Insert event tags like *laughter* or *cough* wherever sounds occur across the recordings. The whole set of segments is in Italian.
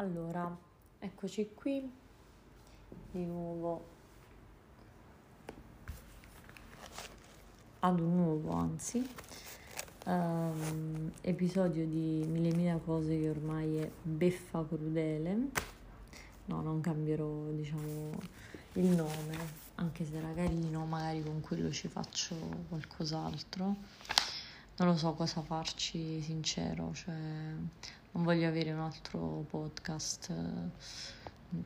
Allora, eccoci qui di nuovo ad un nuovo, anzi, um, episodio di Mille Mila Cose che ormai è beffa crudele. No, non cambierò, diciamo, il nome, anche se era carino, magari con quello ci faccio qualcos'altro. Non lo so cosa farci, sincero, cioè non voglio avere un altro podcast,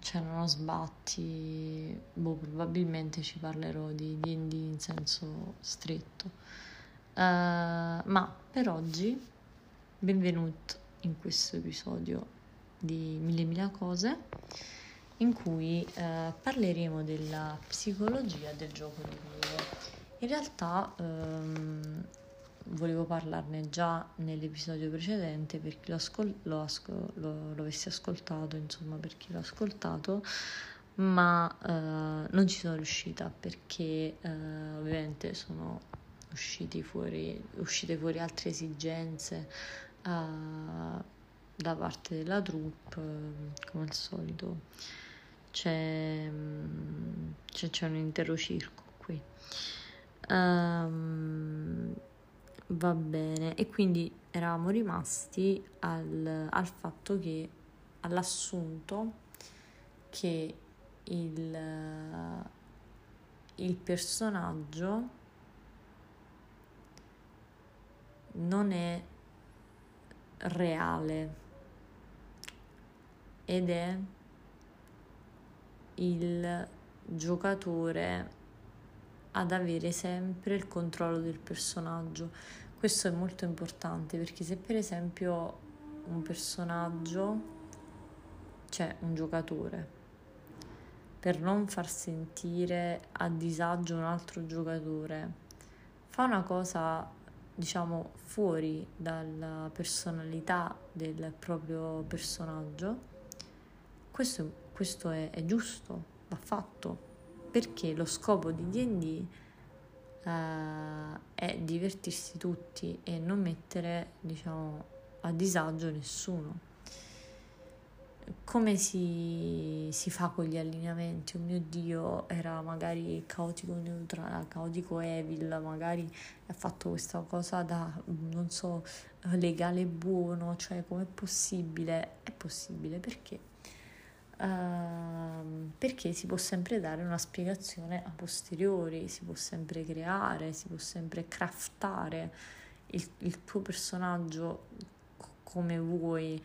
cioè non ho sbatti, boh, probabilmente ci parlerò di D&D in senso stretto. Uh, ma per oggi, benvenuto in questo episodio di Mille Mila Cose, in cui uh, parleremo della psicologia del gioco di ruolo. In realtà... Um, volevo parlarne già nell'episodio precedente per chi lo, ascol- lo, asco- lo, lo avesse ascoltato, insomma per chi l'ha ascoltato, ma uh, non ci sono riuscita perché uh, ovviamente sono fuori, uscite fuori altre esigenze uh, da parte della troupe, come al solito c'è, c'è, c'è un intero circo qui. Um, Va bene, e quindi eravamo rimasti al, al fatto che, all'assunto che il, il personaggio non è reale ed è il giocatore ad avere sempre il controllo del personaggio. Questo è molto importante perché se per esempio un personaggio, cioè un giocatore, per non far sentire a disagio un altro giocatore, fa una cosa diciamo fuori dalla personalità del proprio personaggio, questo, questo è, è giusto, va fatto. Perché lo scopo di DD eh, è divertirsi tutti e non mettere diciamo a disagio nessuno come si, si, fa con gli allineamenti? Oh mio Dio, era magari caotico neutrale, caotico evil, magari ha fatto questa cosa da, non so, legale buono, cioè com'è possibile? È possibile perché Uh, perché si può sempre dare una spiegazione a posteriori, si può sempre creare, si può sempre craftare il, il tuo personaggio come vuoi.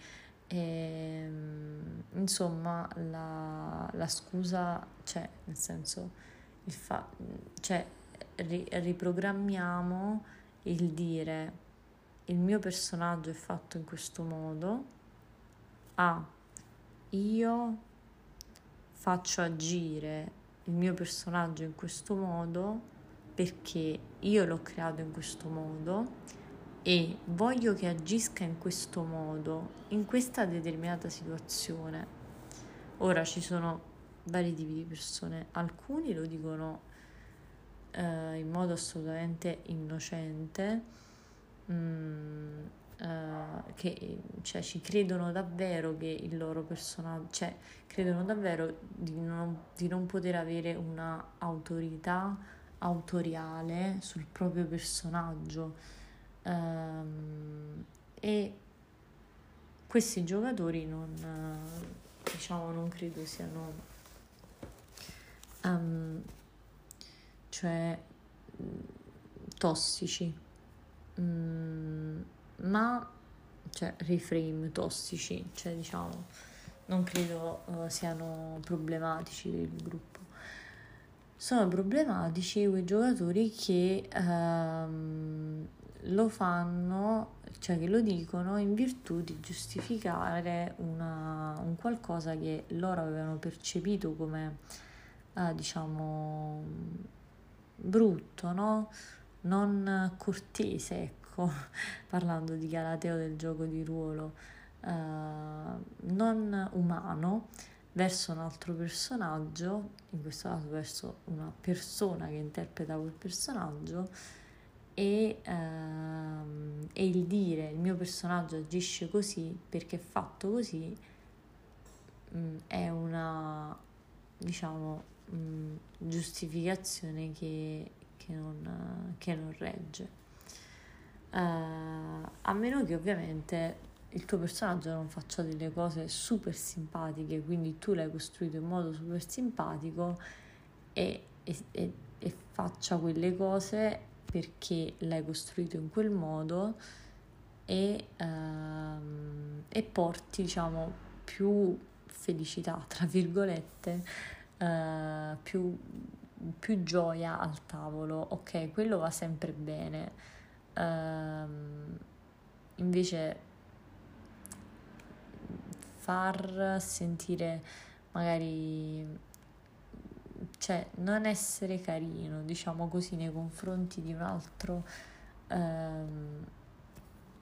E, ehm, insomma, la, la, scusa c'è, nel senso, il fa, cioè, ri, riprogrammiamo il dire il mio personaggio è fatto in questo modo a io faccio agire il mio personaggio in questo modo perché io l'ho creato in questo modo e voglio che agisca in questo modo, in questa determinata situazione. Ora ci sono vari tipi di persone, alcuni lo dicono eh, in modo assolutamente innocente, mm, uh, che cioè, ci credono davvero che il loro personaggio, cioè credono davvero di non, di non poter avere una autorità autoriale sul proprio personaggio um, e questi giocatori non, uh, diciamo, non credo siano um, cioè tossici. Mm, ma cioè reframe tossici, cioè diciamo, non credo uh, siano problematici del gruppo. Sono problematici quei giocatori che uh, lo fanno, cioè che lo dicono in virtù di giustificare una, un qualcosa che loro avevano percepito come, uh, diciamo, brutto, no? Non cortese, ecco, *laughs* parlando di Galateo del gioco di ruolo, eh, non umano verso un altro personaggio, in questo caso verso una persona che interpreta quel personaggio, e, ehm, e il dire il mio personaggio agisce così perché è fatto così mh, mm, è una, diciamo, mh, mm, giustificazione che, che, non, che non regge. Uh, a meno che ovviamente il tuo personaggio non faccia delle cose super simpatiche, quindi tu l'hai costruito in modo super simpatico e, e, e, faccia quelle cose perché l'hai costruito in quel modo e, uh, e porti diciamo più felicità tra virgolette uh, più, più gioia al tavolo. Ok quello va sempre bene uh, invece far sentire magari cioè non essere carino diciamo così nei confronti di un altro ehm,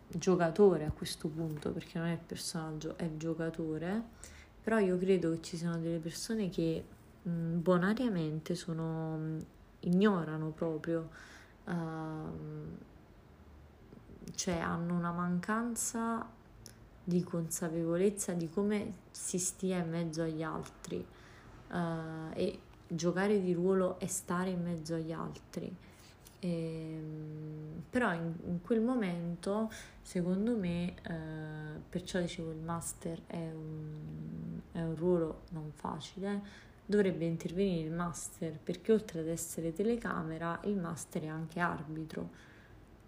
giocatore a questo punto perché non è personaggio è giocatore. Però io credo che ci siano delle persone che mh, bonariamente sono ignorano proprio uh, cioè hanno una mancanza di consapevolezza di come si stia in mezzo agli altri uh, e giocare di ruolo è stare in mezzo agli altri. E, ehm, però in, in, quel momento, secondo me, uh, perciò dicevo il master è un, è un ruolo non facile, dovrebbe intervenire il master perché oltre ad essere telecamera, il master è anche arbitro.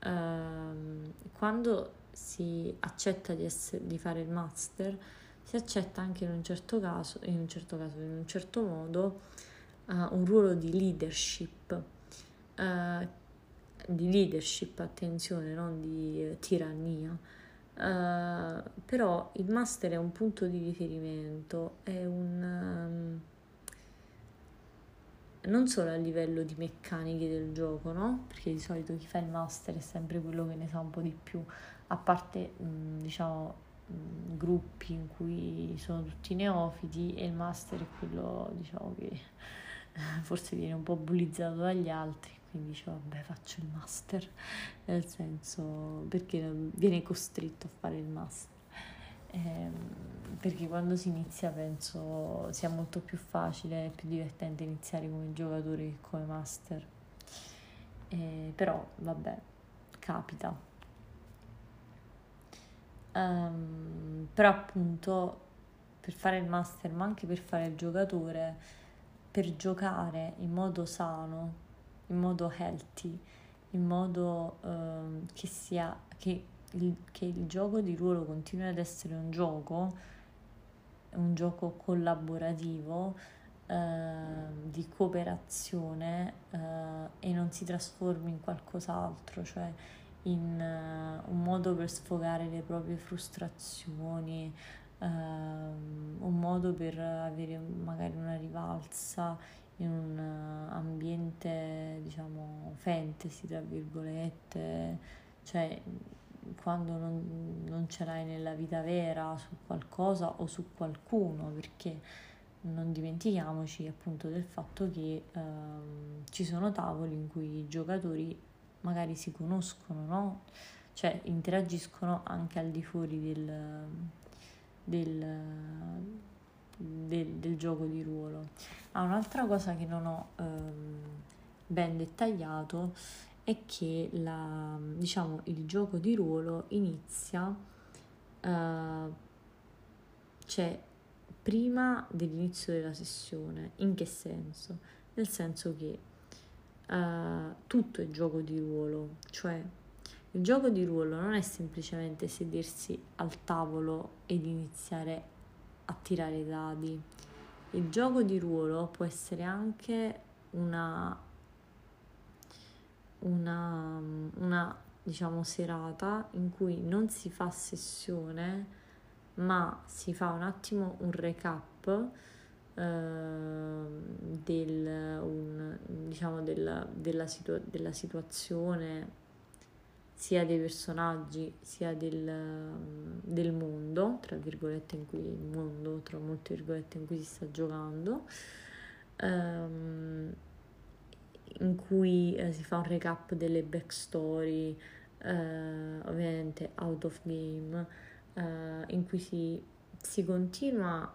Uh, quando si accetta di, essere, di fare il master, si accetta anche in un certo caso, in un certo, caso, in un certo modo, uh, un ruolo di leadership, uh, di leadership, attenzione, non di uh, tirannia. però il master è un punto di riferimento, è un... Um, non solo a livello di meccaniche del gioco, no? Perché di solito chi fa il master è sempre quello che ne sa un po' di più, a parte diciamo gruppi in cui sono tutti neofiti e il master è quello diciamo che *laughs* forse viene un po' bullizzato dagli altri quindi dice vabbè faccio il master nel senso perché viene costretto a fare il master eh, perché quando si inizia penso sia molto più facile e più divertente iniziare come giocatore che come master. Eh, però vabbè capita. Um, però appunto per fare il master, ma anche per fare il giocatore, per giocare in modo sano, in modo healthy, in modo um, che sia che il, che il gioco di ruolo continui ad essere un gioco, un gioco collaborativo, uh, di cooperazione uh, e non si trasformi in qualcos'altro, cioè in uh, un modo per sfogare le proprie frustrazioni, uh, un modo per avere magari una rivalsa in un uh, ambiente diciamo fantasy tra virgolette, cioè quando non, non ce l'hai nella vita vera su qualcosa o su qualcuno, perché non dimentichiamoci appunto del fatto che ehm, ci sono tavoli in cui i giocatori magari si conoscono, no? Cioè interagiscono anche al di fuori del, del, del, del gioco di ruolo. Ah, un'altra cosa che non ho ehm, ben dettagliato è che la, diciamo, il gioco di ruolo inizia eh, cioè prima dell'inizio della sessione. In che senso? Nel senso che uh, tutto è gioco di ruolo, cioè il gioco di ruolo non è semplicemente sedersi al tavolo ed iniziare a tirare i dadi. Il gioco di ruolo può essere anche una, una, una diciamo serata in cui non si fa sessione ma si fa un attimo un recap Ehm, del, un, diciamo della, della, situa- della, situazione sia dei personaggi sia del, del, mondo, tra virgolette in cui il mondo, tra molte virgolette in cui si sta giocando, um, in cui eh, si fa un recap delle backstory, eh, ovviamente out of game, eh, in cui si, si continua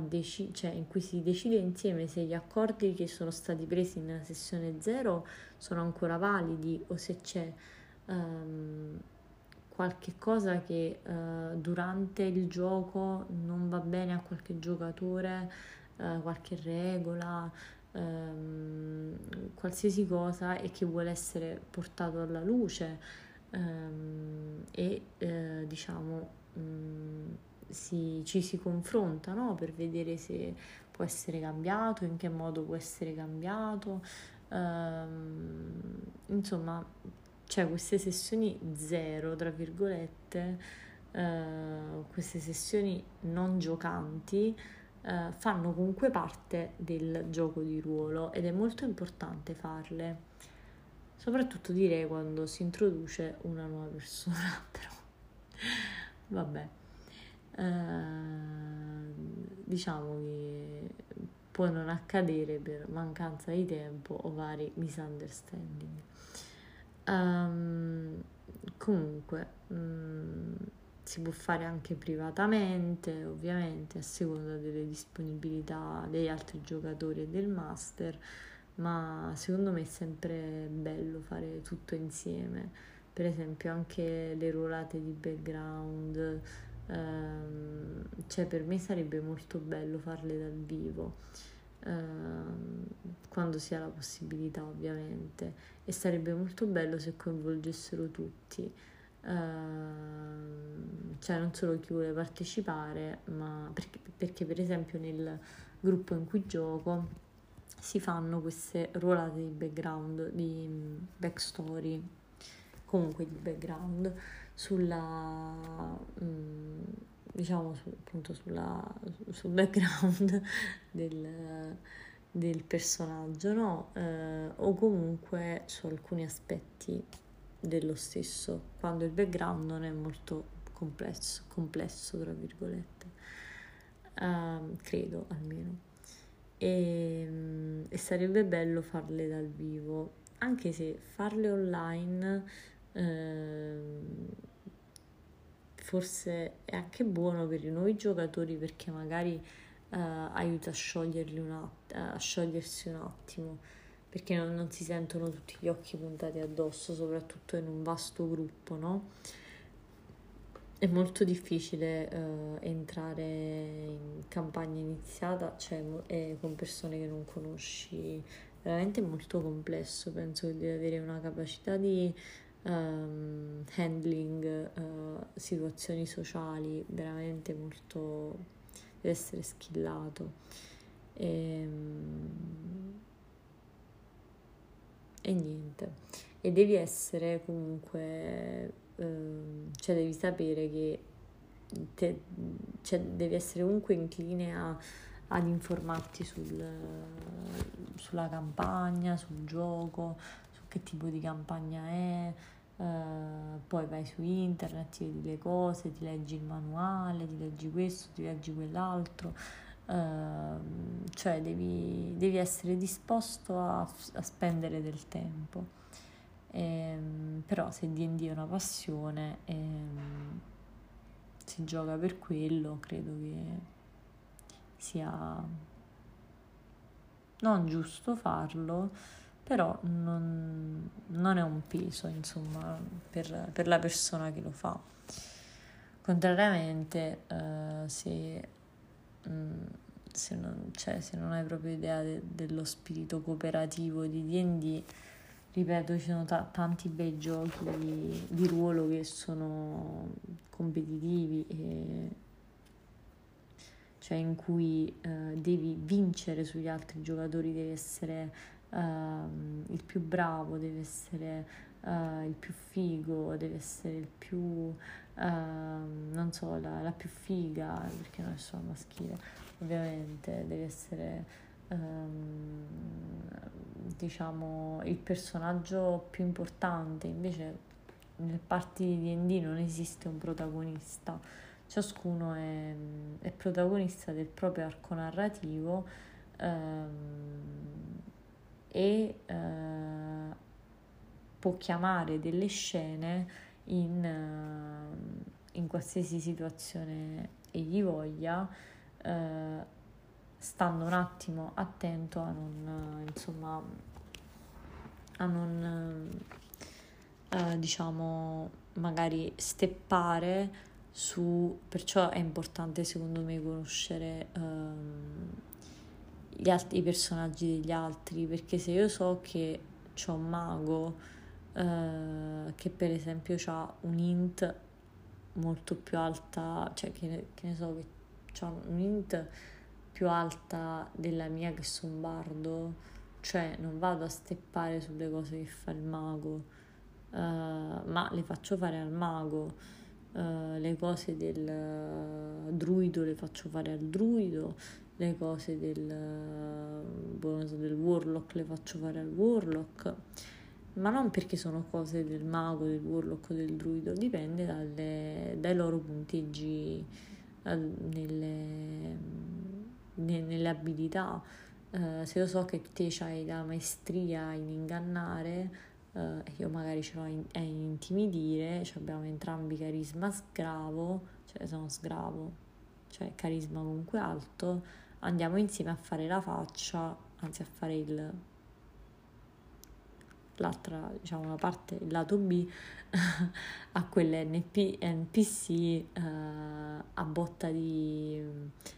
deci- cioè in cui si decide insieme se gli accordi che sono stati presi nella sessione 0 sono ancora validi o se c'è um, qualche cosa che uh, durante il gioco non va bene a qualche giocatore, uh, qualche regola, um, qualsiasi cosa e che vuole essere portato alla luce um, e uh, diciamo um, si, ci si confronta no? per vedere se può essere cambiato, in che modo può essere cambiato. insomma, cioè queste sessioni zero, tra virgolette, uh, queste sessioni non giocanti, uh, fanno comunque parte del gioco di ruolo ed è molto importante farle, soprattutto direi quando si introduce una nuova persona, *laughs* però vabbè. Uh, diciamo che può non accadere per mancanza di tempo o vari misunderstanding. Um, comunque um, si può fare anche privatamente, ovviamente, a seconda delle disponibilità degli altri giocatori e del master, ma secondo me è sempre bello fare tutto insieme. Per esempio anche le ruolate di background, um, cioè per me sarebbe molto bello farle dal vivo Ehm, quando si ha la possibilità ovviamente e sarebbe molto bello se coinvolgessero tutti uh, cioè non solo chi vuole partecipare ma perché, perché per esempio nel gruppo in cui gioco si fanno queste ruolate di background di mm, backstory comunque di background sulla um, diciamo su, appunto sulla, sul background *laughs* del, del personaggio, no? Eh, o comunque su alcuni aspetti dello stesso, quando il background non è molto complesso, complesso tra virgolette, uh, credo almeno. E, e, sarebbe bello farle dal vivo, anche se farle online uh, forse è anche buono per i nuovi giocatori perché magari uh, aiuta a, un att- a sciogliersi un attimo perché non, non, si sentono tutti gli occhi puntati addosso soprattutto in un vasto gruppo no? è molto difficile uh, entrare in campagna iniziata cioè eh, con persone che non conosci veramente molto complesso penso che devi avere una capacità di um, handling uh, situazioni sociali veramente molto deve essere skillato e, um, e niente. E devi essere comunque um, cioè devi sapere che te, cioè devi essere comunque incline a, ad informarti sul, sulla campagna, sul gioco, su che tipo di campagna è, Uh, poi vai su internet, ti vedi le cose, ti leggi il manuale, ti leggi questo, ti leggi quell'altro, uh, cioè devi, devi, essere disposto a, a, spendere del tempo. Ehm, però se D&D è una passione e ehm, si gioca per quello, credo che sia non giusto farlo, però non, non è un peso, insomma, per, per, la persona che lo fa. Contrariamente, uh, se, um, se, non, cioè, se, non, hai proprio idea de, dello spirito cooperativo di D&D, ripeto, ci sono ta- tanti bei giochi di, di, ruolo che sono competitivi e cioè in cui uh, devi vincere sugli altri giocatori, devi essere uh, il più bravo, deve essere uh, il più figo, deve essere il più, uh, non so, la, la, più figa, perché non è solo maschile, ovviamente, deve essere, um, diciamo, il personaggio più importante, invece nel party di D&D non esiste un protagonista, ciascuno è, è protagonista del proprio arco narrativo um, e eh, può chiamare delle scene in, uh, in qualsiasi situazione egli voglia, eh, stando un attimo attento a non, insomma, a non, eh, diciamo, magari steppare su, perciò è importante secondo me conoscere ehm, gli altri, i personaggi degli altri, perché se io so che c'è un mago eh, che per esempio ha un int molto più alta, cioè che, che ne so, che ha un int più alta della mia che sono bardo, cioè non vado a steppare sulle cose che fa il mago, uh, ma le faccio fare al mago, uh, le cose del uh, druido le faccio fare al druido, le cose del, del warlock le faccio fare al warlock ma non perché sono cose del mago, del warlock o del druido, dipende dalle, dai loro punteggi nelle, nelle, abilità. Uh, se io so che te hai la maestria in ingannare, uh, io magari ce l'ho in, in intimidire, cioè abbiamo entrambi carisma sgravo, cioè sono sgravo, cioè carisma comunque alto, andiamo insieme a fare la faccia, anzi a fare il l'altra, diciamo, la parte, il lato B, *laughs* a quelle NP, eh, a botta di,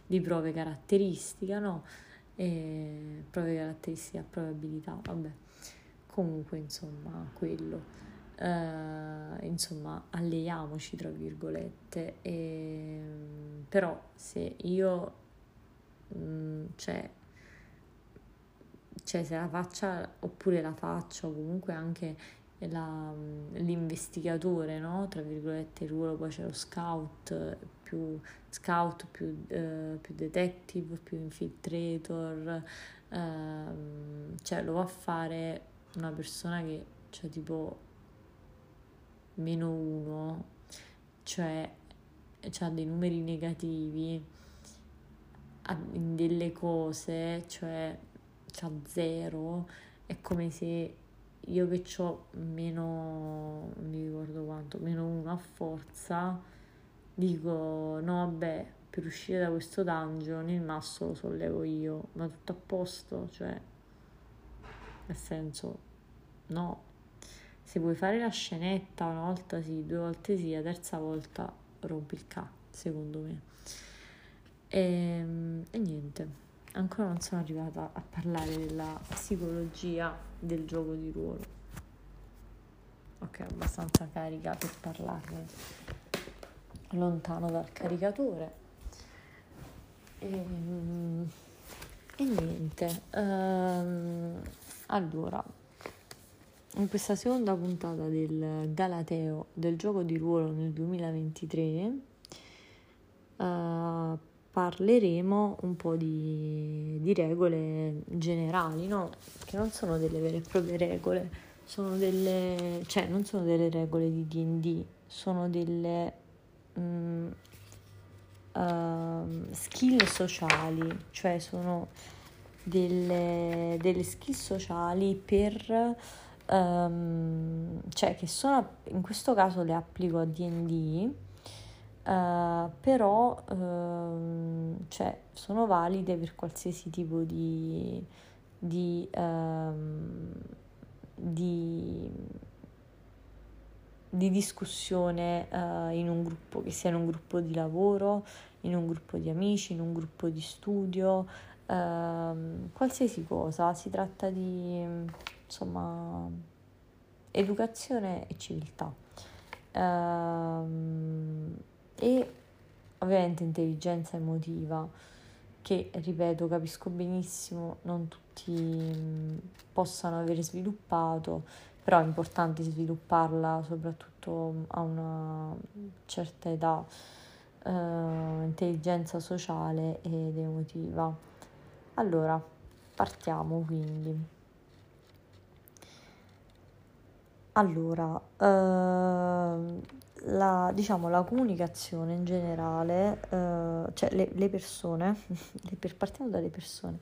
di prove caratteristiche, no? E prove caratteristiche a probabilità, vabbè. Comunque, insomma, quello. Uh, insomma, alleiamoci tra virgolette, e, però se io, mh, mm, cioè, cioè se la faccia oppure la faccia comunque anche la, l'investigatore, no? Tra virgolette il ruolo, poi c'è lo scout, più scout, più, eh, più detective, più infiltrator, ehm, cioè lo va a fare una persona che c'è tipo meno uno, cioè ha dei numeri negativi in delle cose, cioè c'ha zero, è come se io che ho meno, non mi ricordo quanto, meno uno a forza, dico no vabbè, per uscire da questo dungeon il masso lo sollevo io, ma tutto a posto, cioè, nel senso, no. Se vuoi fare la scenetta una volta sì, due volte sì, la terza volta rompi il ca, secondo me. E, ehm, e niente ancora non sono arrivata a parlare della psicologia del gioco di ruolo. Ok, abbastanza carica per parlarne lontano dal caricatore. E, ehm, e niente, um, allora, in questa seconda puntata del Galateo del gioco di ruolo nel 2023 uh, parleremo un po' di, di regole generali, no? Che non sono delle vere e proprie regole, sono delle, cioè non sono delle regole di DD, sono delle um, uh, skill sociali, cioè sono delle, delle skill sociali per um, cioè che sono in questo caso le applico a DD Uh, però uh, cioè, sono valide per qualsiasi tipo di, di, uh, di, di discussione eh, in un gruppo, che sia in un gruppo di lavoro, in un gruppo di amici, in un gruppo di studio, ehm, qualsiasi cosa, si tratta di insomma educazione e civiltà. E ovviamente intelligenza emotiva che, ripeto, capisco benissimo non tutti mh, possano aver sviluppato, però è importante svilupparla soprattutto a una certa età, uh, intelligenza sociale ed emotiva. Allora, partiamo quindi. Allora, uh, la, diciamo, la comunicazione in generale, eh, cioè le, le persone, *laughs* per, partiamo dalle persone,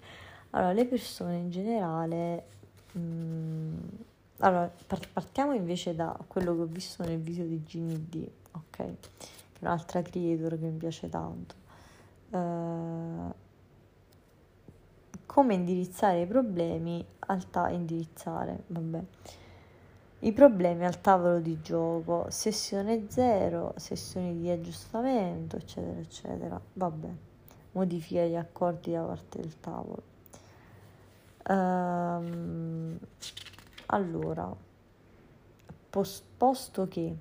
allora le persone in generale, mh, mm, allora partiamo invece da quello che ho visto nel video di Ginny D, ok? Un'altra creator che mi piace tanto. Uh, come indirizzare i problemi al ta- indirizzare, vabbè. I problemi al tavolo di gioco, sessione zero, sessioni di aggiustamento, eccetera, eccetera. Vabbè, modifica gli accordi da parte del tavolo. Ehm, allora, posto che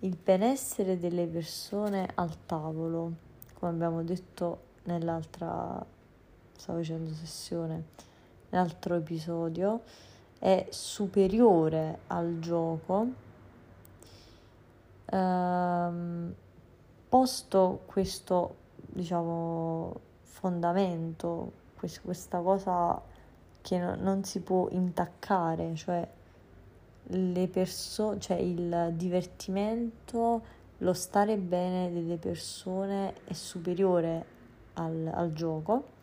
il benessere delle persone al tavolo, come abbiamo detto nell'altra, stavo facendo sessione, nell'altro episodio, è superiore al gioco, ehm, posto questo, diciamo, fondamento, questa cosa che no, non si può intaccare, cioè le persone, cioè il divertimento, lo stare bene delle persone è superiore al, al gioco.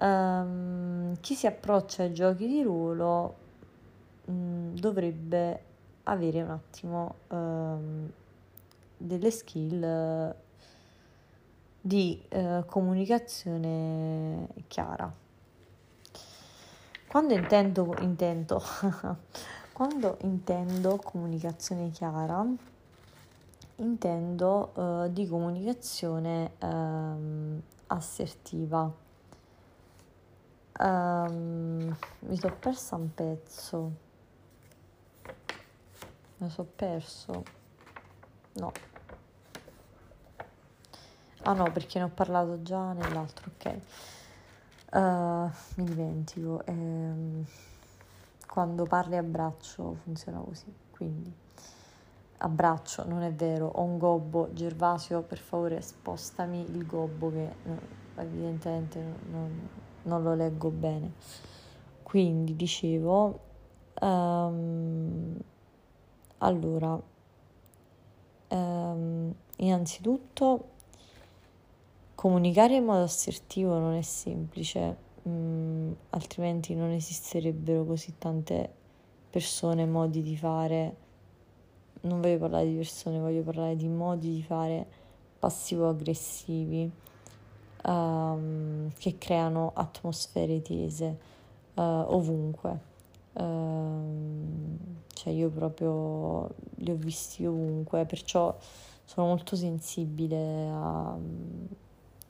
Um, chi si approccia ai giochi di ruolo um, dovrebbe avere un attimo um, delle skill di uh, comunicazione chiara. Quando intendo, intendo, *laughs* quando intendo comunicazione chiara, intendo uh, di comunicazione um, assertiva. Um, mi sono persa un pezzo. Mi sono perso. No. Ah no, perché ne ho parlato già nell'altro, ok. Uh, mi dimentico. Ehm, quando parli a braccio funziona così, quindi abbraccio, non è vero, ho un gobbo, Gervasio per favore spostami il gobbo che no, evidentemente non, non, lo leggo bene. Quindi dicevo, um, allora, um, innanzitutto Comunicare in modo assertivo non è semplice, mm, altrimenti non esisterebbero così tante persone, modi di fare. Non voglio parlare di persone, voglio parlare di modi di fare passivo-aggressivi um, che creano atmosfere tese uh, ovunque. Uh, cioè io proprio li ho visti ovunque, perciò sono molto sensibile a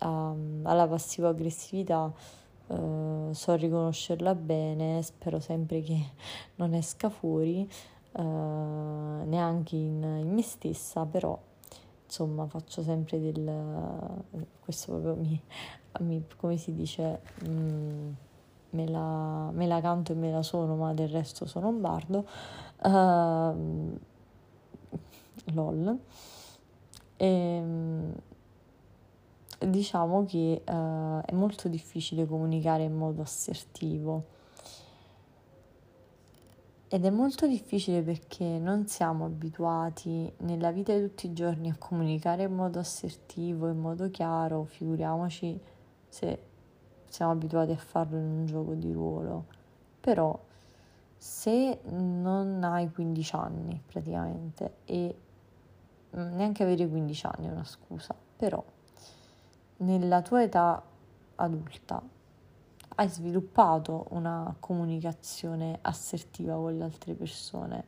a, alla passiva aggressività eh, so riconoscerla bene, spero sempre che non esca fuori, eh, neanche in, in, me stessa, però insomma faccio sempre del... questo proprio mi, mi come si dice... Mm, me la, me la, canto e me la sono, ma del resto sono un bardo. Uh, lol. E, ehm, diciamo che uh, è molto difficile comunicare in modo assertivo. Ed è molto difficile perché non siamo abituati nella vita di tutti i giorni a comunicare in modo assertivo, in modo chiaro, figuriamoci se siamo abituati a farlo in un gioco di ruolo. Però se non hai 15 anni praticamente e neanche avere 15 anni è una scusa, però nella tua età adulta hai sviluppato una comunicazione assertiva con le altre persone,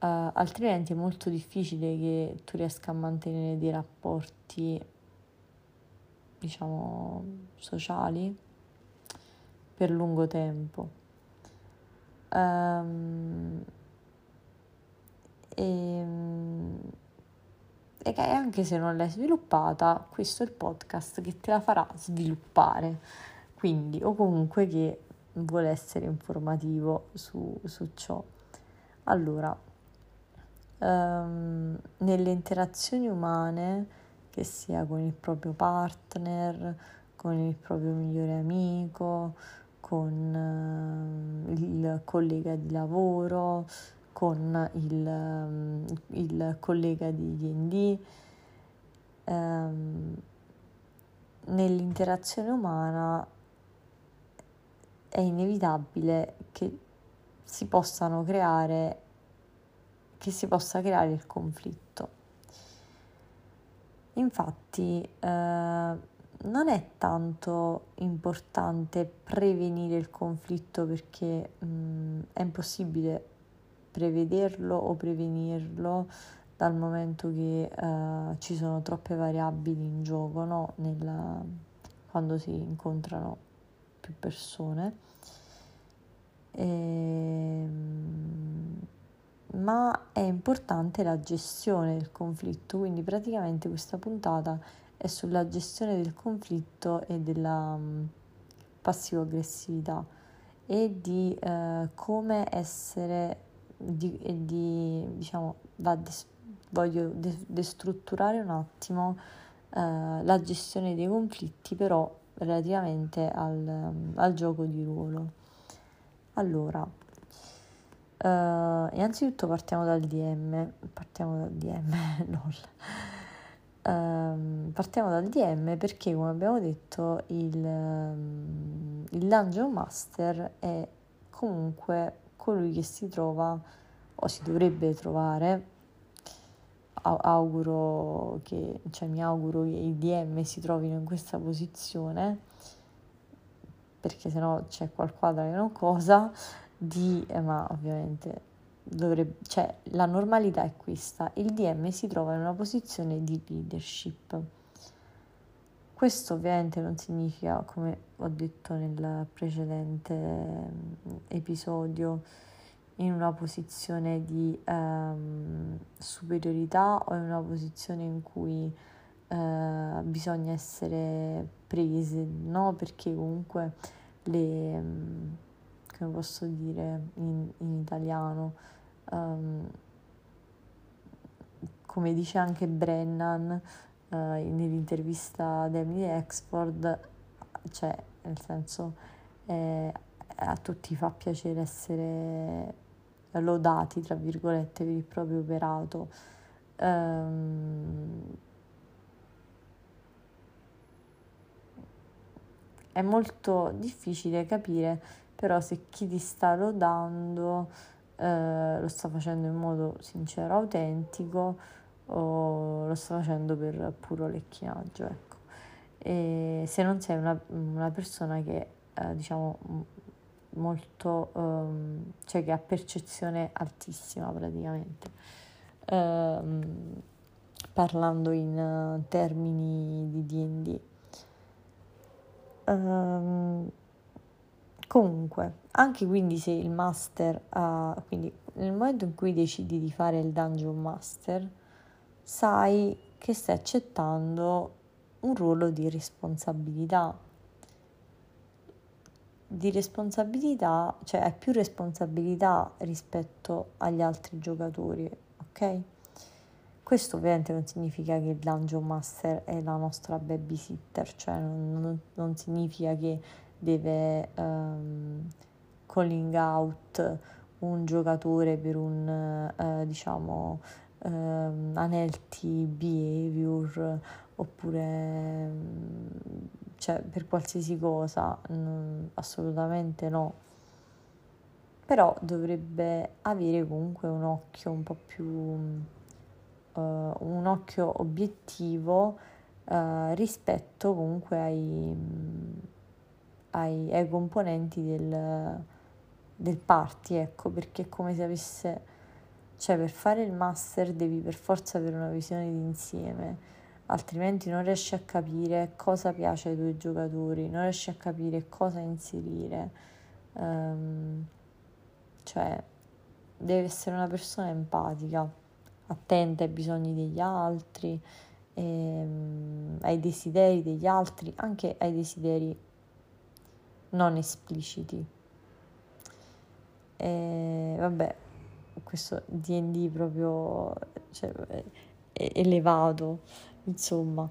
uh, altrimenti è molto difficile che tu riesca a mantenere dei rapporti, diciamo, sociali per lungo tempo. Um, e, e che anche se non l'hai sviluppata, questo è il podcast che te la farà sviluppare. Quindi, o comunque che vuole essere informativo su, su ciò. Allora, um, nelle interazioni umane, che sia con il proprio partner, con il proprio migliore amico, con uh, il collega di lavoro, con il, um, il collega di DD. Um, nell'interazione umana è inevitabile che si possano creare che si possa creare il conflitto. Infatti, eh, non è tanto importante prevenire il conflitto perché mh, mm, è impossibile prevederlo o prevenirlo dal momento che uh, ci sono troppe variabili in gioco no? Nella, quando si incontrano più persone. E, ehm, ma è importante la gestione del conflitto, quindi praticamente questa puntata è sulla gestione del conflitto e della um, passivo-aggressività e di uh, come essere, di, di diciamo, da des- voglio de- destrutturare un attimo uh, la gestione dei conflitti, però relativamente al, al gioco di ruolo. Allora, uh, innanzitutto partiamo dal DM, partiamo dal DM, lol. Um, partiamo dal DM perché, come abbiamo detto, il, um, il Dungeon Master è comunque colui che si trova o si dovrebbe trovare. Auguro che, cioè mi auguro che i DM si trovino in questa posizione perché sennò c'è qualcosa che non cosa di, eh, ma ovviamente dovrebbe, cioè la normalità è questa, il DM si trova in una posizione di leadership. Questo ovviamente non significa, come ho detto nel precedente episodio, in una posizione di um, superiorità o in una posizione in cui uh, bisogna essere prese, no? Perché comunque le, um, come posso dire in, in italiano, um, come dice anche Brennan uh, nell'intervista ad Emily Exford, cioè nel senso eh, a tutti fa piacere essere lodati, tra virgolette, per il proprio operato. Um, è molto difficile capire però se chi ti sta lodando eh, lo sta facendo in modo sincero, autentico o lo sta facendo per puro lecchinaggio, ecco. E se non sei una, una persona che eh, diciamo molto um, cioè che ha percezione altissima praticamente um, parlando in uh, termini di D&D um, Comunque, anche quindi se il master ha, quindi nel momento in cui decidi di fare il dungeon master, sai che stai accettando un ruolo di responsabilità. Di responsabilità, cioè hai più responsabilità rispetto agli altri giocatori, ok? Questo ovviamente non significa che il dungeon master è la nostra babysitter, cioè non, non, significa che deve um, calling out un giocatore per un uh, diciamo um, unhealthy behavior oppure um, cioè per qualsiasi cosa mm, assolutamente no. Però dovrebbe avere comunque un occhio un po' più uh, un occhio obiettivo uh, rispetto comunque ai ai, ai componenti del, del party, ecco, perché è come se avesse, cioè per fare il master devi per forza avere una visione d'insieme, altrimenti non riesci a capire cosa piace ai tuoi giocatori, non riesci a capire cosa inserire, um, cioè devi essere una persona empatica, attenta ai bisogni degli altri, ehm, ai desideri degli altri, anche ai desideri non espliciti. E vabbè, questo DD proprio cioè, è elevato, insomma.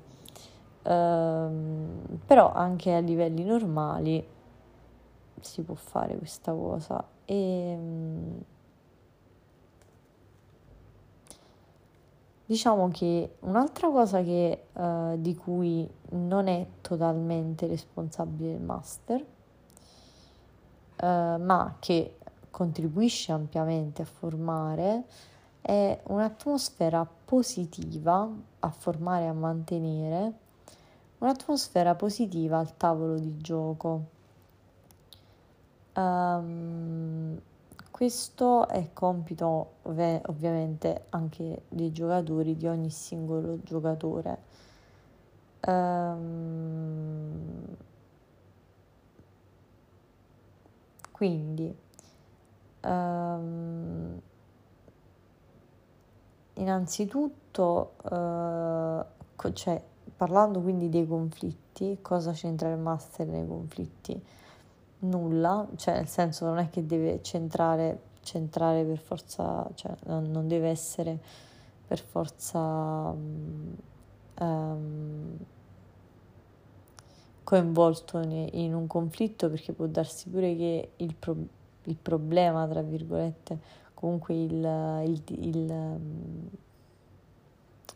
Um, però anche a livelli normali si può fare questa cosa e um, diciamo che un'altra cosa che, uh, di cui non è totalmente responsabile il master eh, ma che contribuisce ampiamente a formare è un'atmosfera positiva, a formare e a mantenere un'atmosfera positiva al tavolo di gioco. Um, questo è compito ov- ovviamente anche dei giocatori, di ogni singolo giocatore. Um, quindi um, innanzitutto uh, cioè, parlando quindi dei conflitti cosa c'entra il master nei conflitti? Nulla, cioè nel senso non è che deve centrare, centrare per forza, cioè non, deve essere per forza um, coinvolto in un conflitto perché può darsi pure che il, pro, il problema, tra virgolette, comunque il, il, il,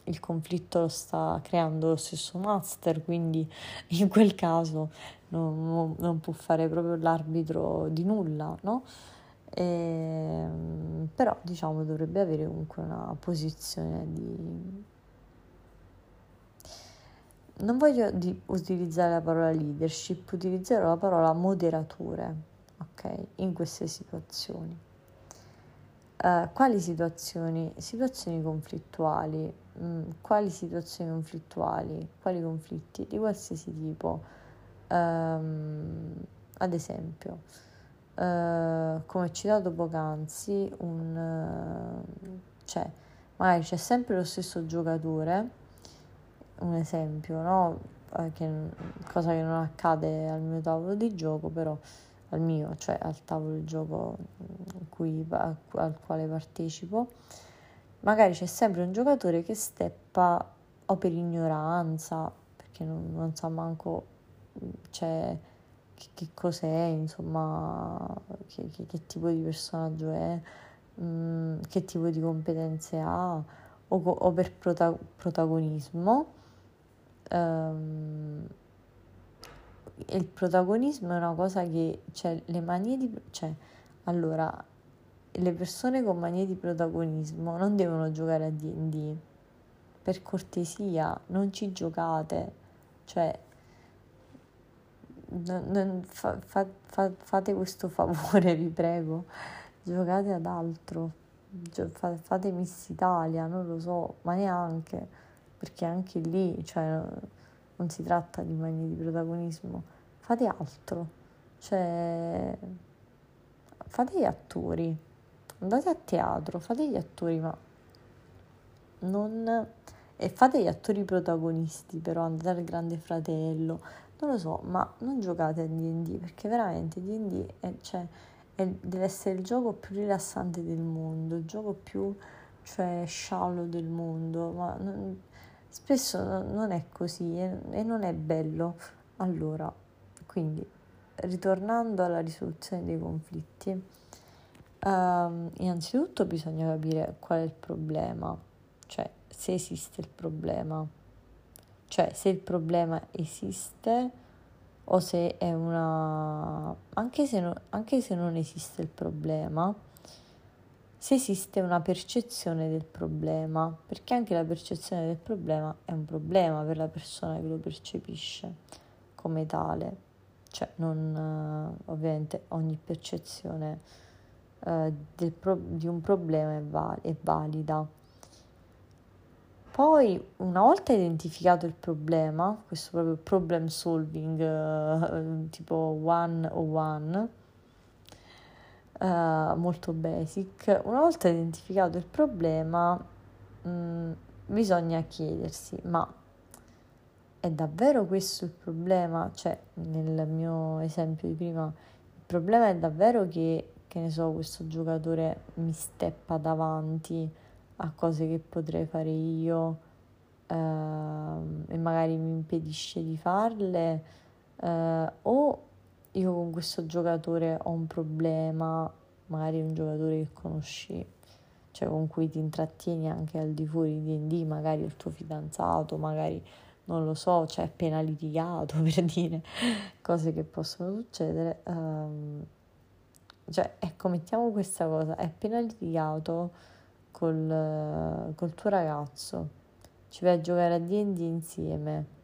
il conflitto lo sta creando lo stesso master, quindi *laughs* in quel caso non, non può fare proprio l'arbitro di nulla, no? E, ehm, però diciamo dovrebbe avere comunque una posizione di... Non voglio utilizzare la parola leadership, utilizzerò la parola moderatore, ok? In queste situazioni. Uh, quali situazioni? Situazioni conflittuali. Mm, quali situazioni conflittuali? Quali conflitti? Di qualsiasi tipo Um, ad esempio, uh, come citato poc'anzi, un, uh, cioè, magari c'è sempre lo stesso giocatore, un esempio, no? Che, cosa che non accade al mio tavolo di gioco, però al mio, cioè al tavolo di gioco cui, al quale partecipo, magari c'è sempre un giocatore che steppa o per ignoranza, perché non, non sa manco cioè, che, che cos'è, insomma, che, che, che, tipo di personaggio è, mh, mm, che tipo di competenze ha, o, o per prota- protagonismo. Um, il protagonismo è una cosa che, cioè, le manie di... cioè, allora, le persone con manie di protagonismo non devono giocare a D&D. Per cortesia, non ci giocate. Cioè, non, non, fa, fa, fa, fate questo favore, vi prego, giocate ad altro, Gio, fate Miss Italia, non lo so, ma neanche, perché anche lì cioè, non si tratta di mani di protagonismo, fate altro, cioè fate gli attori, andate a teatro, fate gli attori, ma non... E fate gli attori protagonisti, però andate al Grande Fratello, non lo so, ma non giocate a D&D perché veramente D&D è, cioè, è, deve essere il gioco più rilassante del mondo, il gioco più cioè, sciallo del mondo, ma non, spesso non è così e, non è bello. Allora, quindi, ritornando alla risoluzione dei conflitti, Um, innanzitutto bisogna capire qual è il problema, cioè se esiste il problema. Cioè, se il problema esiste o se è una... anche se, no... anche se non esiste il problema, se esiste una percezione del problema, perché anche la percezione del problema è un problema per la persona che lo percepisce come tale. Cioè, non, ovviamente ogni percezione uh, pro- di un problema è, val- è valida poi, una volta identificato il problema, questo proprio problem solving uh, tipo one o one, uh, molto basic, una volta identificato il problema, mh, mm, bisogna chiedersi, ma è davvero questo il problema? Cioè, nel mio esempio di prima, il problema è davvero che, che ne so, questo giocatore mi steppa davanti a cose che potrei fare io eh, e magari mi impedisce di farle eh, o io con questo giocatore ho un problema, magari un giocatore che conosci, cioè con cui ti intrattieni anche al di fuori di D&D, magari il tuo fidanzato, magari non lo so, cioè appena litigato *laughs* per dire cose che possono succedere. Um, cioè, ecco, mettiamo questa cosa, è appena litigato col, col tuo ragazzo, ci vai a giocare a D&D insieme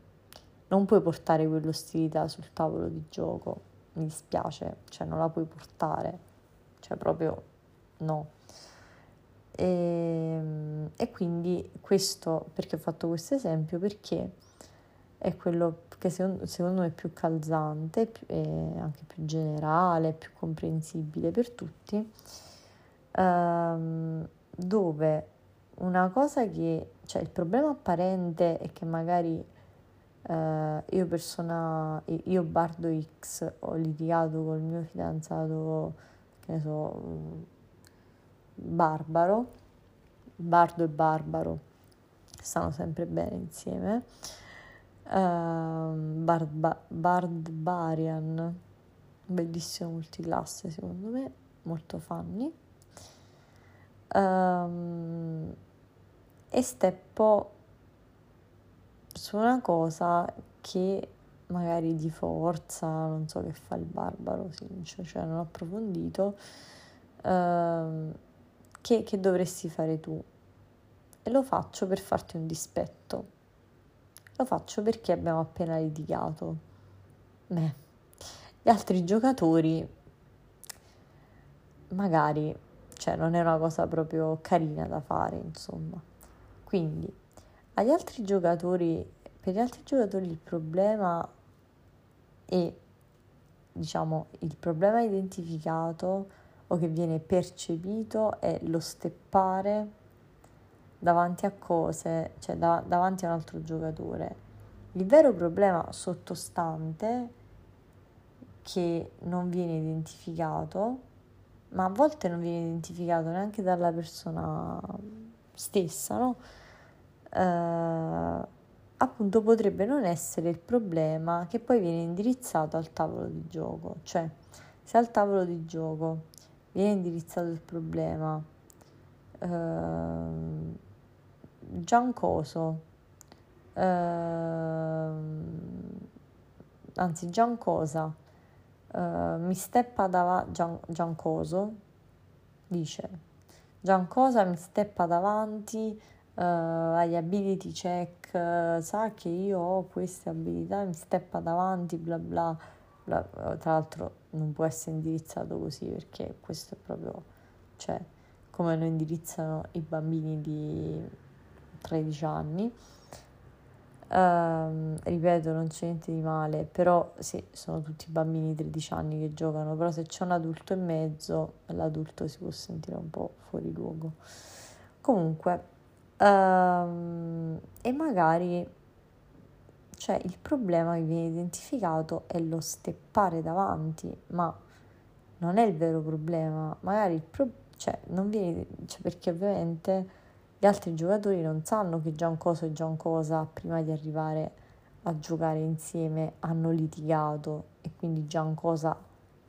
non puoi portare quell'ostilità sul tavolo di gioco, mi dispiace, cioè non la puoi portare, cioè proprio no. E, ehm, e quindi questo, perché ho fatto questo esempio? Perché è quello che secondo, secondo me è più calzante, più, anche più generale, più comprensibile per tutti, ehm, dove una cosa che, cioè il problema apparente è che magari eh, io persona, io Bardo X ho litigato col mio fidanzato, che ne so, Barbaro, Bardo e Barbaro stanno sempre bene insieme. Uh, Barba, Barbarian, bellissimo multiclasse secondo me, molto funny. Um, e steppo su una cosa che magari di forza, non so che fa il barbaro, sincer, cioè non ho approfondito, uh, che, che dovresti fare tu. E lo faccio per farti un dispetto. Lo faccio perché abbiamo appena litigato. Beh, gli altri giocatori magari, cioè non è una cosa proprio carina da fare, insomma. Quindi, agli altri giocatori, per gli altri giocatori il problema è, diciamo, il problema identificato o che viene percepito è lo steppare davanti a cose, cioè da, davanti a un altro giocatore. Il vero problema sottostante che non viene identificato, ma a volte non viene identificato neanche dalla persona stessa, no? Eh, appunto potrebbe non essere il problema che poi viene indirizzato al tavolo di gioco, cioè se al tavolo di gioco viene indirizzato il problema eh, Giancoso, eh, anzi Giancosa, eh, mi steppa davanti, Gian, Giancoso, dice, Giancosa mi steppa davanti eh, agli ability check, sa che io ho queste abilità, mi steppa davanti, bla bla, bla. tra l'altro non può essere indirizzato così perché questo è proprio, cioè, come lo indirizzano i bambini di 13 anni. Uh, ripeto, non c'è niente di male, però sì, sono tutti bambini di 13 anni che giocano, però se c'è un adulto in mezzo, l'adulto si può sentire un po' fuori luogo. Comunque, uh, e magari cioè il problema che viene identificato è lo steppare davanti, ma non è il vero problema, magari il pro- cioè, non viene, cioè perché ovviamente gli altri giocatori non sanno che Giancoso e Giancosa prima di arrivare a giocare insieme hanno litigato e quindi Giancosa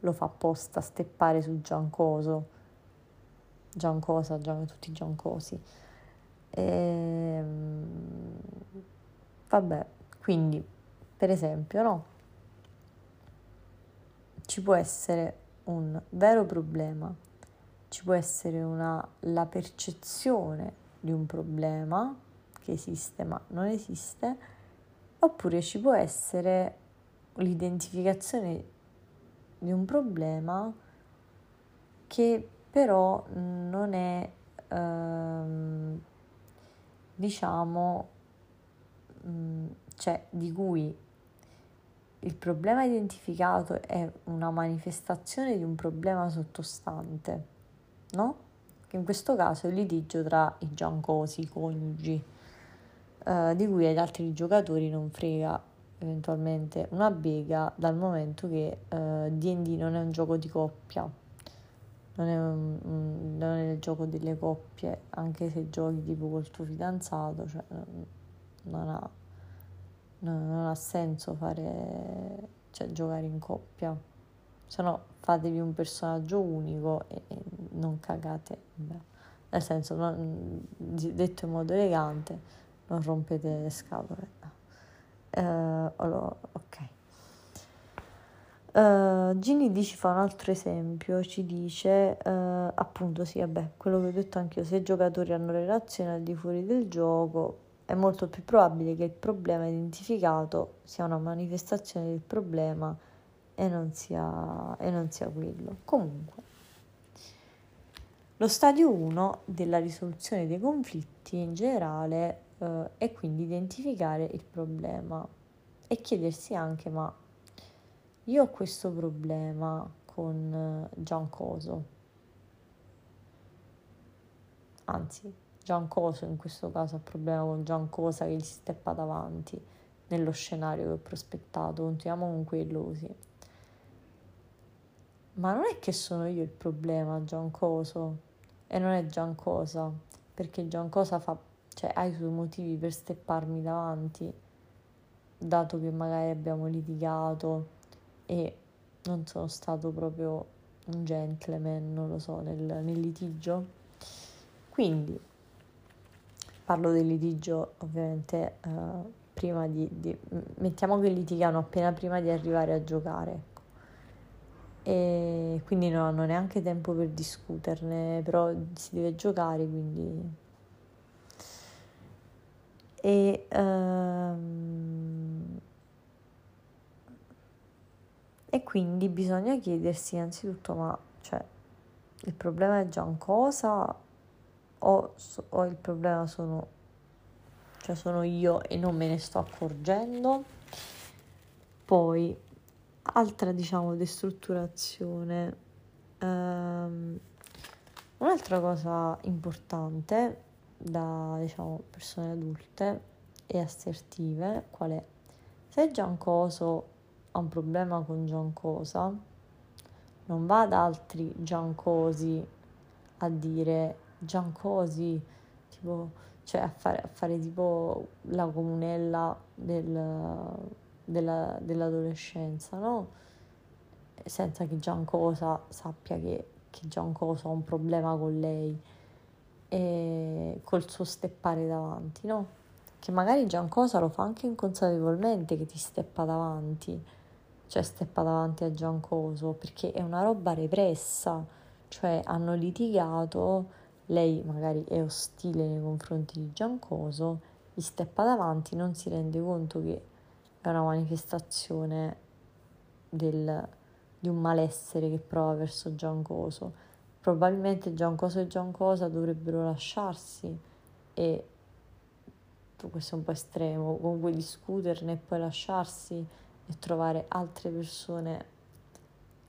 lo fa apposta steppare su Giancoso. Giancosa, Gian, tutti Giancosi. E, ehm, vabbè, quindi per esempio, no? Ci può essere un vero problema, ci può essere una, la percezione di un problema che esiste ma non esiste, oppure ci può essere l'identificazione di un problema che però non è, ehm, diciamo, mm, cioè di cui il problema identificato è una manifestazione di un problema sottostante, no? che in questo caso è il litigio tra i giancosi, i coniugi, eh, di cui agli altri giocatori non frega eventualmente una bega dal momento che eh, D&D non è un gioco di coppia, non è, un, non è il gioco delle coppie, anche se giochi tipo col tuo fidanzato, cioè non ha, non, non ha senso fare, cioè, giocare in coppia se no fatevi un personaggio unico e, e non cagate, beh, nel senso, non, detto in modo elegante, non rompete le scatole. Uh, allora, ok. Uh, Ginny D ci fa un altro esempio, ci dice uh, appunto sì, vabbè, quello che ho detto anch'io, se i giocatori hanno relazioni al di fuori del gioco, è molto più probabile che il problema identificato sia una manifestazione del problema e non sia, e non sia quello. Comunque, lo stadio 1 della risoluzione dei conflitti in generale eh, è quindi identificare il problema e chiedersi anche ma io ho questo problema con eh, Giancoso, anzi Giancoso in questo caso ha problema con Giancosa che gli steppa davanti nello scenario che ho prospettato, continuiamo con quello così. Ma non è che sono io il problema, Giancoso, e non è Giancosa, perché Giancosa fa, cioè, ha i suoi motivi per stepparmi davanti, dato che magari abbiamo litigato e non sono stato proprio un gentleman, non lo so, nel, nel litigio. Quindi parlo del litigio ovviamente uh, prima di, di, mettiamo che litigano appena prima di arrivare a giocare e quindi non hanno neanche tempo per discuterne, però si deve giocare, quindi... E, um... e quindi bisogna chiedersi innanzitutto, ma cioè, il problema è già un cosa? O, o il problema sono, cioè sono io e non me ne sto accorgendo? Poi altra diciamo destrutturazione. Um, un'altra cosa importante da diciamo persone adulte e assertive qual è? Se Giancoso ha un problema con Giancosa non va ad altri Giancosi a dire Giancosi tipo cioè a fare, a fare tipo la comunella del della, dell'adolescenza, no? Senza che Giancosa sappia che, che Giancosa ha un problema con lei e col suo steppare davanti, no? Che magari Giancosa lo fa anche inconsapevolmente che ti steppa davanti, cioè steppa davanti a Giancoso, perché è una roba repressa, cioè hanno litigato, lei magari è ostile nei confronti di Giancoso, gli steppa davanti, non si rende conto che è una manifestazione del, di un malessere che prova verso Giancoso. Probabilmente Giancoso e Giancosa dovrebbero lasciarsi e questo è un po' estremo, comunque discuterne e poi lasciarsi e trovare altre persone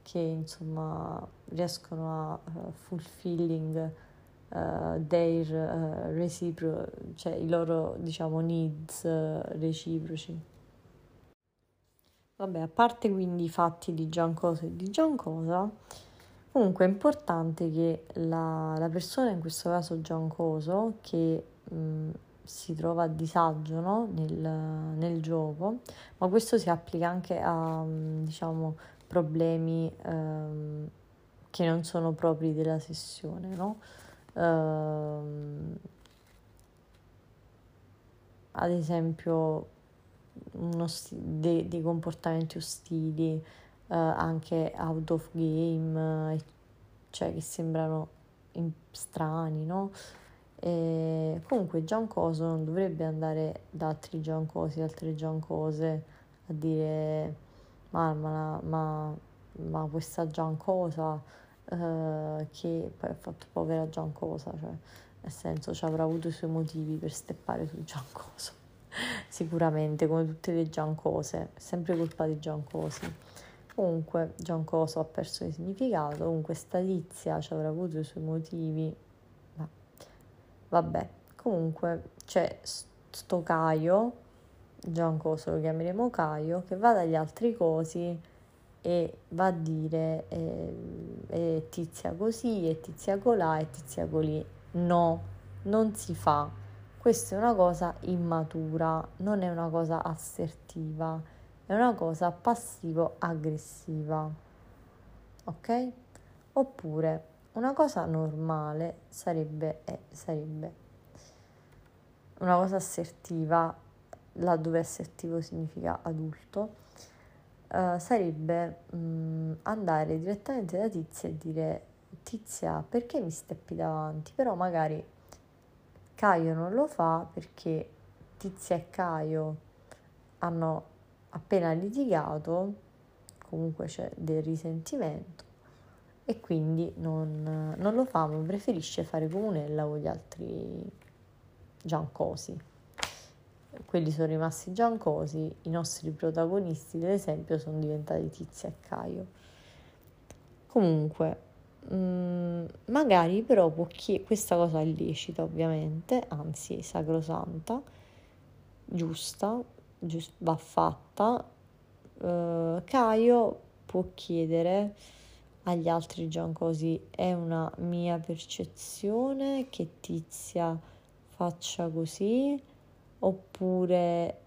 che insomma riescono a uh, fulfilling uh, their uh, recipro- cioè i loro diciamo needs reciproci. Vabbè, a parte quindi i fatti di Giancosa e di Giancosa, comunque è importante che la, la persona, in questo caso Giancoso, che mh, si trova a disagio no? nel, nel, gioco, ma questo si applica anche a diciamo, problemi ehm, che non sono propri della sessione, no? ehm, ad esempio st- dei, dei, comportamenti ostili, eh, anche out of game, eh, cioè che sembrano in- strani, no? E comunque Giancoso non dovrebbe andare da altri Giancosi, altre Giancose a dire ma, ma, ma, ma questa Giancosa eh, che poi ha fatto povera Giancosa, cioè nel senso ci avrà avuto i suoi motivi per steppare su Giancoso *laughs* sicuramente come tutte le Giancose, è sempre colpa di Giancosi. Comunque Giancoso ha perso di significato, comunque sta tizia ci avrà avuto i suoi motivi, vabbè, comunque c'è sto Caio, Giancoso lo chiameremo Caio, che va dagli altri cosi e va a dire eh, eh, tizia così, e tizia colà, e tizia colì. No, non si fa questa è una cosa immatura, non è una cosa assertiva, è una cosa passivo-aggressiva. Ok? Oppure una cosa normale sarebbe, eh, sarebbe una cosa assertiva, laddove assertivo significa adulto, uh, sarebbe um, andare direttamente da Tizia e dire Tizia, perché mi steppi davanti? Però magari Caio non lo fa perché Tizia e Caio hanno appena litigato, comunque c'è del risentimento e quindi non, non lo fa, ma preferisce fare comunella con gli altri giancosi. Quelli sono rimasti giancosi, i nostri protagonisti, ad esempio, sono diventati Tizia e Caio. Comunque, mh, mm, magari però può chiedere, questa cosa è lecita ovviamente, anzi sacrosanta, giusta, giust- va fatta. Uh, Caio può chiedere agli altri Giancosi. È una mia percezione che Tizia faccia così oppure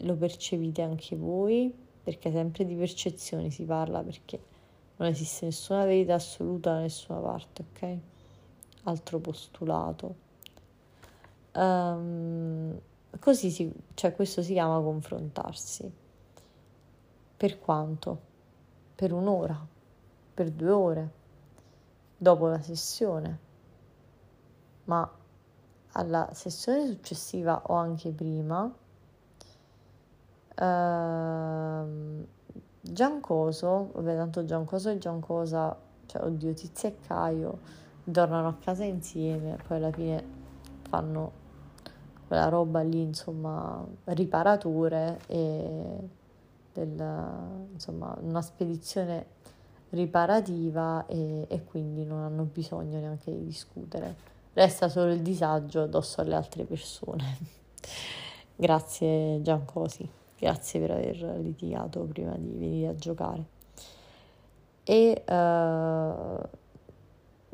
lo percepite anche voi? Perché sempre di percezioni si parla perché non esiste nessuna verità assoluta da nessuna parte ok? Altro postulato. Um, così si, cioè questo si chiama confrontarsi. Per quanto? Per un'ora per due ore dopo la sessione, ma alla sessione successiva o anche prima, ehm, Giancoso, vabbè tanto Giancoso e Giancosa, cioè oddio Tizia e Caio, tornano a casa insieme, poi alla fine fanno quella roba lì, insomma, riparature e del, insomma, una spedizione riparativa e, e quindi non hanno bisogno neanche di discutere. Resta solo il disagio addosso alle altre persone. *laughs* grazie Giancosi, grazie per aver litigato prima di venire a giocare. E uh,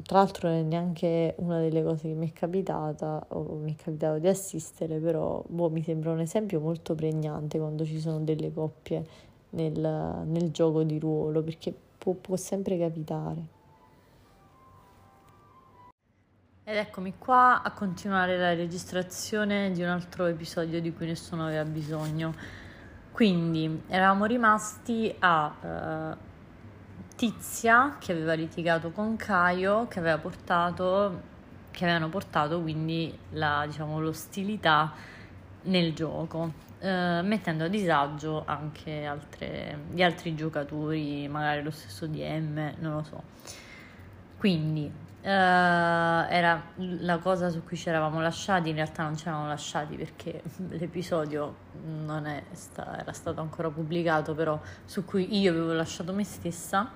tra l'altro non è neanche una delle cose che mi è capitata o mi è capitato di assistere, però boh, mi sembra un esempio molto pregnante quando ci sono delle coppie nel, nel gioco di ruolo, perché può, può sempre capitare. Ed eccomi qua a continuare la registrazione di un altro episodio di cui nessuno aveva bisogno. Quindi eravamo rimasti a uh, Tizia che aveva litigato con Caio, che aveva portato che avevano portato quindi la, diciamo, l'ostilità nel gioco eh, mettendo a disagio anche altre, gli altri giocatori, magari lo stesso DM, non lo so. Quindi eh, era la cosa su cui ci eravamo lasciati, in realtà non ci eravamo lasciati perché *laughs* l'episodio non sta, era stato ancora pubblicato, però su cui io avevo lasciato me stessa,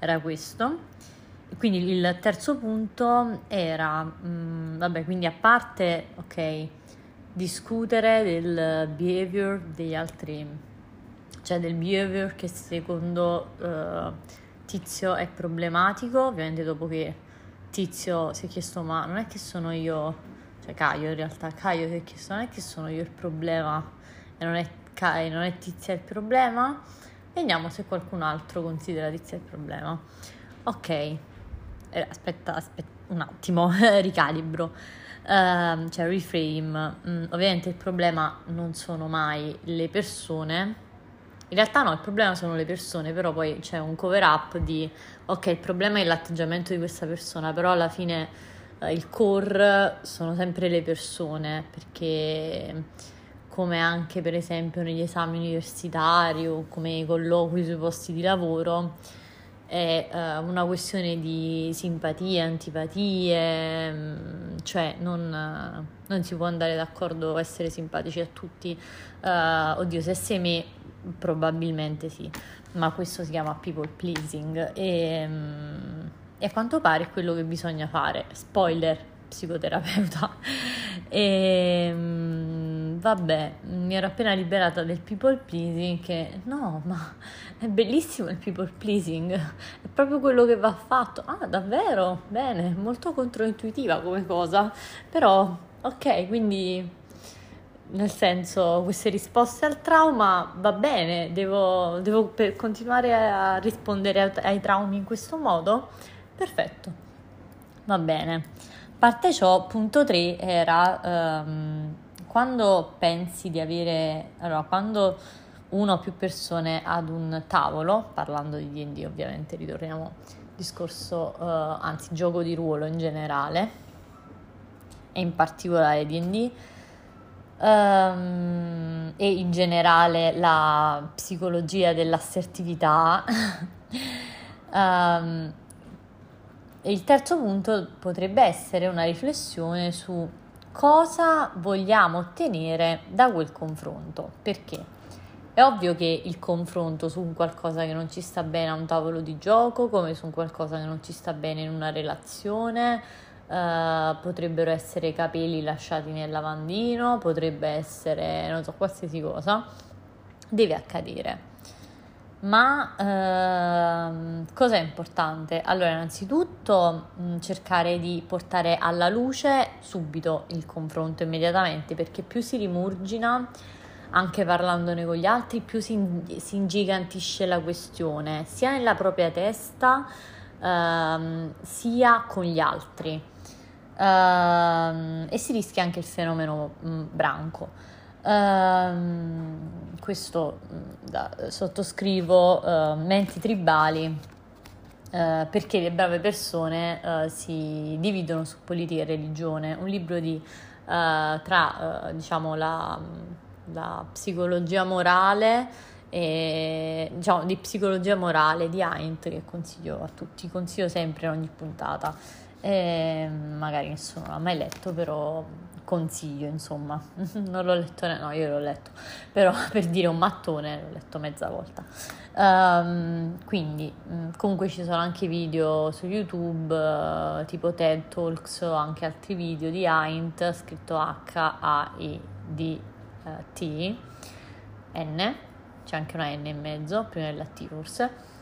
era questo. Quindi il terzo punto era, mh, mm, vabbè, quindi a parte, ok, discutere del behavior degli altri, cioè del behavior che secondo uh, Tizio è problematico, ovviamente dopo che Tizio si è chiesto ma non è che sono io, cioè Caio in realtà, Caio si è chiesto non è che sono io il problema e non è, Caio, non è Tizia il problema, vediamo se qualcun altro considera Tizia il problema. Ok, eh, aspetta, aspetta un attimo, *laughs* ricalibro uh, cioè reframe, mm, ovviamente il problema non sono mai le persone, in realtà no, il problema sono le persone, però poi c'è un cover up di ok, il problema è l'atteggiamento di questa persona, però alla fine uh, il core sono sempre le persone, perché come anche per esempio negli esami universitari o come i colloqui sui posti di lavoro, è uh, una questione di simpatie, antipatie, mm, cioè non, uh, non, si può andare d'accordo essere simpatici a tutti. Uh, oddio, se sei me, probabilmente sì, ma questo si chiama people pleasing e, um, e a quanto pare è quello che bisogna fare. Spoiler, psicoterapeuta. *laughs* e um, vabbè, mi ero appena liberata del people pleasing che no, ma è bellissimo il people pleasing, è proprio quello che va fatto. Ah, davvero? Bene, molto controintuitiva come cosa, però ok, quindi nel senso queste risposte al trauma va bene, devo, devo continuare a rispondere ai traumi in questo modo? Perfetto, va bene. Parte ciò, punto 3 era um, quando pensi di avere, allora quando uno o più persone ad un tavolo, parlando di DD ovviamente ritorniamo al discorso, uh, anzi gioco di ruolo in generale e in particolare DD, um, e in generale la psicologia dell'assertività. um, *laughs* il terzo punto potrebbe essere una riflessione su cosa vogliamo ottenere da quel confronto. Perché? È ovvio che il confronto su qualcosa che non ci sta bene a un tavolo di gioco, come su qualcosa che non ci sta bene in una relazione, eh, potrebbero essere capelli lasciati nel lavandino, potrebbe essere, non so, qualsiasi cosa, deve accadere. Ma ehm, cosa è importante? Allora, innanzitutto mh, cercare di portare alla luce subito il confronto immediatamente, perché più si rimurgina, anche parlandone con gli altri, più si, si ingigantisce la questione, sia nella propria testa, ehm, sia con gli altri. Ehm, e si rischia anche il fenomeno mh, branco. Ehm, questo mm, da, sottoscrivo uh, menti tribali Uh, perché le brave persone uh, si dividono su politica e religione. Un libro di, uh, tra diciamo, la, la, psicologia morale e diciamo, di psicologia morale di Heinz che consiglio a tutti, consiglio sempre in ogni puntata e magari nessuno l'ha mai letto, però consiglio, insomma. *laughs* non l'ho letto, no, io l'ho letto, però *laughs* per dire un mattone l'ho letto mezza volta. Um, quindi, mm, comunque ci sono anche video su YouTube, uh, tipo TED Talks o anche altri video di Aint, scritto H-A-I-D-T, N, c'è anche una N in mezzo, prima della T forse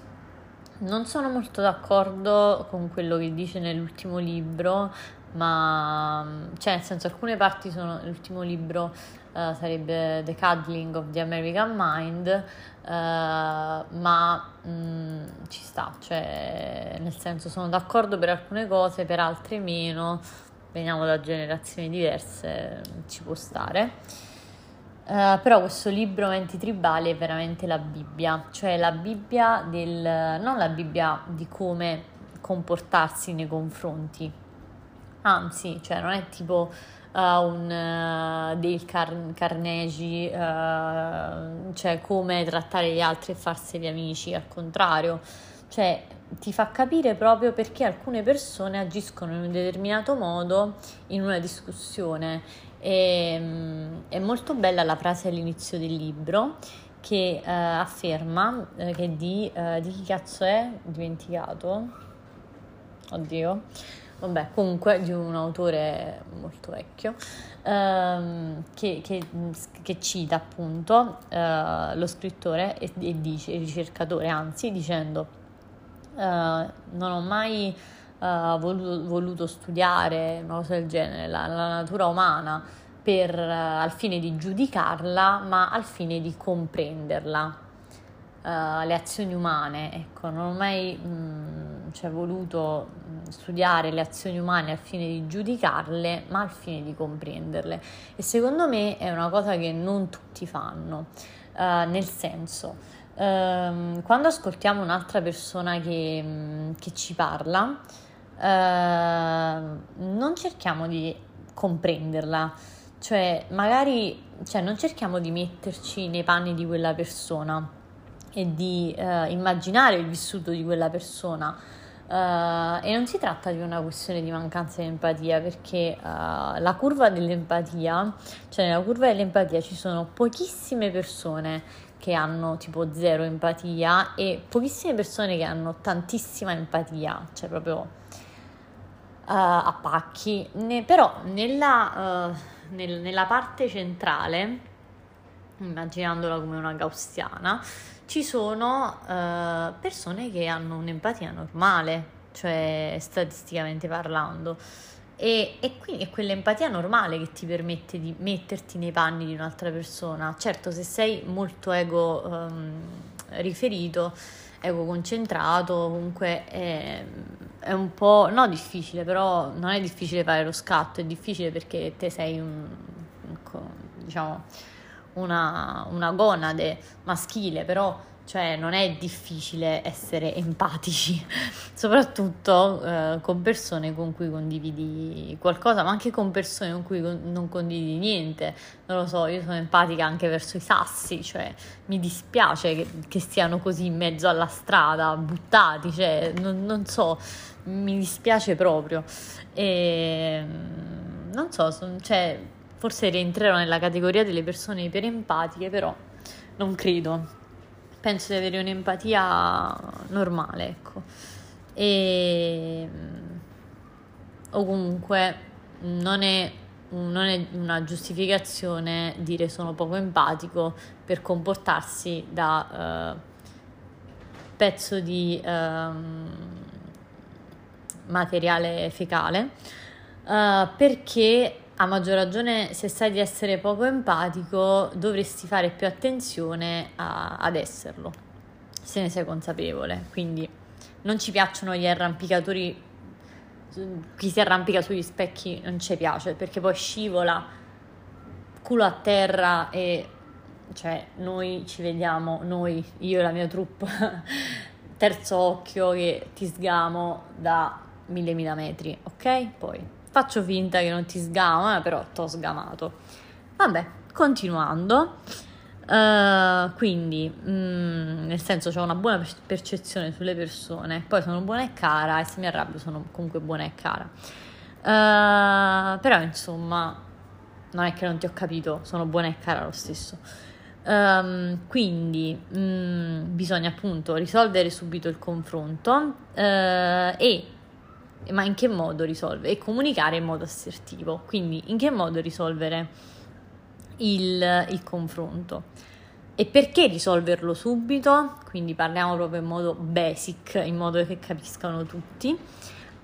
non sono molto d'accordo con quello che dice nell'ultimo libro, ma cioè nel senso alcune parti sono l'ultimo libro uh, sarebbe The Cuddling of the American Mind, uh, ma um, ci sta, cioè nel senso sono d'accordo per alcune cose, per altre meno, veniamo da generazioni diverse, ci può stare. Uh, però questo libro Menti Tribali è veramente la Bibbia, cioè la Bibbia del, non la Bibbia di come comportarsi nei confronti, anzi, cioè non è tipo uh, un uh, Dale Car- Carnegie, cioè come trattare gli altri e farseli amici, al contrario, cioè ti fa capire proprio perché alcune persone agiscono in un determinato modo in una discussione e, um, è molto bella la frase all'inizio del libro che uh, afferma uh, che di, uh, di chi cazzo è? Dimenticato? Oddio. Vabbè, comunque di un autore molto vecchio um, che, che, che, cita appunto lo scrittore e, e, dice, il ricercatore, anzi, dicendo non ho mai uh, voluto, voluto, studiare una cosa del genere, la, la natura umana, per, uh, al fine di giudicarla, ma al fine di comprenderla. Uh, le azioni umane, ecco, non ho mai mh, mm, cioè, voluto studiare le azioni umane al fine di giudicarle, ma al fine di comprenderle. E secondo me è una cosa che non tutti fanno, uh, nel senso, um, quando ascoltiamo un'altra persona che, che ci parla, Ehm, non cerchiamo di comprenderla, cioè magari cioè, non cerchiamo di metterci nei panni di quella persona e di uh, immaginare il vissuto di quella persona. Uh, e non si tratta di una questione di mancanza di empatia perché uh, la curva dell'empatia, cioè nella curva dell'empatia ci sono pochissime persone che hanno tipo zero empatia e pochissime persone che hanno tantissima empatia, cioè proprio uh, a pacchi, ne, però nella, nel, nella parte centrale, immaginandola come una gaussiana, ci sono uh, persone che hanno un'empatia normale, cioè statisticamente parlando. E, e quindi è quell'empatia normale che ti permette di metterti nei panni di un'altra persona. Certo, se sei molto ego um, riferito, ego concentrato, comunque è, è, un po' no difficile, però non è difficile fare lo scatto, è difficile perché te sei un, diciamo una, una gonade maschile, però cioè non è difficile essere empatici, *laughs* soprattutto eh, con persone con cui condividi qualcosa, ma anche con persone con cui con- non condividi niente. Non lo so, io sono empatica anche verso i sassi, cioè mi dispiace che, che stiano così in mezzo alla strada, buttati, cioè non, non so, mi dispiace proprio. E non so, son, cioè, forse rientrerò nella categoria delle persone iperempatiche, però non credo penso di avere un'empatia normale, ecco. E, o comunque non è, non è una giustificazione dire sono poco empatico per comportarsi da uh, pezzo di uh, materiale fecale uh, perché a maggior ragione se sai di essere poco empatico dovresti fare più attenzione a, ad esserlo, se ne sei consapevole. Quindi non ci piacciono gli arrampicatori, chi si arrampica sugli specchi non ci piace perché poi scivola culo a terra e cioè noi ci vediamo, noi, io e la mia troupe, *laughs* terzo occhio che ti sgamo da mille mila metri, ok? Poi faccio finta che non ti sgama, però t'ho sgamato. Vabbè, continuando. Uh, quindi, mm, nel senso, ho una buona percezione sulle persone, poi sono buona e cara, e se mi arrabbio sono comunque buona e cara. Uh, però, insomma, non è che non ti ho capito, sono buona e cara lo stesso. Um, quindi mm, bisogna appunto risolvere subito il confronto uh, e ma in che modo risolvere? E comunicare in modo assertivo. Quindi in che modo risolvere il, il confronto? E perché risolverlo subito? Quindi parliamo proprio in modo basic, in modo che capiscano tutti,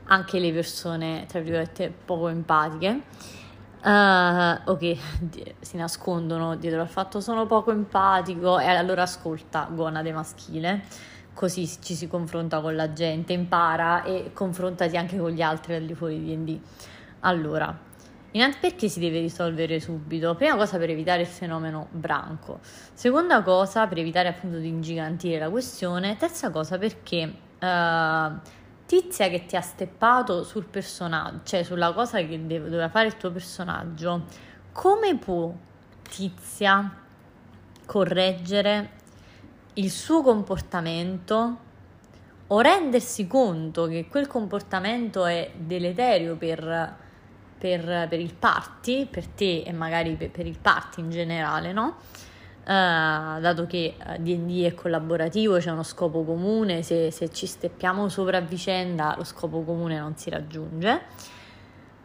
anche le persone, tra virgolette, poco empatiche. Uh, o che si nascondono dietro al fatto sono poco empatico e allora ascolta gonade maschile così ci si confronta con la gente, impara e confrontati anche con gli altri al di fuori di D&D. Allora, innanzitutto perché si deve risolvere subito? Prima cosa per evitare il fenomeno branco, seconda cosa per evitare appunto di ingigantire la questione, terza cosa perché uh, tizia che ti ha steppato sul personaggio, cioè sulla cosa che deve, doveva fare il tuo personaggio, come può tizia correggere il suo comportamento o rendersi conto che quel comportamento è deleterio per, per, per il party, per te e magari per, per il party in generale, no? Uh, dato che DD eh, è collaborativo, c'è uno scopo comune, se, se, ci steppiamo sopra a vicenda lo scopo comune non si raggiunge.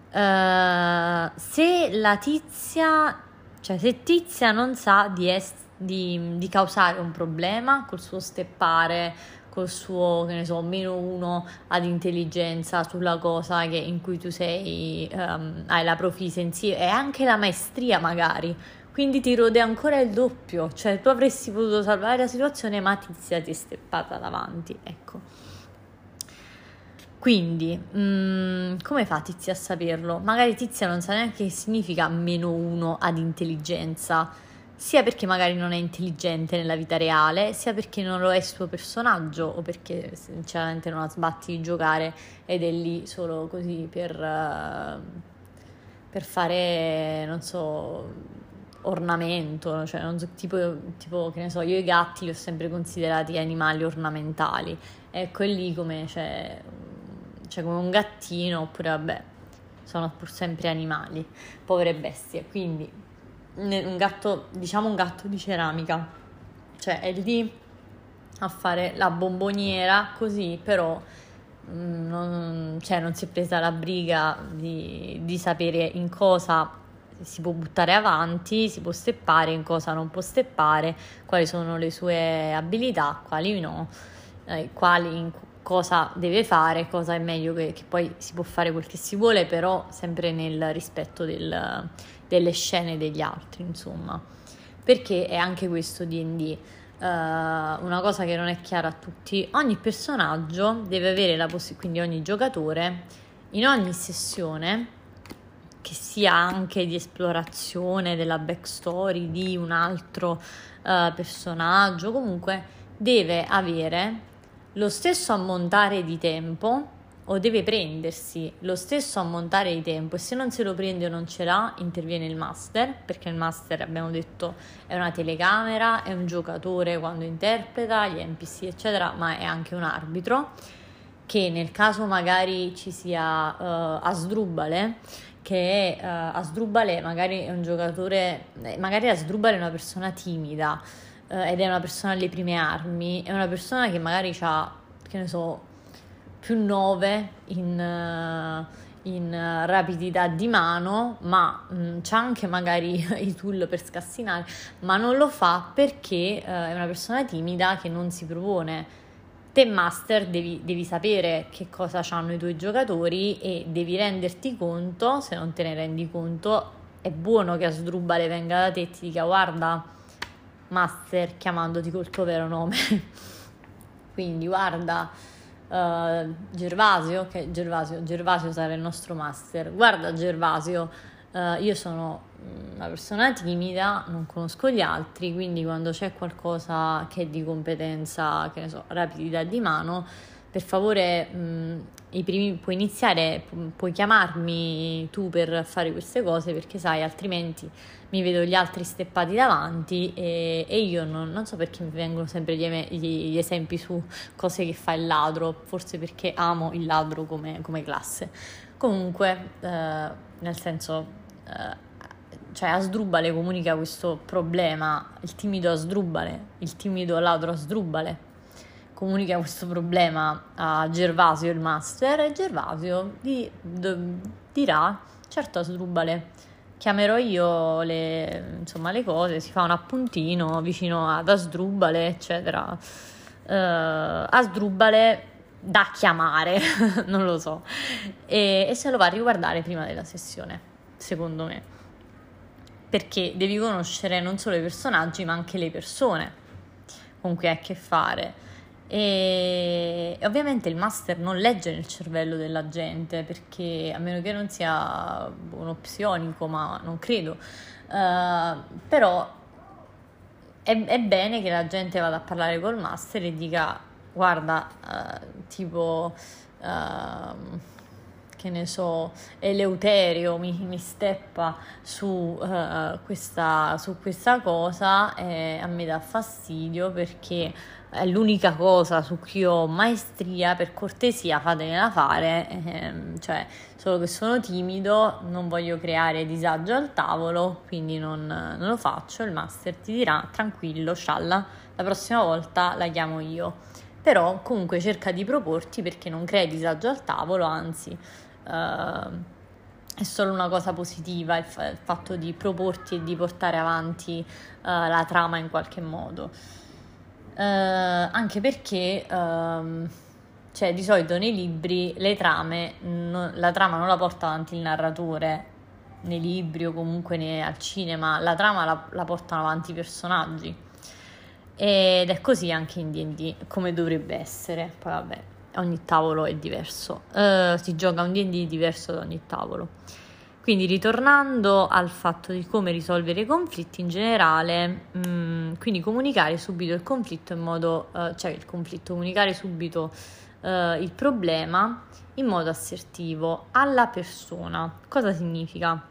Uh, se la tizia, cioè se tizia non sa di essere di, di causare un problema col suo steppare, col suo, che ne so, meno uno ad intelligenza sulla cosa che, in cui tu sei, um, hai la proficiency e anche la maestria magari. Quindi ti rode ancora il doppio, cioè tu avresti potuto salvare la situazione ma Tizia ti è steppata davanti, ecco. Quindi, mm, come fa Tizia a saperlo? Magari Tizia non sa neanche che significa meno uno ad intelligenza sia perché magari non è intelligente nella vita reale, sia perché non lo è il suo personaggio o perché sinceramente non ha sbatti di giocare ed è lì solo così per, uh, per fare, non so, ornamento, cioè non so, tipo, tipo, che ne so, io i gatti li ho sempre considerati animali ornamentali, ecco è lì come, cioè, cioè come un gattino oppure vabbè, sono pur sempre animali, povere bestie, quindi un gatto, diciamo un gatto di ceramica, cioè è lì a fare la bomboniera così, però mm, non, cioè, non si è presa la briga di, di sapere in cosa si può buttare avanti, si può steppare, in cosa non può steppare, quali sono le sue abilità, quali no, eh, quali cosa deve fare, cosa è meglio che, che, poi si può fare quel che si vuole, però sempre nel rispetto del, delle scene degli altri, insomma. Perché è anche questo DD. Uh, eh, una cosa che non è chiara a tutti, ogni personaggio deve avere la possibilità, quindi ogni giocatore, in ogni sessione che sia anche di esplorazione della backstory di un altro uh, personaggio, comunque deve avere lo stesso ammontare di tempo o deve prendersi lo stesso ammontare di tempo e se non se lo prende o non ce l'ha interviene il master perché il master abbiamo detto è una telecamera, è un giocatore quando interpreta gli NPC eccetera ma è anche un arbitro che nel caso magari ci sia uh, Asdrubale che uh, Asdrubale magari è un giocatore eh, magari Asdrubale è una persona timida uh, ed è una persona alle prime armi è una persona che magari ha che ne so più 9 in, uh, in rapidità di mano, ma mh, mm, c'ha anche magari *laughs* i tool per scassinare, ma non lo fa perché uh, è una persona timida che non si propone. Te master devi, devi sapere che cosa hanno i tuoi giocatori e devi renderti conto, se non te ne rendi conto, è buono che a Sdrubale venga da te e ti dica guarda master chiamandoti col tuo vero nome. *laughs* Quindi guarda uh, Gervasio, che Gervasio, Gervasio sarà il nostro master. Guarda Gervasio, uh, io sono una persona timida, non conosco gli altri, quindi quando c'è qualcosa che è di competenza, che ne so, rapidità di mano, per favore mh, primi, puoi iniziare, pu- puoi chiamarmi tu per fare queste cose perché sai altrimenti mi vedo gli altri steppati davanti e, e io non, non, so perché mi vengono sempre gli, gli, gli, esempi su cose che fa il ladro, forse perché amo il ladro come, come classe. Comunque, eh, nel senso, eh, cioè Asdrubale comunica questo problema, il timido Asdrubale, il timido ladro Asdrubale comunica questo problema a Gervasio il master e Gervasio gli dirà certo Asdrubale chiamerò io le, insomma, le cose si fa un appuntino vicino ad Asdrubale eccetera. Uh, Asdrubale da chiamare *laughs* non lo so e, e se lo va a riguardare prima della sessione secondo me. Perché devi conoscere non solo i personaggi ma anche le persone con cui hai a che fare e ovviamente il master non legge nel cervello della gente perché a meno che non sia uno psionico, ma non credo. Uh, però è, è, bene che la gente vada a parlare col master e dica guarda, uh, tipo uh, che ne so, Eleuterio mi, mi steppa su, questa, su questa cosa e a me dà fastidio perché è l'unica cosa su cui ho maestria, per cortesia fatemela fare, ehm, cioè solo che sono timido, non voglio creare disagio al tavolo, quindi non, non, lo faccio, il master ti dirà tranquillo, scialla, la prossima volta la chiamo io, però comunque cerca di proporti perché non crei disagio al tavolo, anzi... Eh, è solo una cosa positiva il, fa- il, fatto di proporti e di portare avanti uh, la trama in qualche modo. Uh, anche perché um, cioè, di solito nei libri le trame, no, la trama non la porta avanti il narratore nei libri o comunque nei, al cinema, la trama la, la, portano avanti i personaggi. Ed è così anche in DD, come dovrebbe essere. Poi vabbè, ogni tavolo è diverso. Uh, si gioca un DD diverso da ogni tavolo. Quindi ritornando al fatto di come risolvere i conflitti in generale, mh, mm, quindi comunicare subito il conflitto in modo, uh, cioè il conflitto, comunicare subito uh, il problema in modo assertivo alla persona. Cosa significa?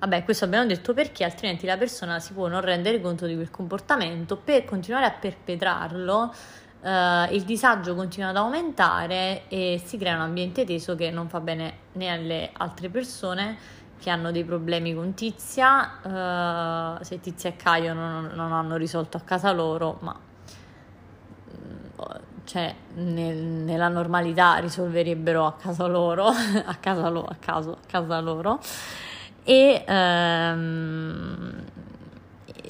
Vabbè, questo abbiamo detto perché altrimenti la persona si può non rendere conto di quel comportamento per continuare a perpetrarlo Uh, il disagio continua ad aumentare e si crea un ambiente teso che non fa bene né alle altre persone che hanno dei problemi con Tizia, uh, se Tizia e Caio non, non, hanno risolto a casa loro, ma mm, cioè, nel, nella normalità risolverebbero a casa loro, *laughs* a casa, lo, a caso, a casa loro. E um,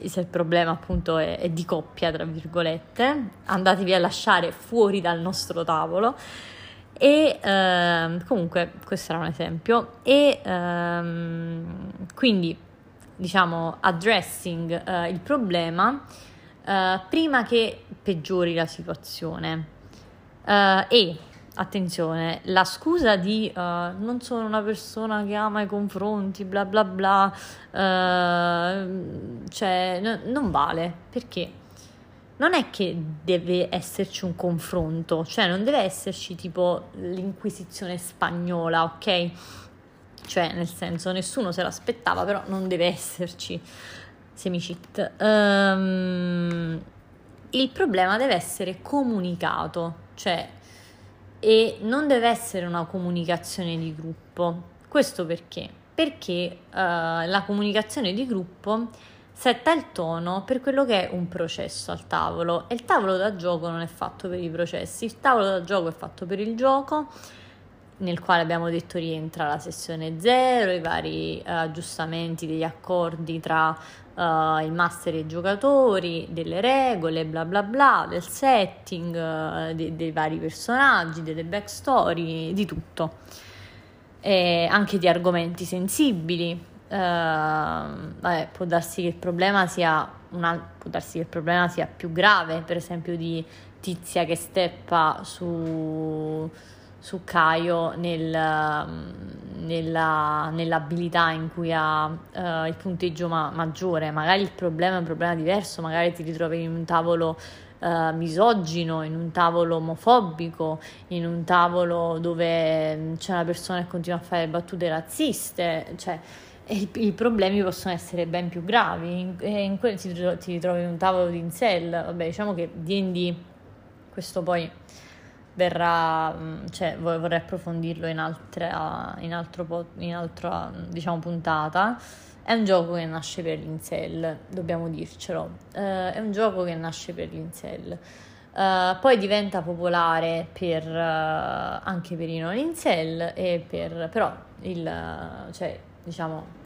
se il problema appunto è, è, di coppia, tra virgolette, andatevi a lasciare fuori dal nostro tavolo. E ehm, comunque questo era un esempio. E ehm, quindi diciamo addressing eh, il problema eh, prima che peggiori la situazione. Eh, e attenzione, la scusa di uh, non sono una persona che ama i confronti, bla bla bla, uh, cioè no, non vale perché non è che deve esserci un confronto, cioè non deve esserci tipo l'inquisizione spagnola, ok? Cioè, nel senso, nessuno se l'aspettava, però non deve esserci semicit. Um, il problema deve essere comunicato, cioè, e non deve essere una comunicazione di gruppo. Questo perché? Perché uh, la comunicazione di gruppo setta il tono per quello che è un processo al tavolo e il tavolo da gioco non è fatto per i processi, il tavolo da gioco è fatto per il gioco nel quale abbiamo detto rientra la sessione 0, i vari uh, aggiustamenti degli accordi tra uh, il master e i giocatori, delle regole, bla bla bla, del setting, uh, de- dei vari personaggi, delle backstory, di tutto. E anche di argomenti sensibili. vabbè, può darsi che il problema sia una, può darsi che il problema sia più grave, per esempio di tizia che steppa su su Caio nel, mm, nella, nell'abilità in cui ha uh, il punteggio ma- maggiore. Magari il problema è un problema diverso, magari ti ritrovi in un tavolo uh, misogino, in un tavolo omofobico, in un tavolo dove mm, c'è una persona che continua a fare battute razziste, cioè i, problemi possono essere ben più gravi. In, quello ti, ti ritrovi in un tavolo di incel, vabbè diciamo che D&D, questo poi verrà, mm, cioè vorrei approfondirlo in, altra, in, altro, in altra diciamo, puntata. È un gioco che nasce per l'incel, dobbiamo dircelo. Uh, è un gioco che nasce per l'incel. Uh, poi diventa popolare per, uh, anche per i non incel, e per, però il, cioè, diciamo,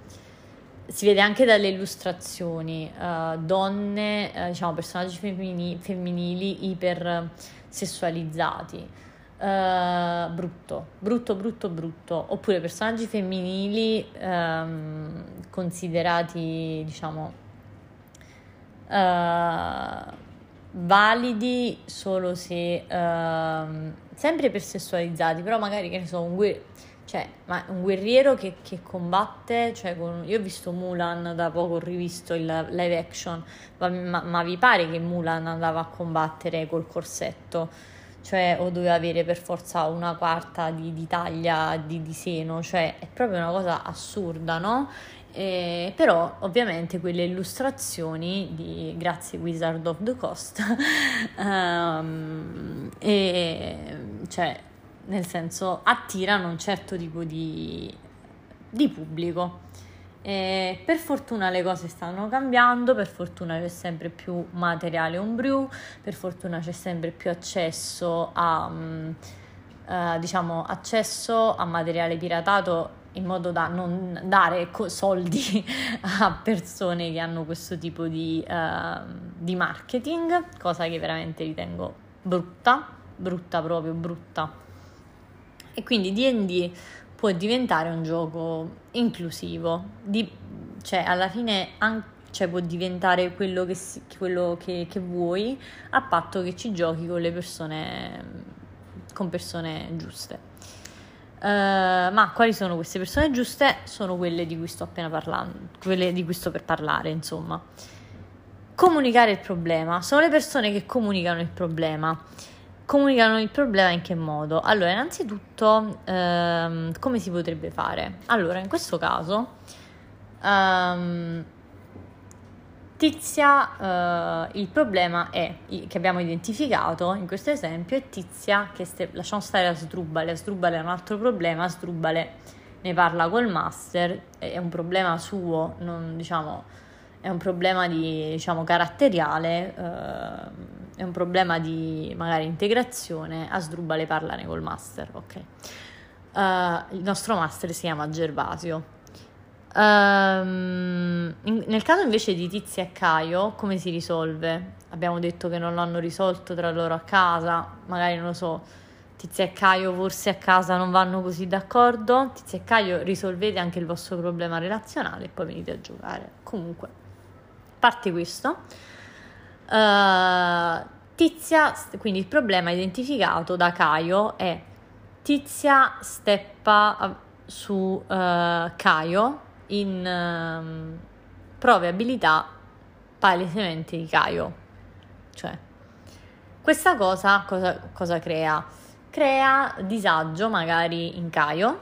si vede anche dalle illustrazioni, donne, diciamo, personaggi femminili, femminili iper sessualizzati. Uh, brutto, brutto, brutto, brutto. Oppure personaggi femminili um, considerati, diciamo, uh, validi solo se uh, sempre per sessualizzati, però magari che ne so, un, guer- cioè, un guerriero che, che combatte, cioè con, io ho visto Mulan da poco, ho rivisto il live action, ma, ma, ma vi pare che Mulan andava a combattere col corsetto? Cioè, o doveva avere per forza una quarta di, di taglia di, di seno, cioè è proprio una cosa assurda, no? Eh, però ovviamente quelle illustrazioni di grazie Wizard of the Coast um, *laughs* e cioè nel senso attirano un certo tipo di, di pubblico. E per fortuna le cose stanno cambiando, per fortuna c'è sempre più materiale homebrew, per fortuna c'è sempre più accesso a, um, uh, diciamo, accesso a materiale piratato in modo da non dare co- soldi *laughs* a persone che hanno questo tipo di, uh, di marketing, cosa che veramente ritengo brutta, brutta proprio, brutta. E quindi DD può diventare un gioco inclusivo, di, cioè alla fine anche cioè può diventare quello, che, si, quello che, che, vuoi a patto che ci giochi con le persone con persone giuste. Uh, ma quali sono queste persone giuste? sono quelle di cui sto appena parlando quelle di cui sto per parlare insomma. Comunicare il problema. Sono le persone che comunicano il problema comunicano il problema in che modo? Allora, innanzitutto, ehm, come si potrebbe fare? Allora, in questo caso, ehm, Tizia, eh, il problema è che abbiamo identificato in questo esempio è Tizia che ste, lasciamo stare a Sdrubale, Asdrubale è un altro problema, Sdrubale ne parla col master, è un problema suo, non, diciamo, è un problema di, diciamo, caratteriale. Eh, è un problema di magari integrazione, a Sdrubale parlare col master, ok. Uh, il nostro master si chiama Gervasio. Um, in, nel caso invece di Tizia e Caio, come si risolve? Abbiamo detto che non l'hanno risolto tra loro a casa, magari non lo so, Tizia e Caio forse a casa non vanno così d'accordo, Tizia e Caio risolvete anche il vostro problema relazionale e poi venite a giocare. Comunque, parte questo. Uh, Tizia, quindi il problema identificato da Caio è Tizia steppa su uh, Caio in uh, prove abilità palesemente di Caio. Cioè, questa cosa cosa, cosa crea? Crea disagio magari in Caio,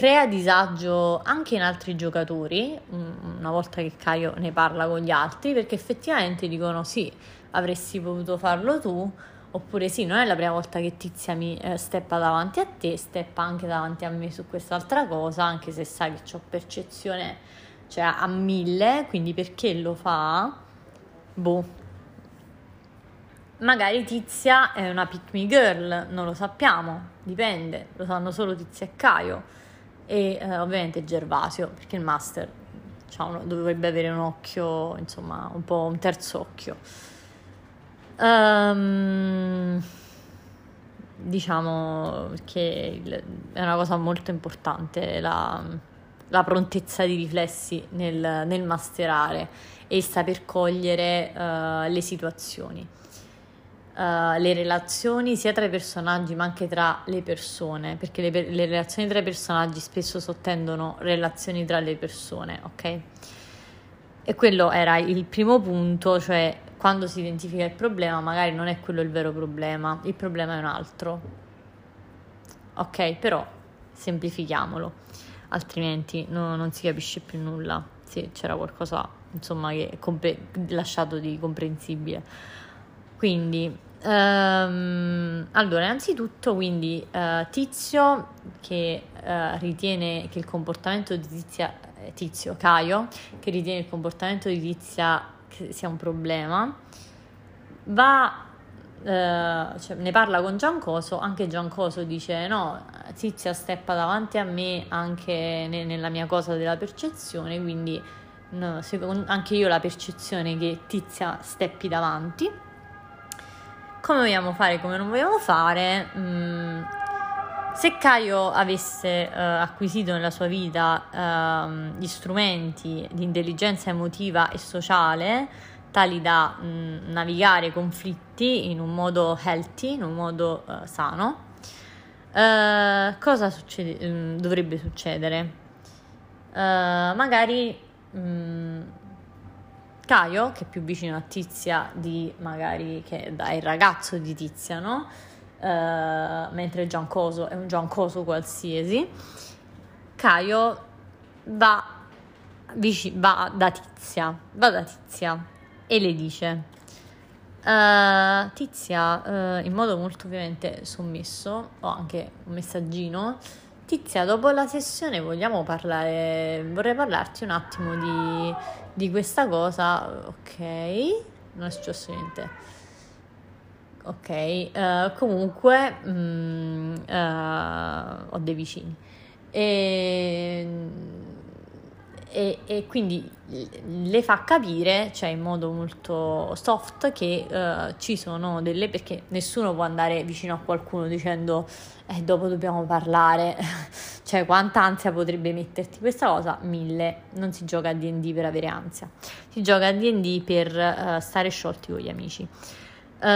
crea disagio anche in altri giocatori, una volta che Caio ne parla con gli altri, perché effettivamente dicono sì, avresti potuto farlo tu, oppure sì, non è la prima volta che Tizia mi eh, steppa davanti a te, steppa anche davanti a me su quest'altra cosa, anche se sai che ho percezione cioè a mille, quindi perché lo fa? Boh. Magari Tizia è una pick me girl, non lo sappiamo, dipende, lo sanno solo Tizia e Caio e eh, ovviamente Gervasio, perché il master uno, dovrebbe avere un occhio, insomma, un po' un terzo occhio. Um, diciamo che è una cosa molto importante la la prontezza di riflessi nel, nel masterare e saper cogliere uh, le situazioni, uh, le relazioni sia tra i personaggi ma anche tra le persone, perché le, le relazioni tra i personaggi spesso sottendono relazioni tra le persone, ok? E quello era il primo punto, cioè quando si identifica il problema, magari non è quello il vero problema, il problema è un altro. Ok, però semplifichiamolo altrimenti no, non si capisce più nulla. Sì, c'era qualcosa insomma che è compre- lasciato di comprensibile. Quindi, um, allora, innanzitutto, quindi uh, Tizio che uh, ritiene che il comportamento di Tizia, eh, Tizio Caio, che ritiene il comportamento di Tizia sia un problema, va Uh, cioè, ne parla con Giancoso, anche Giancoso dice no, Tizia steppa davanti a me anche ne- nella mia cosa della percezione, quindi no, secondo, anche io ho la percezione che Tizia steppi davanti. Come vogliamo fare, come non vogliamo fare? Mm, se Caio avesse uh, acquisito nella sua vita uh, gli strumenti di intelligenza emotiva e sociale, tali da mh, mm, navigare conflitti in un modo healthy, in un modo uh, sano. Uh, cosa succede, mm, dovrebbe succedere? Uh, magari mh, mm, Caio, che è più vicino a Tizia di magari che è il ragazzo di Tizia, no? mentre Giancoso è un Giancoso qualsiasi, Caio va, vic- va da Tizia, va da Tizia e le dice uh, Tizia uh, in modo molto ovviamente sommesso o anche un messaggino Tizia dopo la sessione vogliamo parlare vorrei parlarti un attimo di, di questa cosa ok non è successo niente. Ok uh, comunque mm, ho dei vicini. E e, e, quindi le fa capire, cioè in modo molto soft, che uh, ci sono delle... perché nessuno può andare vicino a qualcuno dicendo eh, dopo dobbiamo parlare, *laughs* cioè quanta ansia potrebbe metterti questa cosa? Mille, non si gioca a D&D per avere ansia, si gioca a D&D per uh, stare sciolti con gli amici, uh,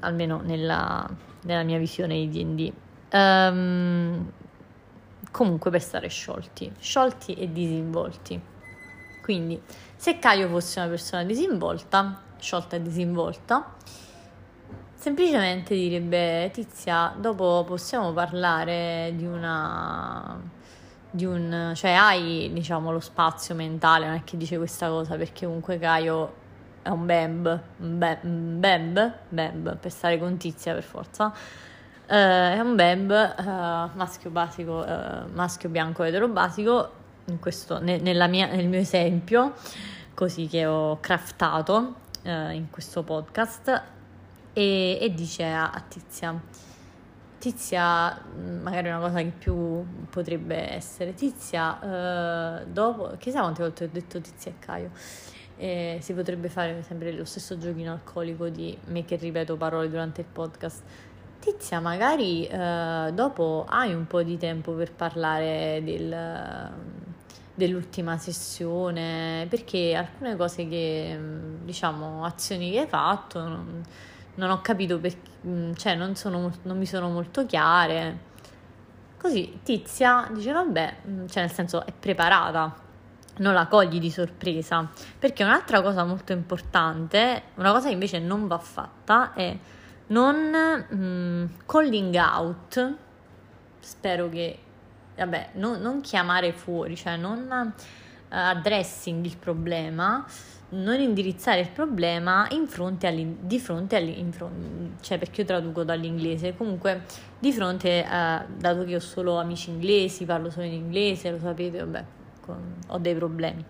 almeno nella, nella, mia visione di D&D. Um, comunque per stare sciolti, sciolti e disinvolti. Quindi, se Caio fosse una persona disinvolta, sciolta e disinvolta, semplicemente direbbe Tizia, dopo possiamo parlare di una di un cioè hai diciamo lo spazio mentale, non è che dice questa cosa perché comunque Caio è un bemb, un bemb, bemb per stare con Tizia per forza è un bemb uh, maschio basico, uh, maschio bianco etero basico, questo, ne, mia, nel mio esempio, così che ho craftato in questo podcast, e, e dice a, a, Tizia, Tizia, mm, magari una cosa che più potrebbe essere, Tizia, dopo, chissà quante volte ho detto Tizia e Caio, eh, si potrebbe fare sempre lo stesso giochino alcolico di me che ripeto parole durante il podcast. Tizia, magari eh, dopo hai un po' di tempo per parlare del, dell'ultima sessione, perché alcune cose che, diciamo, azioni che hai fatto non, non ho capito perché, mm, cioè non, sono, non mi sono molto chiare. Così Tizia dice vabbè, mm, cioè nel senso è preparata, non la cogli di sorpresa, perché un'altra cosa molto importante, una cosa che invece non va fatta è non mm, calling out, spero che, vabbè, non, non chiamare fuori, cioè non uh, addressing il problema, non indirizzare il problema in fronte all'in, di fronte all'in, cioè perché io traduco dall'inglese, comunque di fronte a, dato che ho solo amici inglesi, parlo solo in inglese, lo sapete, vabbè, con, ho dei problemi.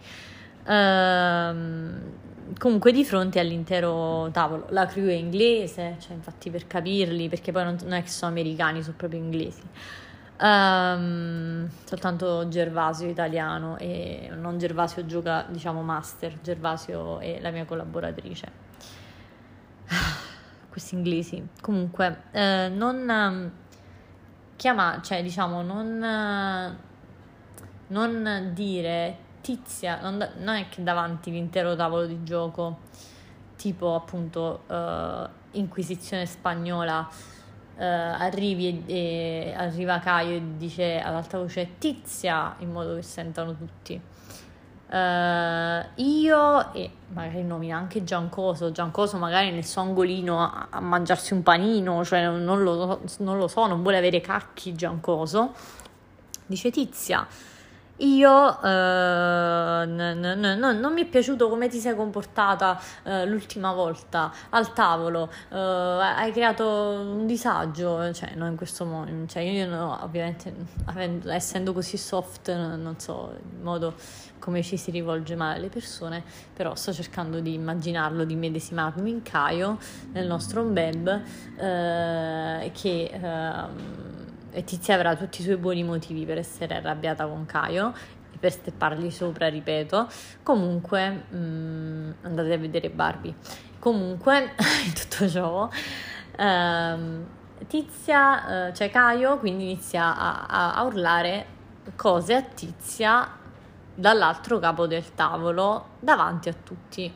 Ehm, comunque di fronte all'intero tavolo, la crew è inglese, cioè infatti per capirli, perché poi non, non è che sono americani, sono proprio inglesi. Um, soltanto Gervasio italiano e non Gervasio gioca diciamo master. Gervasio è la mia collaboratrice. *sighs* Questi inglesi. Comunque eh, non um, chiama cioè diciamo non non dire tizia non, da, non, è che davanti l'intero tavolo di gioco tipo appunto uh, inquisizione spagnola uh, arrivi e, e, arriva Caio e dice ad alta voce Tizia in modo che sentano tutti. Uh, io e magari nomina anche Giancoso, Giancoso magari nel suo angolino a, a mangiarsi un panino, cioè non lo, non lo so, non vuole avere cacchi Giancoso. Dice Tizia, io eh, n- n- non mi è piaciuto come ti sei comportata eh, l'ultima volta al tavolo, eh, hai creato un disagio, cioè non in questo modo, cioè io no, ovviamente avendo, essendo così soft non so il modo come ci si rivolge male alle persone, però sto cercando di immaginarlo, di medesimarmi in Caio, nel nostro web, eh, che ehm, e Tizia avrà tutti i suoi buoni motivi per essere arrabbiata con Caio e per steppargli sopra, ripeto. Comunque, mh, mm, andate a vedere Barbie. Comunque, *laughs* in tutto ciò, ehm, Tizia, eh, cioè Caio, quindi inizia a, a, a urlare cose a Tizia dall'altro capo del tavolo davanti a tutti.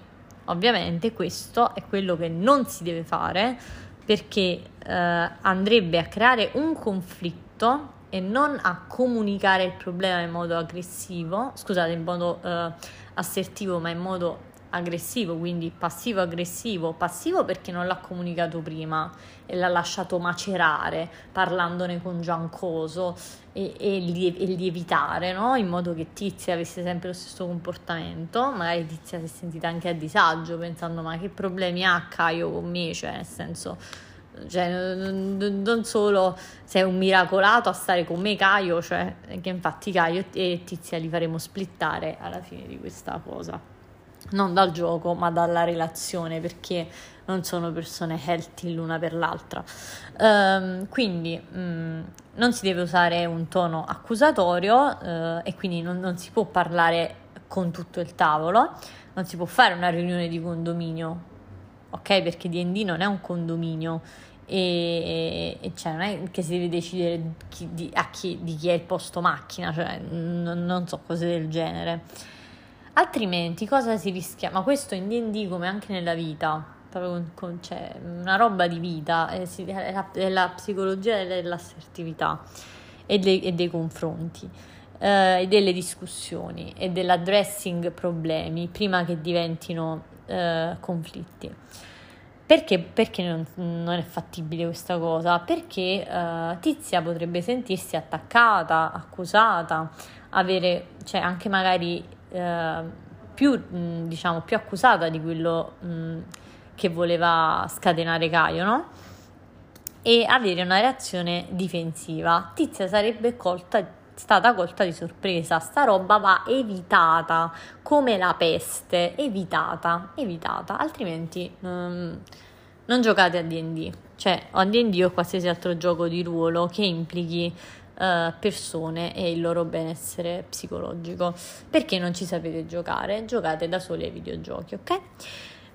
Ovviamente questo è quello che non si deve fare perché eh, andrebbe a creare un conflitto e non a comunicare il problema in modo aggressivo, scusate, in modo eh, assertivo, ma in modo aggressivo, quindi passivo-aggressivo, passivo perché non l'ha comunicato prima e l'ha lasciato macerare parlandone con Giancoso e, e, e lievitare, no? in modo che Tizia avesse sempre lo stesso comportamento, magari Tizia si è sentita anche a disagio pensando ma che problemi ha Caio con me, cioè nel senso cioè, non solo sei un miracolato a stare con me Caio, cioè che infatti Caio e Tizia li faremo splittare alla fine di questa cosa non dal gioco ma dalla relazione perché non sono persone healthy l'una per l'altra. Um, quindi um, non si deve usare un tono accusatorio uh, e quindi non, non, si può parlare con tutto il tavolo, non si può fare una riunione di condominio, ok? Perché DD non è un condominio. E, e cioè non è che si deve decidere chi, di, chi, di, chi è il posto macchina, cioè n- non so cose del genere. Altrimenti cosa si rischia? Ma questo in D&D come anche nella vita, proprio con, con, cioè, una roba di vita, è, è, la, è la, psicologia dell'assertività e, de, e dei confronti eh, e delle discussioni e dell'addressing problemi prima che diventino eh, conflitti. Perché, perché non, non, è fattibile questa cosa? Perché uh, Tizia potrebbe sentirsi attaccata, accusata, avere, cioè anche magari eh, più, mh, diciamo, più accusata di quello mh, che voleva scatenare Caio, no? E avere una reazione difensiva. Tizia sarebbe colta, stata colta di sorpresa. Sta roba va evitata come la peste, evitata, evitata, altrimenti mh, non giocate a DD. Cioè, a DD o qualsiasi altro gioco di ruolo che implichi uh, persone e il loro benessere psicologico. Perché non ci sapete giocare? Giocate da soli ai videogiochi, ok?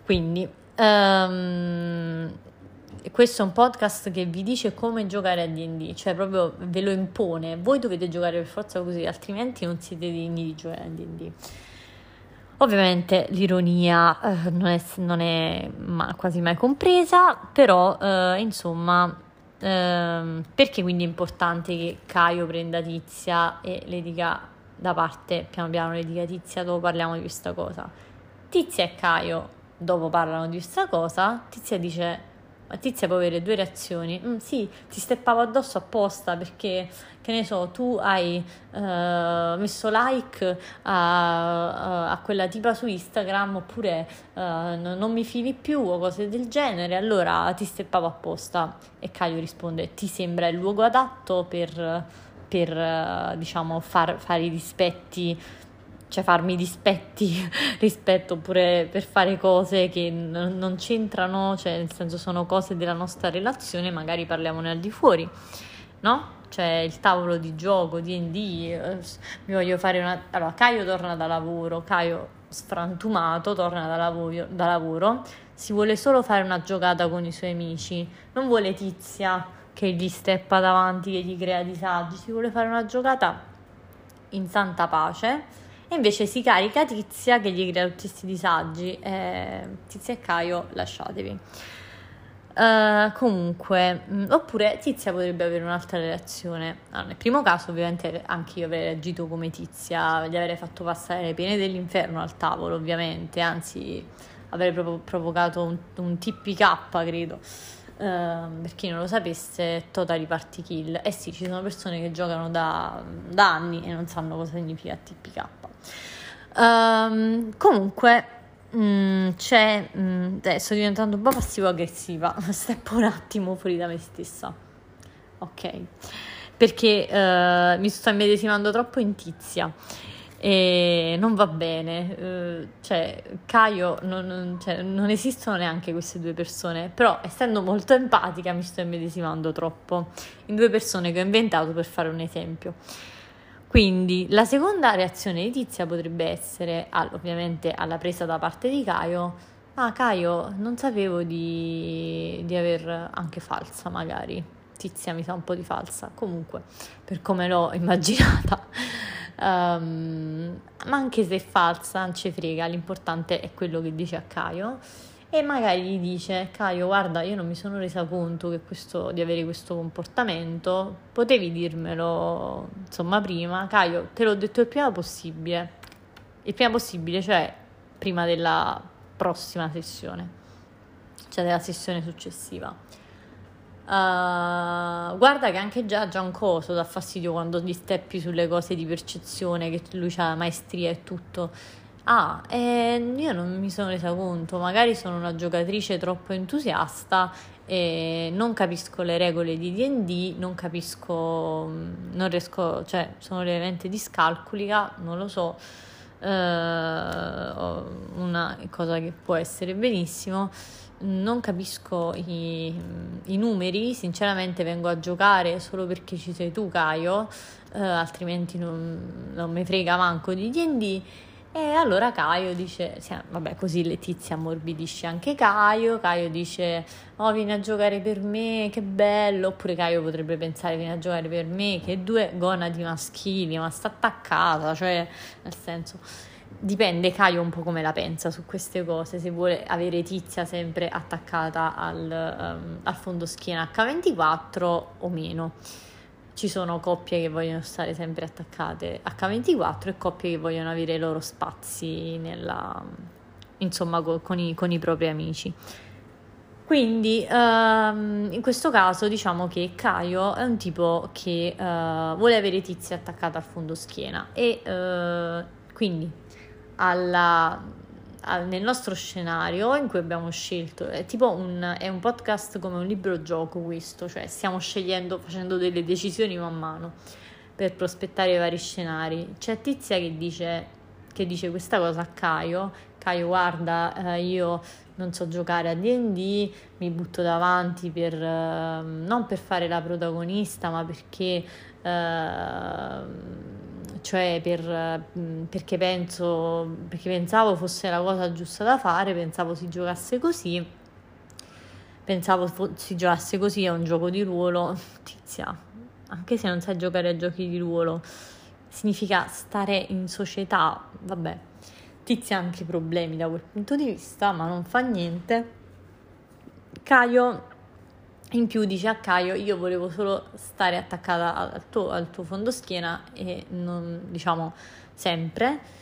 Quindi, um, questo è un podcast che vi dice come giocare a DD, cioè proprio ve lo impone. Voi dovete giocare per forza così, altrimenti non siete degni di giocare a DD. Ovviamente l'ironia eh, non è, non è ma, quasi mai compresa, però eh, insomma, ehm, perché quindi è importante che Caio prenda Tizia e le dica da parte, piano piano le dica Tizia, dopo parliamo di questa cosa. Tizia e Caio dopo parlano di questa cosa, Tizia dice ma Tizia può avere due reazioni. Mm, sì, ti steppavo addosso apposta perché, che ne so, tu hai uh, messo like a, a, quella tipa su Instagram oppure uh, non mi fili più o cose del genere, allora ti steppavo apposta. E Caio risponde, ti sembra il luogo adatto per, per uh, diciamo, far, fare i dispetti cioè farmi dispetti *laughs* rispetto oppure per fare cose che n- non c'entrano, cioè nel senso sono cose della nostra relazione, magari parliamone al di fuori, no? Cioè il tavolo di gioco, D&D, eh, mi voglio fare una... Allora, Caio torna da lavoro, Caio sfrantumato torna da lavoro, da lavoro, si vuole solo fare una giocata con i suoi amici, non vuole Tizia che gli steppa davanti, che gli crea disagi, si vuole fare una giocata in santa pace e invece si carica Tizia che gli crea tutti questi disagi. Eh, Tizia e Caio, lasciatevi. Uh, comunque, mh, mm, oppure Tizia potrebbe avere un'altra reazione. Allora, nel primo caso, ovviamente, anche io avrei reagito come Tizia, gli avrei fatto passare le pene dell'inferno al tavolo, ovviamente, anzi, avrei proprio provocato un, un TPK, credo. Uh, per chi non lo sapesse, Totally Party Kill. Eh sì, ci sono persone che giocano da, da anni e non sanno cosa significa TPK. Um, comunque mm, c'è mm, eh, sto diventando un po' passivo-aggressiva *laughs* steppo un attimo fuori da me stessa. Ok. Perché uh, mi sto immedesimando troppo in tizia. E non va bene. Uh, cioè Caio non, non, cioè, non esistono neanche queste due persone. Però essendo molto empatica mi sto immedesimando troppo in due persone che ho inventato per fare un esempio quindi la seconda reazione di Tizia potrebbe essere, ovviamente alla presa da parte di Caio, ah Caio non sapevo di, di aver anche falsa magari, Tizia mi sa un po' di falsa, comunque per come l'ho *laughs* immaginata. Um, ma anche se è falsa, non ci frega, l'importante è quello che dice a Caio e magari gli dice Caio guarda io non mi sono resa conto questo, di avere questo comportamento. Potevi dirmelo insomma prima. Caio te l'ho detto il prima possibile. Il prima possibile cioè prima della prossima sessione. Cioè della sessione successiva. Uh, guarda che anche già Giancoso dà fastidio quando gli steppi sulle cose di percezione, che lui ha la maestria e tutto. Ah, eh, io non mi sono resa conto, magari sono una giocatrice troppo entusiasta e non capisco le regole di DD, non capisco, mm, non riesco, cioè sono veramente discalculica, non lo so, eh, una cosa che può essere benissimo. Non capisco i, i, numeri, sinceramente vengo a giocare solo perché ci sei tu, Caio, eh, altrimenti non, non mi frega manco di DD e allora Caio dice, sì, vabbè così Letizia ammorbidisce anche Caio, Caio dice oh vieni a giocare per me, che bello, oppure Caio potrebbe pensare vieni a giocare per me, che due gonadi maschili, ma sta attaccata, cioè nel senso dipende Caio un po' come la pensa su queste cose, se vuole avere Tizia sempre attaccata al, um, al fondo schiena H24 o meno ci sono coppie che vogliono stare sempre attaccate H24 e coppie che vogliono avere i loro spazi nella, insomma con i, con i propri amici. Quindi um, in questo caso diciamo che Caio è un tipo che uh, vuole avere Tizia attaccata al fondo schiena e uh, quindi alla nel nostro scenario in cui abbiamo scelto, è tipo un, è un podcast come un libro gioco questo, cioè stiamo scegliendo, facendo delle decisioni man mano per prospettare i vari scenari. C'è Tizia che dice, che dice questa cosa a Caio, Caio guarda eh, io non so giocare a D&D, mi butto davanti per, eh, non per fare la protagonista ma perché... Eh, cioè per, perché, penso, perché pensavo fosse la cosa giusta da fare, pensavo si giocasse così, pensavo fo- si giocasse così, è un gioco di ruolo, *laughs* tizia, anche se non sai giocare a giochi di ruolo, significa stare in società, vabbè, Tizia ha anche problemi da quel punto di vista, ma non fa niente. Caio in più dice a Caio io volevo solo stare attaccata al tuo, al tuo fondoschiena e non diciamo sempre.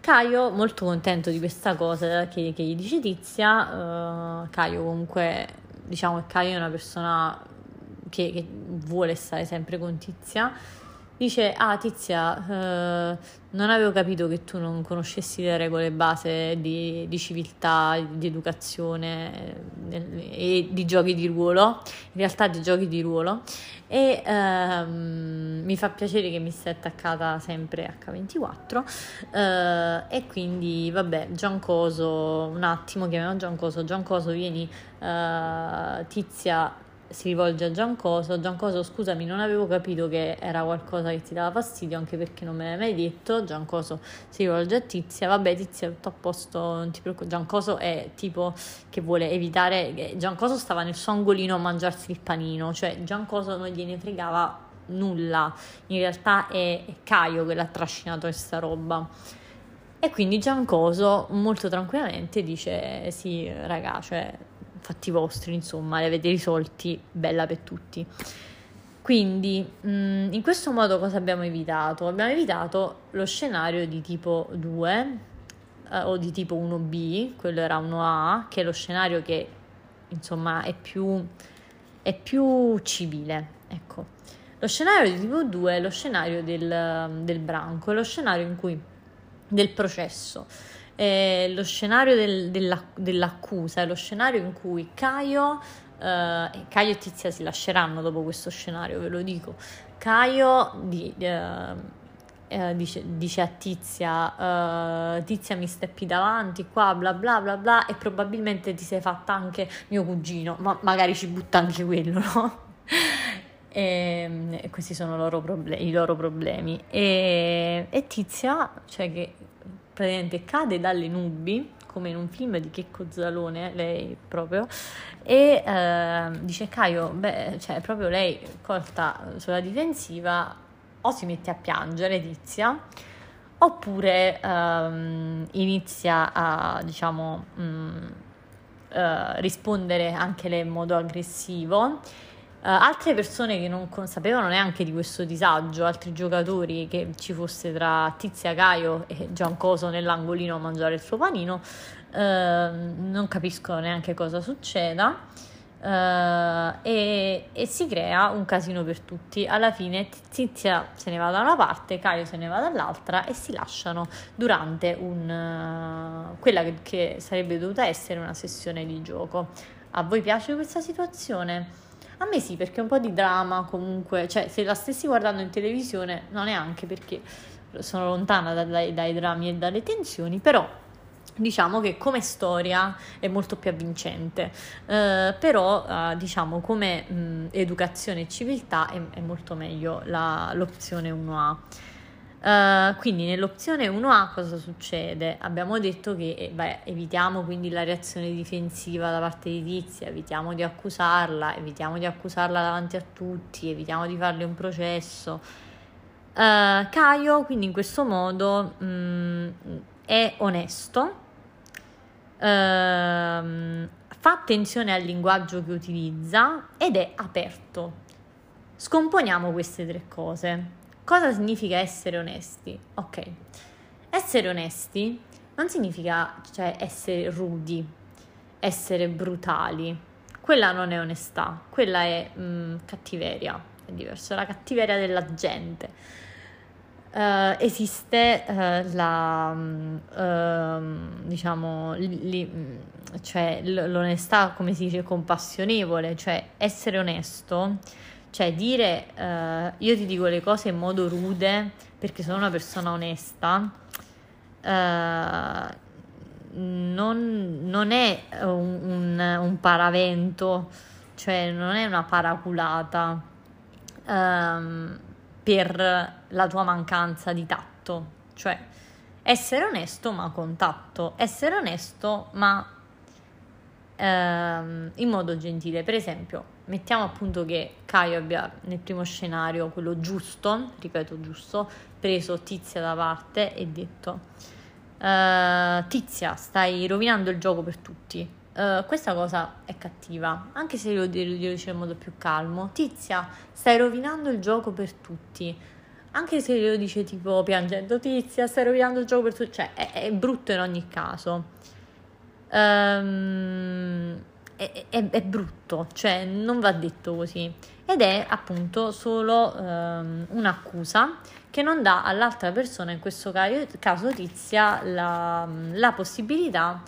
Caio molto contento di questa cosa che, che gli dice Tizia, uh, Caio comunque diciamo che Caio è una persona che, che vuole stare sempre con Tizia Dice, ah Tizia, eh, non avevo capito che tu non conoscessi le regole base di, di civiltà, di educazione eh, e di giochi di ruolo, in realtà di giochi di ruolo, e ehm, mi fa piacere che mi stai attaccata sempre H24 eh, e quindi vabbè, Giancoso, un attimo, chiamiamo Giancoso, Giancoso vieni, eh, Tizia si rivolge a Giancoso, Giancoso scusami non avevo capito che era qualcosa che ti dava fastidio anche perché non me l'hai mai detto, Giancoso si rivolge a Tizia, vabbè Tizia tutto a posto, non ti preoccupare, Giancoso è tipo che vuole evitare, Giancoso stava nel suo angolino a mangiarsi il panino, cioè Giancoso non gliene fregava nulla, in realtà è, Caio che l'ha trascinato questa roba. E quindi Giancoso molto tranquillamente dice sì raga, cioè fatti vostri, insomma, li avete risolti, bella per tutti. Quindi, mh, mm, in questo modo cosa abbiamo evitato? Abbiamo evitato lo scenario di tipo 2 eh, o di tipo 1B, quello era 1A, che è lo scenario che, insomma, è più, è più civile, ecco. Lo scenario di tipo 2 è lo scenario del, del branco, è lo scenario in cui del processo eh, lo scenario del, della, dell'accusa è lo scenario in cui Caio, eh, Caio e Tizia si lasceranno dopo questo scenario, ve lo dico. Caio di, eh, eh dice, dice, a Tizia, uh, Tizia mi steppi davanti qua, bla bla bla bla, e probabilmente ti sei fatta anche mio cugino, ma magari ci butta anche quello, no? e, *laughs* ehm, e, questi sono loro proble- i loro problemi. E, e Tizia, cioè che praticamente cade dalle nubi come in un film di Checco Zalone, lei proprio, e eh, dice Caio, beh, cioè proprio lei colta sulla difensiva o si mette a piangere Tizia oppure ehm, inizia a diciamo mh, mm, eh, rispondere anche lei in modo aggressivo Uh, altre persone che non sapevano neanche di questo disagio, altri giocatori che ci fosse tra Tizia Caio e Giancoso nell'angolino a mangiare il suo panino, uh, non capiscono neanche cosa succeda uh, e, e, si crea un casino per tutti. Alla fine Tizia se ne va da una parte, Caio se ne va dall'altra e si lasciano durante un, quella che, che sarebbe dovuta essere una sessione di gioco. A voi piace questa situazione? A me sì, perché un po' di drama comunque, cioè se la stessi guardando in televisione, non è anche perché sono lontana dai, dai drammi e dalle tensioni, però diciamo che come storia è molto più avvincente, eh, però eh, diciamo come mh, educazione e civiltà è, è molto meglio la, l'opzione 1A. Uh, quindi nell'opzione 1A cosa succede? Abbiamo detto che eh, beh, evitiamo quindi la reazione difensiva da parte di Tizia, evitiamo di accusarla, evitiamo di accusarla davanti a tutti, evitiamo di farle un processo. Uh, Caio quindi in questo modo mh, mm, è onesto, uh, fa attenzione al linguaggio che utilizza ed è aperto. Scomponiamo queste tre cose. Cosa significa essere onesti? Ok, essere onesti non significa cioè, essere rudi, essere brutali. Quella non è onestà, quella è mh, mm, cattiveria, è diverso, la cattiveria della gente. Uh, esiste uh, la uh, diciamo li, mm, cioè l'onestà come si dice compassionevole cioè essere onesto cioè dire uh, io ti dico le cose in modo rude perché sono una persona onesta uh, non, non, è un, un, un, paravento, cioè non è una paraculata um, per la tua mancanza di tatto, cioè essere onesto ma con tatto, essere onesto ma um, in modo gentile. Per esempio, mettiamo appunto che Caio abbia nel primo scenario quello giusto, ripeto giusto, preso Tizia da parte e detto Uh, tizia, stai rovinando il gioco per tutti. Uh, questa cosa è cattiva, anche se lo, lo dice in modo più calmo. Tizia, stai rovinando il gioco per tutti. Anche se lo dice tipo piangendo, Tizia, stai rovinando il gioco per tutti. Cioè, è, è brutto in ogni caso. Um, è, è, è, brutto, cioè non va detto così. Ed è appunto solo um, un'accusa che non dà all'altra persona, in questo caso Tizia, la, la possibilità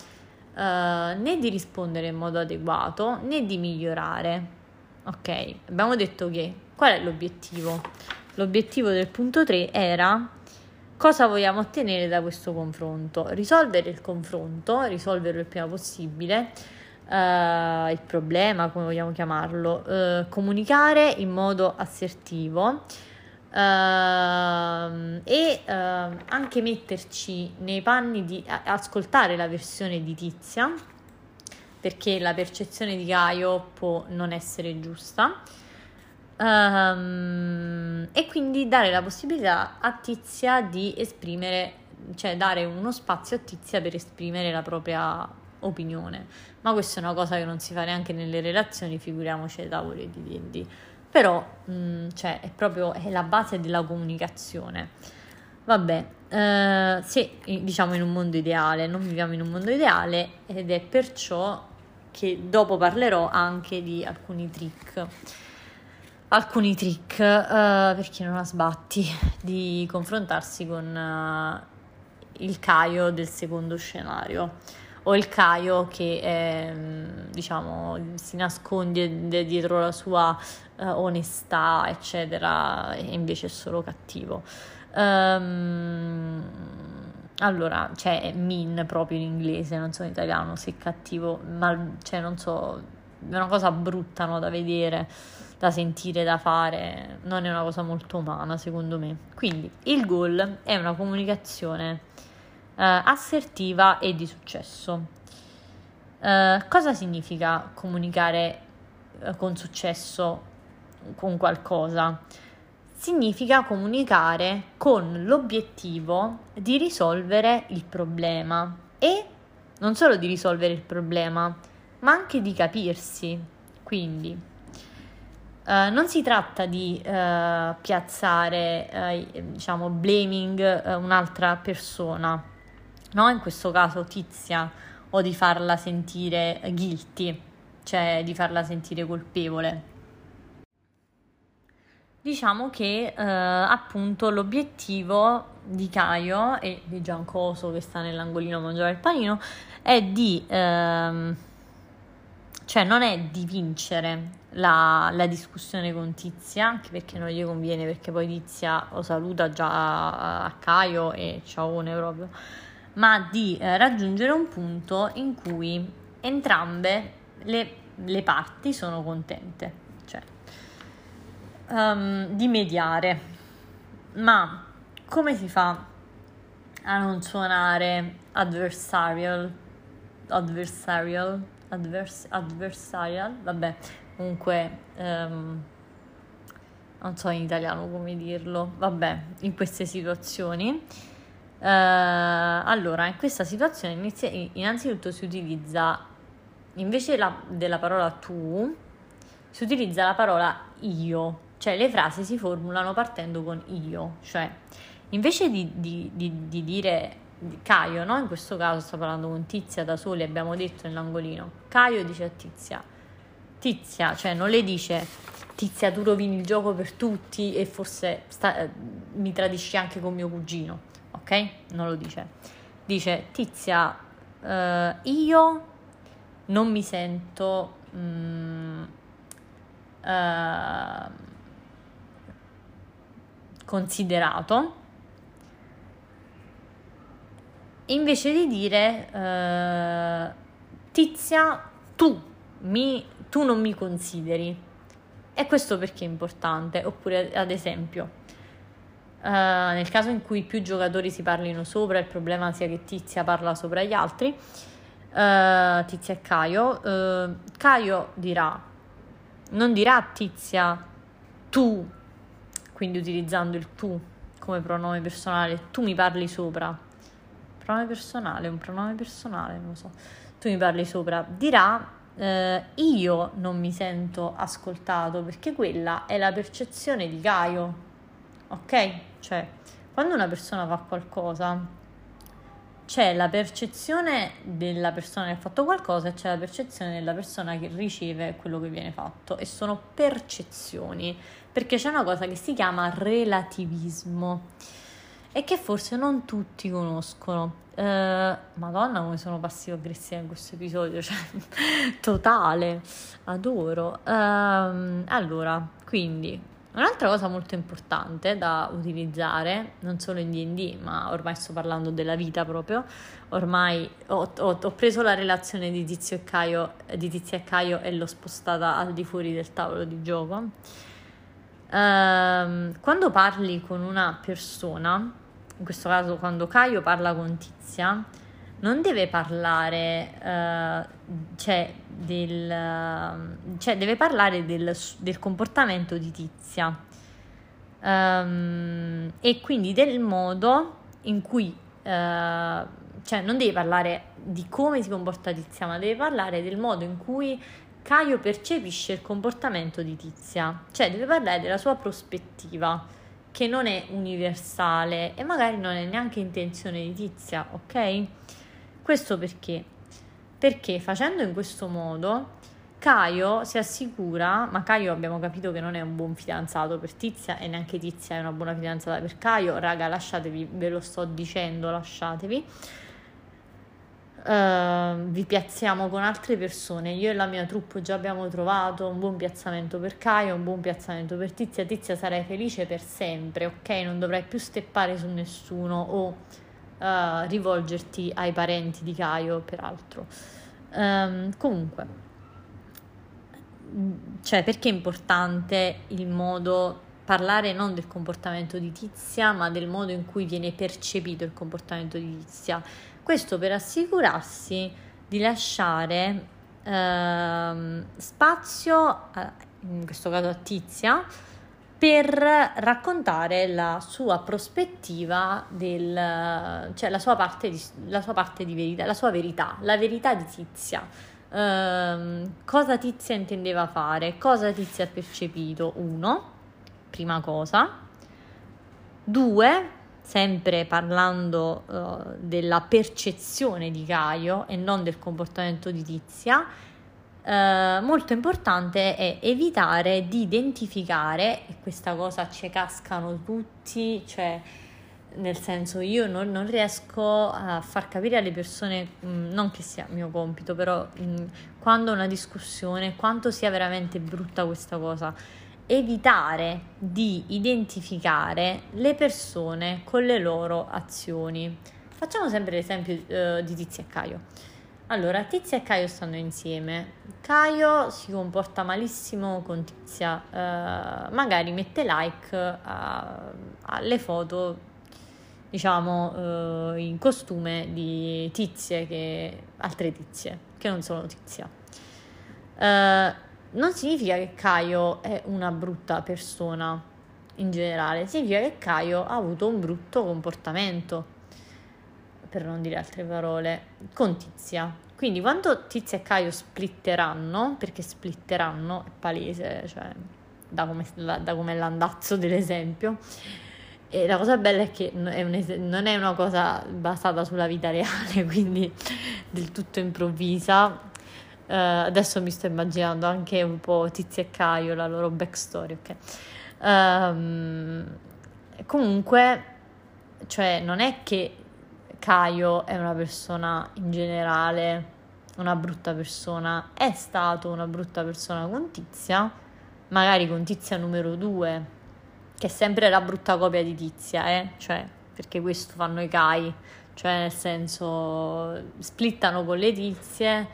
uh, né di rispondere in modo adeguato né di migliorare. Ok, abbiamo detto che qual è l'obiettivo? L'obiettivo del punto 3 era cosa vogliamo ottenere da questo confronto? Risolvere il confronto, risolverlo il prima possibile, uh, il problema, come vogliamo chiamarlo, uh, comunicare in modo assertivo Uh, e uh, anche metterci nei panni di ascoltare la versione di Tizia perché la percezione di Gaio può non essere giusta. Um, e quindi dare la possibilità a Tizia di esprimere cioè dare uno spazio a Tizia per esprimere la propria opinione ma questa è una cosa che non si fa neanche nelle relazioni figuriamoci ai tavoli di D&D però mh, mm, cioè, è proprio è la base della comunicazione. Vabbè, eh, sì, diciamo in un mondo ideale, non viviamo in un mondo ideale ed è perciò che dopo parlerò anche di alcuni trick. Alcuni trick eh, per chi non ha sbatti di confrontarsi con eh, il Caio del secondo scenario o il Caio che è, diciamo, si nasconde dietro la sua uh, onestà, eccetera, e invece è solo cattivo. Um, allora, c'è mean proprio in inglese, non so in italiano se cattivo, ma cioè non so, è una cosa brutta no, da vedere, da sentire, da fare, non è una cosa molto umana secondo me. Quindi il goal è una comunicazione eh, assertiva e di successo. Eh, cosa significa comunicare eh, con successo con qualcosa? Significa comunicare con l'obiettivo di risolvere il problema e non solo di risolvere il problema, ma anche di capirsi. Quindi Uh, non si tratta di uh, piazzare, uh, diciamo, blaming un'altra persona, no? in questo caso Tizia, o di farla sentire guilty, cioè di farla sentire colpevole. Diciamo che eh, appunto l'obiettivo di Caio e di Giancoso che sta nell'angolino a mangiare il panino è di, ehm, cioè non è di vincere la, la, discussione con Tizia, anche perché non gli conviene, perché poi Tizia lo saluta già a, a Caio e ciaone proprio ma di eh, raggiungere un punto in cui entrambe le, le parti sono contente, cioè um, di mediare. Ma come si fa a non suonare adversarial? Adversarial? Advers- adversarial? Vabbè, comunque... Um, non so in italiano come dirlo, vabbè, in queste situazioni Uh, allora, in questa situazione inizia, innanzitutto si utilizza, invece la, della parola tu, si utilizza la parola io, cioè le frasi si formulano partendo con io, cioè invece di, di, di, di dire Caio, no? in questo caso sto parlando con Tizia da soli, abbiamo detto nell'angolino, Caio dice a Tizia, Tizia, cioè non le dice Tizia tu rovini il gioco per tutti e forse sta, eh, mi tradisci anche con mio cugino ok? Non lo dice. Dice Tizia, uh, io non mi sento mm, uh, considerato. Invece di dire uh, Tizia, tu, mi, tu non mi consideri. E questo perché è importante? Oppure, ad esempio, Uh, nel caso in cui più giocatori si parlino sopra, il problema sia che Tizia parla sopra gli altri, uh, Tizia e Caio, uh, Caio dirà, non dirà a Tizia tu, quindi utilizzando il tu come pronome personale, tu mi parli sopra, pronome personale, un pronome personale, non lo so, tu mi parli sopra, dirà io non mi sento ascoltato perché quella è la percezione di Gaio, ok? Cioè, quando una persona fa qualcosa, c'è la percezione della persona che ha fatto qualcosa e c'è la percezione della persona che riceve quello che viene fatto e sono percezioni perché c'è una cosa che si chiama relativismo e che forse non tutti conoscono. Uh, Madonna, come sono passivo-aggressiva in questo episodio, *laughs* cioè totale, adoro. Uh, allora, quindi Un'altra cosa molto importante da utilizzare, non solo in DD, ma ormai sto parlando della vita proprio, ormai ho, ho, ho preso la relazione di Tizio e Caio, di Tizia e Caio e l'ho spostata al di fuori del tavolo di gioco. Ehm, quando parli con una persona, in questo caso quando Caio parla con Tizia, non deve parlare, uh, cioè, del, cioè, deve parlare del, del comportamento di Tizia um, e quindi del modo in cui, uh, cioè, non deve parlare di come si comporta Tizia, ma deve parlare del modo in cui Caio percepisce il comportamento di Tizia, cioè deve parlare della sua prospettiva che non è universale e magari non è neanche intenzione di Tizia, ok? Questo perché? Perché facendo in questo modo Caio si assicura, ma Caio abbiamo capito che non è un buon fidanzato per Tizia e neanche Tizia è una buona fidanzata per Caio, raga lasciatevi, ve lo sto dicendo, lasciatevi. Uh, vi piazziamo con altre persone. Io e la mia troupe già abbiamo trovato un buon piazzamento per Caio, un buon piazzamento per Tizia. Tizia sarai felice per sempre, ok? Non dovrai più steppare su nessuno o uh, rivolgerti ai parenti di Caio, peraltro. Um, comunque, cioè, perché è importante il modo parlare non del comportamento di Tizia, ma del modo in cui viene percepito il comportamento di Tizia. Questo per assicurarsi di lasciare uh, spazio, a, in questo caso a Tizia, per raccontare la sua prospettiva del, cioè la sua parte di, la sua parte di verità, la sua verità, la verità di Tizia. Um, cosa Tizia intendeva fare, cosa Tizia ha percepito, uno, prima cosa, due, sempre parlando uh, della percezione di Caio e non del comportamento di Tizia, eh, molto importante è evitare di identificare, e questa cosa ci cascano tutti, cioè nel senso io non, non, riesco a far capire alle persone, mm, non che sia mio compito, però mm, quando una discussione, quanto sia veramente brutta questa cosa, evitare di identificare le persone con le loro azioni. Facciamo sempre l'esempio uh, di Tizia e Caio. Allora, Tizia e Caio stanno insieme. Caio si comporta malissimo con Tizia, uh, magari mette like a, alle foto, diciamo, uh, in costume di tizie, che, altre tizie, che non sono Tizia. Uh, non significa che Caio è una brutta persona in generale, significa che Caio ha avuto un brutto comportamento per non dire altre parole, con Tizia. Quindi quando Tizia e Caio splitteranno, perché splitteranno, è palese, cioè da come, da come l'andazzo dell'esempio, e la cosa bella è che è un non è una cosa basata sulla vita reale, *laughs* quindi del tutto improvvisa. Uh, adesso mi sto immaginando anche un po' Tizia e Caio, la loro backstory, ok? Um, comunque, cioè, non è che Caio è una persona in generale, una brutta persona, è stato una brutta persona con Tizia, magari con Tizia numero due, che è sempre la brutta copia di Tizia, eh? cioè, perché questo fanno i Cai, cioè nel senso splittano con le tizie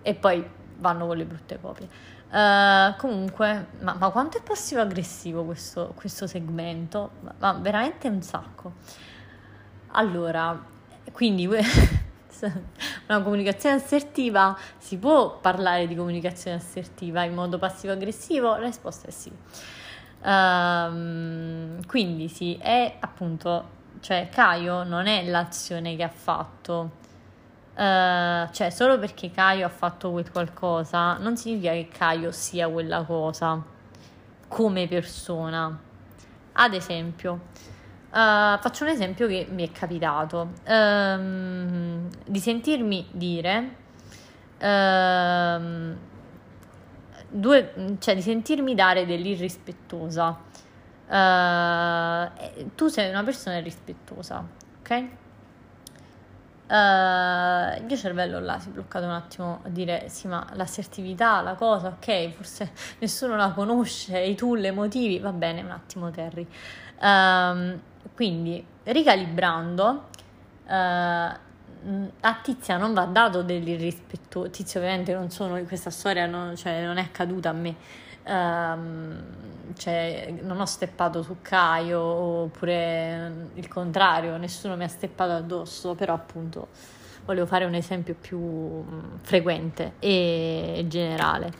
e poi vanno con le brutte copie. Uh, comunque, ma, ma, quanto è passivo aggressivo questo, questo segmento? Ma, ma veramente un sacco. Allora, quindi *laughs* una comunicazione assertiva, si può parlare di comunicazione assertiva in modo passivo-aggressivo? La risposta è sì. Um, quindi sì, è appunto cioè Caio non è l'azione che ha fatto. Uh, cioè, solo perché Caio ha fatto quel qualcosa non significa che Caio sia quella cosa come persona. Ad esempio, uh, faccio un esempio che mi è capitato um, di sentirmi dire. Uh, due, cioè di sentirmi dare dell'irrispettosa Uh, tu sei una persona rispettosa, ok? Uh, il mio cervello là si è bloccato un attimo a dire sì ma l'assertività, la cosa, ok, forse *laughs* nessuno la conosce, i tool, i motivi, va bene un attimo Terry. Uh, quindi ricalibrando, uh, a Tizia non va dato dell'irrispetto, Tizia ovviamente non sono, questa storia non, cioè, non è accaduta a me, Um, cioè, non ho steppato su Caio oppure il contrario, nessuno mi ha steppato addosso, però appunto volevo fare un esempio più mm, frequente e generale.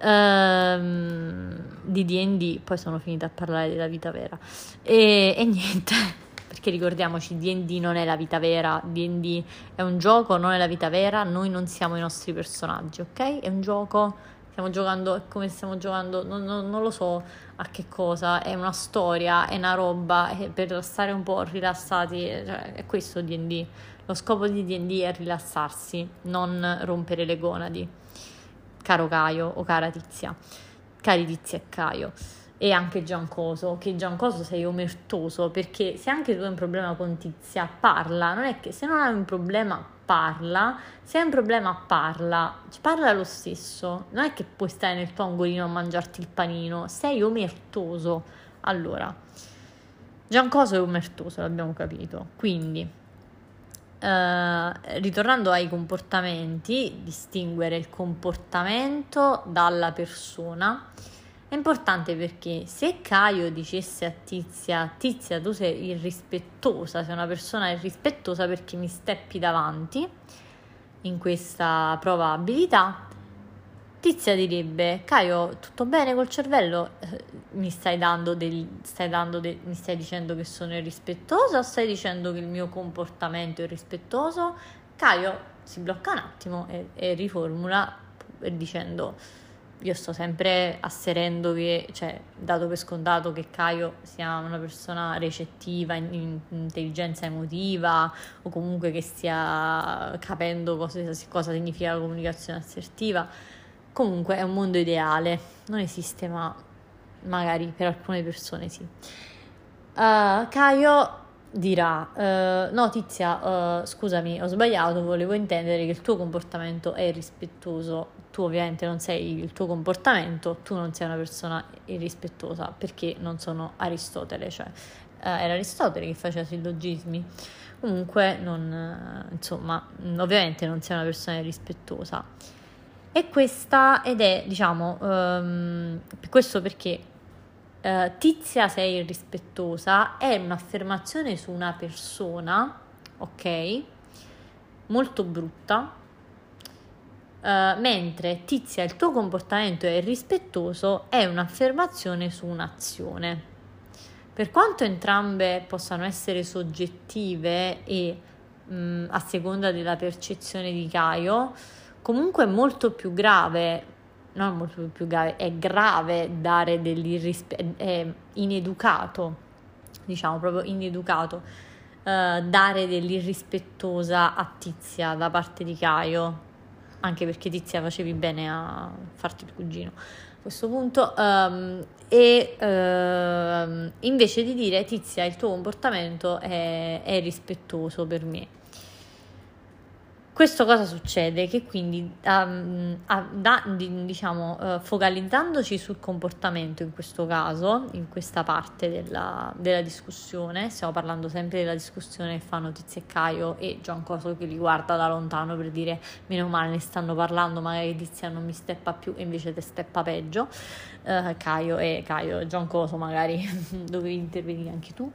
Um, di DD, poi sono finita a parlare della vita vera e, e niente, *laughs* perché ricordiamoci, DD non è la vita vera, DD è un gioco, non è la vita vera, noi non siamo i nostri personaggi, ok? È un gioco stiamo giocando, come stiamo giocando, non, non, non, lo so a che cosa, è una storia, è una roba, è per stare un po' rilassati, cioè, è questo D&D. Lo scopo di D&D è rilassarsi, non rompere le gonadi. Caro Caio o cara Tizia, cari Tizia e Caio. E anche Giancoso, che Giancoso sei omertoso perché se anche tu hai un problema con Tizia, parla, non è che se non hai un problema parla, se hai un problema parla, parla lo stesso, non è che puoi stare nel tuo angolino a mangiarti il panino, sei omertoso. Allora, Giancoso è omertoso, l'abbiamo capito, quindi Uh, ritornando ai comportamenti, distinguere il comportamento dalla persona è importante perché se Caio dicesse a Tizia, Tizia tu sei irrispettosa, sei una persona irrispettosa perché mi steppi davanti in questa probabilità, Tizia direbbe, Caio, tutto bene col cervello? Eh, mi stai dando del, stai dando de, mi stai dicendo che sono irrispettosa o stai dicendo che il mio comportamento è irrispettoso? Caio si blocca un attimo e, e riformula dicendo io sto sempre asserendo che, cioè, dato per scontato che Caio sia una persona recettiva, in, in intelligenza emotiva o comunque che stia capendo cosa, cosa significa la comunicazione assertiva, comunque è un mondo ideale, non esiste ma magari per alcune persone sì. Uh, Caio dirà uh, no Tizia uh, scusami ho sbagliato. Volevo intendere che il tuo comportamento è irrispettoso. Tu ovviamente non sei il tuo comportamento. Tu non sei una persona irrispettosa perché non sono Aristotele. Cioè era Aristotele che faceva sillogismi. Comunque non insomma ovviamente non sei una persona irrispettosa e questa ed è diciamo um, questo perché uh, Tizia sei irrispettosa è un'affermazione su una persona, ok? Molto brutta, uh, mentre Tizia il tuo comportamento è irrispettoso è un'affermazione su un'azione. Per quanto entrambe possano essere soggettive e mh, mm, a seconda della percezione di Caio, comunque è molto più grave non molto più grave, è grave dare dell'irrispetto, è ineducato, diciamo proprio ineducato, uh, dare dell'irrispettosa a Tizia da parte di Caio, anche perché Tizia facevi bene a farti il cugino. A questo punto, um, e uh, invece di dire Tizia il tuo comportamento è, è rispettoso per me questo cosa succede? Che quindi, um, da, diciamo, uh, focalizzandoci sul comportamento in questo caso, in questa parte della, della, discussione, stiamo parlando sempre della discussione che fanno Tizia e Caio e Gian Coso che li guarda da lontano per dire meno male ne stanno parlando, magari Tizia non mi steppa più e invece te steppa peggio. Uh, Caio e Caio, Gian Coso magari *laughs* dovevi intervenire anche tu.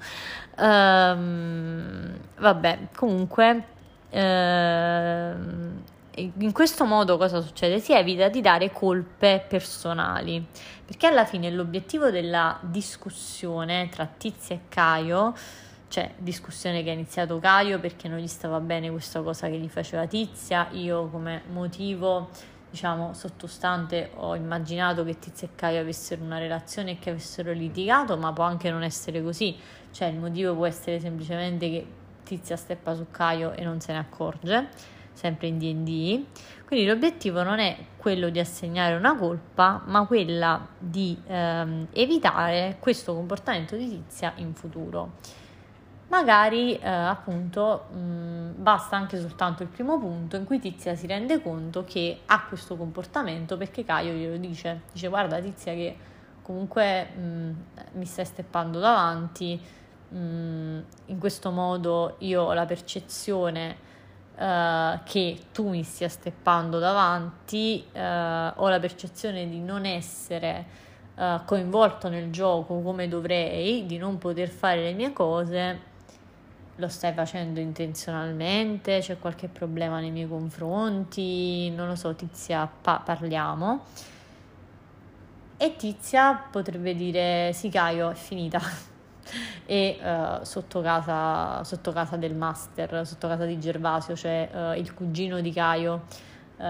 Um, vabbè, comunque Ehm, in questo modo cosa succede? Si evita di dare colpe personali, perché alla fine l'obiettivo della discussione tra Tizia e Caio, cioè discussione che ha iniziato Caio perché non gli stava bene questa cosa che gli faceva Tizia, io come motivo diciamo sottostante ho immaginato che Tizia e Caio avessero una relazione e che avessero litigato, ma può anche non essere così, cioè il motivo può essere semplicemente che Tizia steppa su Caio e non se ne accorge, sempre in D&D. Quindi l'obiettivo non è quello di assegnare una colpa, ma quella di ehm, evitare questo comportamento di Tizia in futuro magari eh, appunto mh, basta anche soltanto il primo punto in cui Tizia si rende conto che ha questo comportamento perché Caio glielo dice, dice guarda Tizia che comunque mh, mi stai steppando davanti, mh, mm, in questo modo io ho la percezione Uh, che tu mi stia steppando davanti, uh, ho la percezione di non essere uh, coinvolto nel gioco come dovrei, di non poter fare le mie cose lo stai facendo intenzionalmente, c'è qualche problema nei miei confronti, non lo so, Tizia, pa- parliamo. E Tizia potrebbe dire, sì Caio, è finita. *laughs* e uh, sotto, casa, sotto casa del master, sotto casa di Gervasio, c'è uh, il cugino di Caio, uh,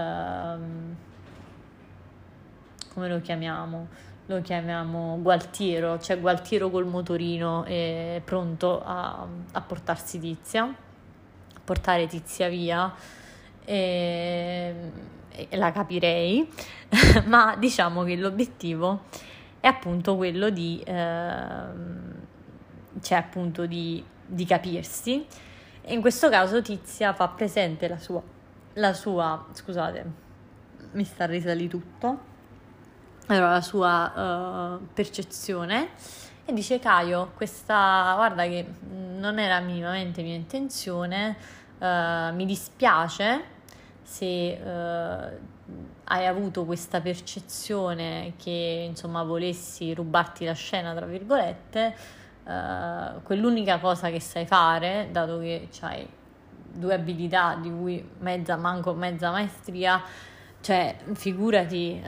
come lo chiamiamo? lo chiamiamo Gualtiero, cioè Gualtiero col motorino è pronto a, a portarsi Tizia, a portare Tizia via e, e la capirei, *laughs* ma diciamo che l'obiettivo è appunto quello di, eh, cioè appunto di, di capirsi. E in questo caso Tizia fa presente la sua, la sua scusate, mi sta risali tutto. Allora, la sua uh, percezione. E dice Caio, questa guarda che non era minimamente mia intenzione, uh, mi dispiace se uh, hai avuto questa percezione che insomma volessi rubarti la scena, tra virgolette, quell'unica cosa che sai fare, dato che hai due abilità di cui mezza manco mezza maestria, cioè figurati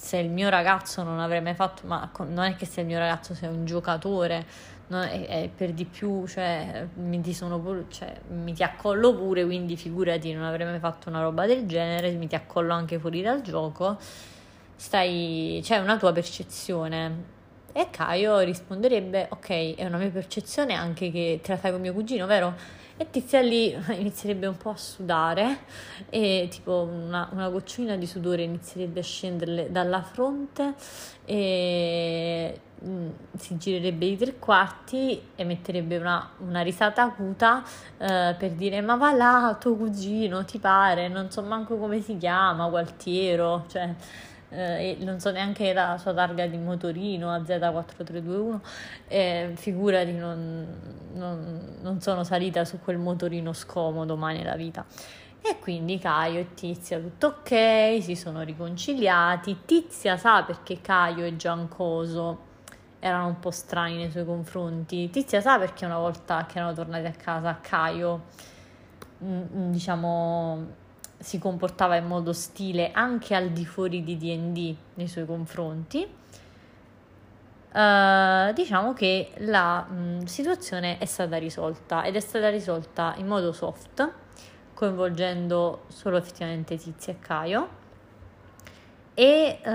se il mio ragazzo non avrei mai fatto, ma non è che se il mio ragazzo sia un giocatore, è, è, per di più, cioè mi ti, pure, cioè, mi ti accollo pure, quindi figurati, non avrei mai fatto una roba del genere, mi ti accollo anche fuori dal gioco, stai, c'è una tua percezione. E Caio risponderebbe, ok, è una mia percezione anche che te la fai con mio cugino, vero? E Tizia lì *laughs* inizierebbe un po' a sudare e tipo una, una gocciolina di sudore inizierebbe a scenderle dalla fronte e mm, si girerebbe di tre quarti e metterebbe una, una risata acuta eh, per dire ma va là tuo cugino ti pare non so manco come si chiama Gualtiero cioè eh, e non so neanche la sua targa di motorino AZ4321, eh, figurati, non, non, non sono salita su quel motorino scomodo mai nella vita. E quindi Caio e Tizia tutto ok, si sono riconciliati. Tizia sa perché Caio e Giancoso erano un po' strani nei suoi confronti. Tizia sa perché una volta che erano tornati a casa Caio, mm, mm, diciamo, si comportava in modo ostile anche al di fuori di DD nei suoi confronti. Uh, diciamo che la mh, mm, situazione è stata risolta ed è stata risolta in modo soft, coinvolgendo solo effettivamente Tizia e Caio. E, uh,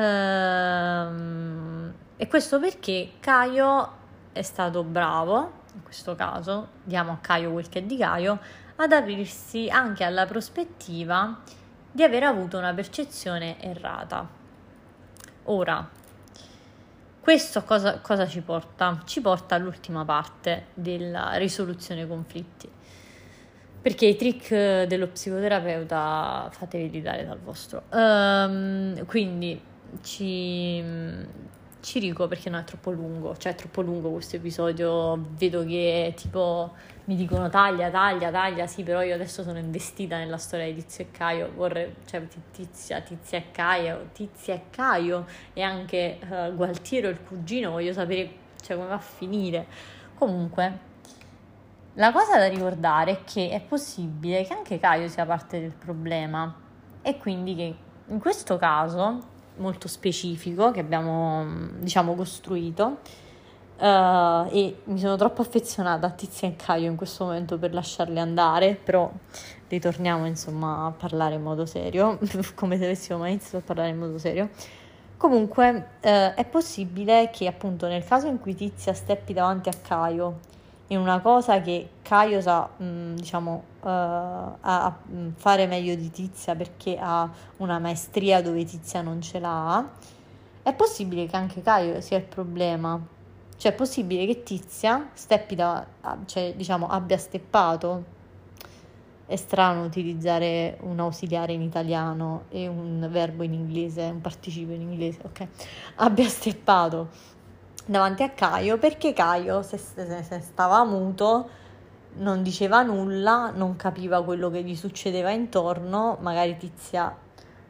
e questo perché Caio è stato bravo, in questo caso diamo a Caio quel che è di Caio, ad aprirsi anche alla prospettiva di aver avuto una percezione errata. Ora, questo cosa, cosa ci porta? Ci porta all'ultima parte della risoluzione conflitti. Perché i trick dello psicoterapeuta fatevi dare dal vostro. Um, quindi ci, ci dico perché non è troppo lungo, cioè è troppo lungo questo episodio, vedo che tipo mi dicono taglia, taglia, taglia, sì, però io adesso sono investita nella storia di Tizio e Caio, vorrei, cioè Tizia, Tizia e Caio, Tizia e Caio e anche uh, Gualtiero, il cugino, voglio sapere cioè, come va a finire. Comunque, la cosa da ricordare è che è possibile che anche Caio sia parte del problema e quindi che in questo caso molto specifico che abbiamo diciamo costruito Uh, e mi sono troppo affezionata a Tizia e Caio in questo momento per lasciarli andare, però ritorniamo insomma a parlare in modo serio, *laughs* come se avessimo mai iniziato a parlare in modo serio. Comunque uh, è possibile che appunto nel caso in cui Tizia steppi davanti a Caio in una cosa che Caio sa, mh, mm, diciamo, uh, a, a mm, fare meglio di Tizia perché ha una maestria dove Tizia non ce l'ha, è possibile che anche Caio sia il problema cioè è possibile che Tizia steppi da, cioè, diciamo, abbia steppato. È strano utilizzare un ausiliare in italiano e un verbo in inglese, un participio in inglese, ok? Abbia steppato davanti a Caio perché Caio, se, se, se stava muto, non diceva nulla, non capiva quello che gli succedeva intorno, magari Tizia,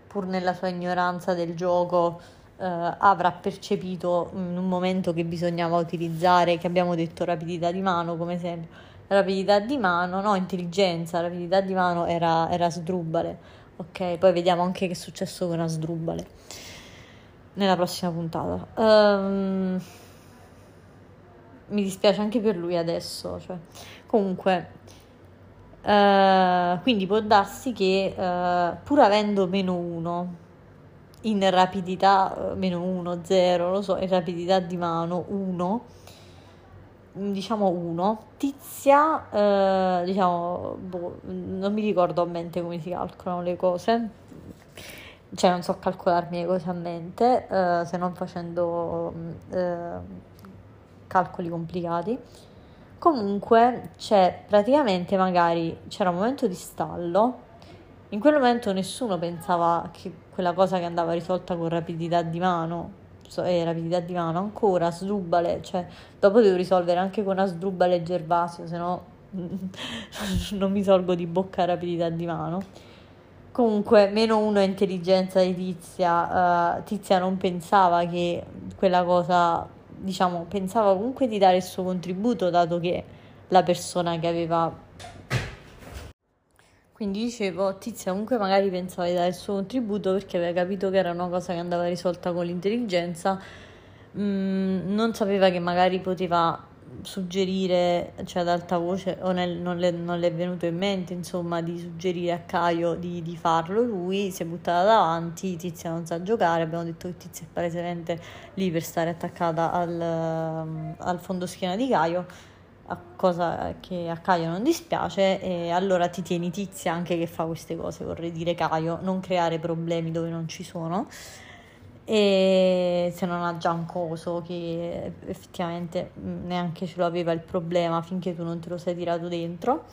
pur nella sua ignoranza del gioco, eh, avrà percepito in un momento che bisognava utilizzare, che abbiamo detto rapidità di mano come sempre, rapidità di mano, no intelligenza, rapidità di mano era, era Sdrubale, ok? Poi vediamo anche che è successo con Asdrubale nella prossima puntata. Um, mi dispiace anche per lui adesso, cioè. comunque, uh, quindi può darsi che uh, pur avendo meno uno, in rapidità eh, meno 1, 0, non lo so, in rapidità di mano 1, mm, diciamo 1, Tizia, eh, diciamo, boh, non mi ricordo a mente come si calcolano le cose, cioè non so calcolarmi le cose a mente, eh, se non facendo mm, eh, calcoli complicati. Comunque c'è praticamente magari c'era un momento di stallo. In quel momento nessuno pensava che quella cosa che andava risolta con rapidità di mano, eh, rapidità di mano ancora, Asdrubale, cioè dopo devo risolvere anche con Asdrubale e Gervasio, se no *laughs* non mi solgo di bocca rapidità di mano. Comunque, meno uno intelligenza di Tizia, uh, Tizia non pensava che quella cosa, diciamo, pensava comunque di dare il suo contributo, dato che la persona che aveva quindi dicevo, Tizia comunque magari pensava di dare il suo contributo perché aveva capito che era una cosa che andava risolta con l'intelligenza, mm, non sapeva che magari poteva suggerire, cioè ad alta voce, o nel, non, le, non, le, è venuto in mente, insomma, di suggerire a Caio di, di, farlo. Lui, si è buttata davanti, Tizia non sa giocare, abbiamo detto che Tizia è palesemente lì per stare attaccata al, al fondoschiena di Caio cosa che a Caio non dispiace e allora ti tieni tizia anche che fa queste cose, vorrei dire Caio, non creare problemi dove non ci sono. E se non ha già un coso che effettivamente neanche ce lo aveva il problema finché tu non te lo sei tirato dentro.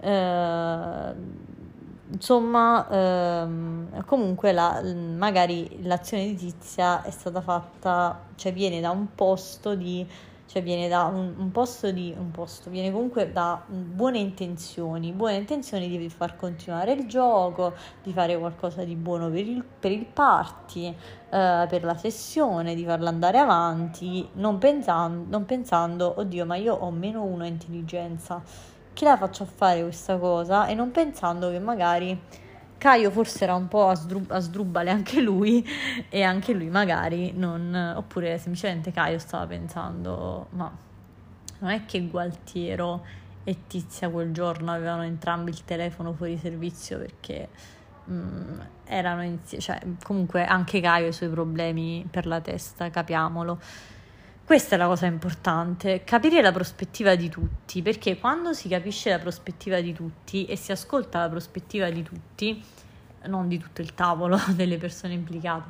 Eh, insomma ehm, comunque la, magari l'azione di Tizia è stata fatta cioè viene da un posto di cioè viene da un, un, posto di un posto, viene comunque da buone intenzioni, buone intenzioni di far continuare il gioco, di fare qualcosa di buono per il, per il party, eh, per la sessione, di farla andare avanti, non pensando, non pensando, oddio, ma io ho meno uno intelligenza, che la faccio fare questa cosa? E non pensando che magari Caio forse era un po' a, sdru- a sdrubbale anche lui e anche lui magari non... oppure semplicemente Caio stava pensando ma non è che Gualtiero e Tizia quel giorno avevano entrambi il telefono fuori servizio perché mh, mm, erano insieme, cioè comunque anche Caio ha i suoi problemi per la testa, capiamolo. Questa è la cosa importante, capire la prospettiva di tutti, perché quando si capisce la prospettiva di tutti e si ascolta la prospettiva di tutti, non di tutto il tavolo *laughs* delle persone implicate,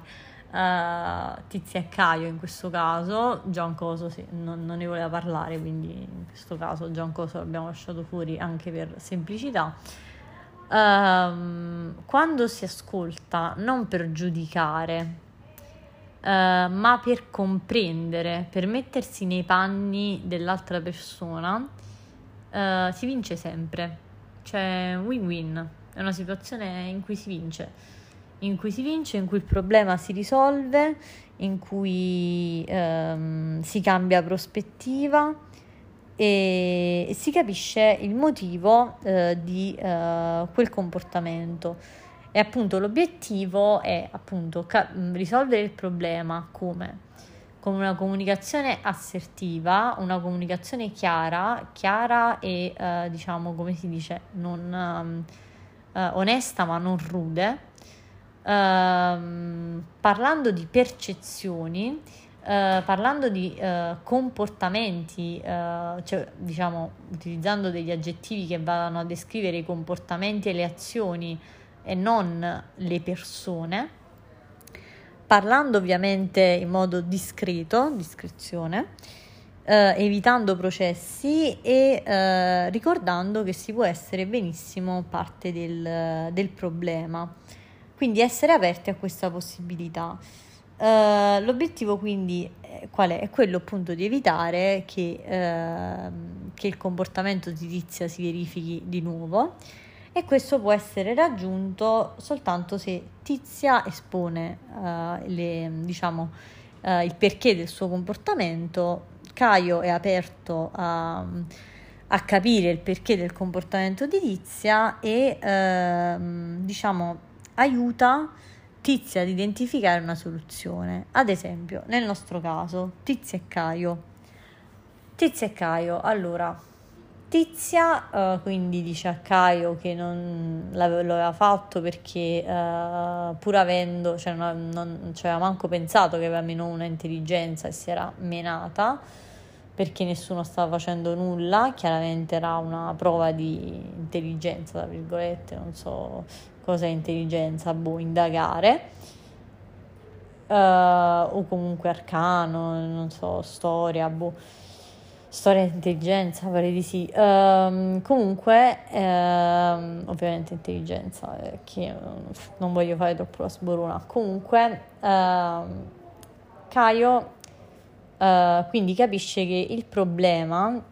uh, Tizia e Caio in questo caso, Gian Coso sì, non, non, ne voleva parlare, quindi in questo caso Gian Coso l'abbiamo lasciato fuori anche per semplicità. Um, quando si ascolta, non per giudicare, uh, ma per comprendere, per mettersi nei panni dell'altra persona, uh, si vince sempre. Cioè, win-win, è una situazione in cui si vince. In cui si vince, in cui il problema si risolve, in cui um, si cambia prospettiva e si capisce il motivo uh, di quel comportamento. E appunto l'obiettivo è appunto ca- risolvere il problema come? con una comunicazione assertiva, una comunicazione chiara, chiara e eh, diciamo come si dice, non eh, onesta ma non rude, ehm, parlando di percezioni, eh, parlando di eh, comportamenti, eh, cioè diciamo utilizzando degli aggettivi che vadano a descrivere i comportamenti e le azioni e non le persone, parlando ovviamente in modo discreto, discrezione, eh, evitando processi e eh, ricordando che si può essere benissimo parte del, del problema. Quindi essere aperti a questa possibilità. Uh, l'obiettivo quindi qual è? È quello appunto di evitare che, uh, che, il comportamento di Tizia si verifichi di nuovo e questo può essere raggiunto soltanto se Tizia espone uh, le, diciamo, il perché del suo comportamento, Caio è aperto a, a capire il perché del comportamento di Tizia e ehm, diciamo aiuta Tizia ad identificare una soluzione. Ad esempio, nel nostro caso, Tizia e Caio. Tizia e Caio, allora, Tizia uh, quindi dice a Caio che non l'aveva fatto perché uh, pur avendo, cioè non, non cioè aveva manco pensato che aveva meno una intelligenza e si era menata perché nessuno stava facendo nulla, chiaramente era una prova di intelligenza, tra virgolette, non so cosa è intelligenza, boh, indagare, uh, o comunque arcano, non so, storia, boh, storia di intelligenza, pare di sì. Uh, comunque, uh, ovviamente intelligenza, che non voglio fare troppo la sborona. Comunque, ehm, Caio quindi capisce che il problema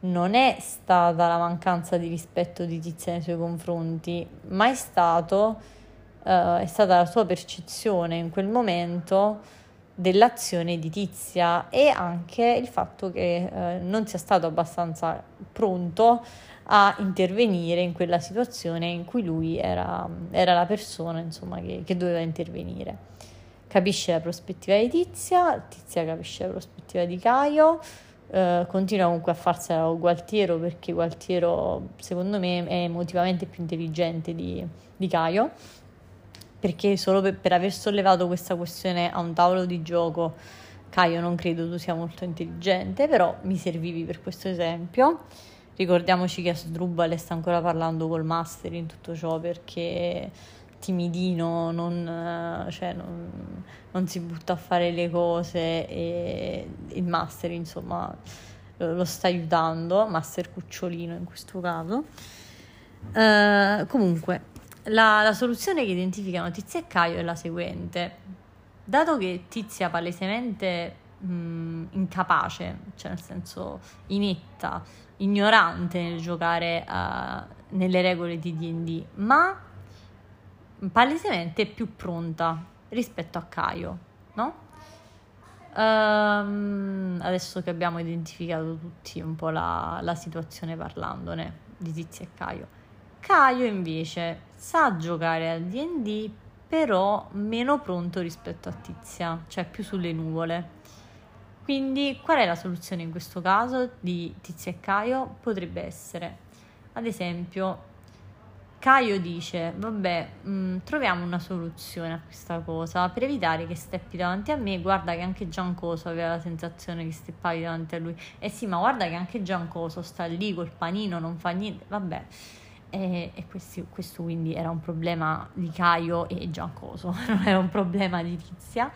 non è stata la mancanza di rispetto di Tizia nei suoi confronti, ma è, stato, uh, è stata la sua percezione in quel momento dell'azione di Tizia e anche il fatto che uh, non sia stato abbastanza pronto a intervenire in quella situazione in cui lui era, era la persona insomma, che, che doveva intervenire. Capisce la prospettiva di Tizia, Tizia capisce la prospettiva di Caio, Uh, continua comunque a farsela con Gualtiero perché Gualtiero secondo me è emotivamente più intelligente di, di Caio perché solo per, per, aver sollevato questa questione a un tavolo di gioco Caio non credo tu sia molto intelligente però mi servivi per questo esempio ricordiamoci che Asdrubal sta ancora parlando col master in tutto ciò perché timidino, non, cioè, non, non, si butta a fare le cose e il master insomma lo, lo sta aiutando, master cucciolino in questo caso. Uh, comunque, la, la, soluzione che identificano Tizia e Caio è la seguente. Dato che Tizia palesemente mh, incapace, cioè nel senso inetta, ignorante nel giocare uh, nelle regole di D&D, ma palesemente più pronta rispetto a Caio, no? Um, adesso che abbiamo identificato tutti un po' la, la situazione parlandone di Tizia e Caio. Caio invece sa giocare a D&D però meno pronto rispetto a Tizia, cioè più sulle nuvole. Quindi qual è la soluzione in questo caso di Tizia e Caio? Potrebbe essere, ad esempio, Caio dice, vabbè, mh, mm, troviamo una soluzione a questa cosa per evitare che steppi davanti a me. Guarda che anche Giancoso aveva la sensazione che steppavi davanti a lui. Eh sì, ma guarda che anche Giancoso sta lì col panino, non fa niente. Vabbè, e, e questi, questo quindi era un problema di Caio e Giancoso, *laughs* non era un problema di Tizia.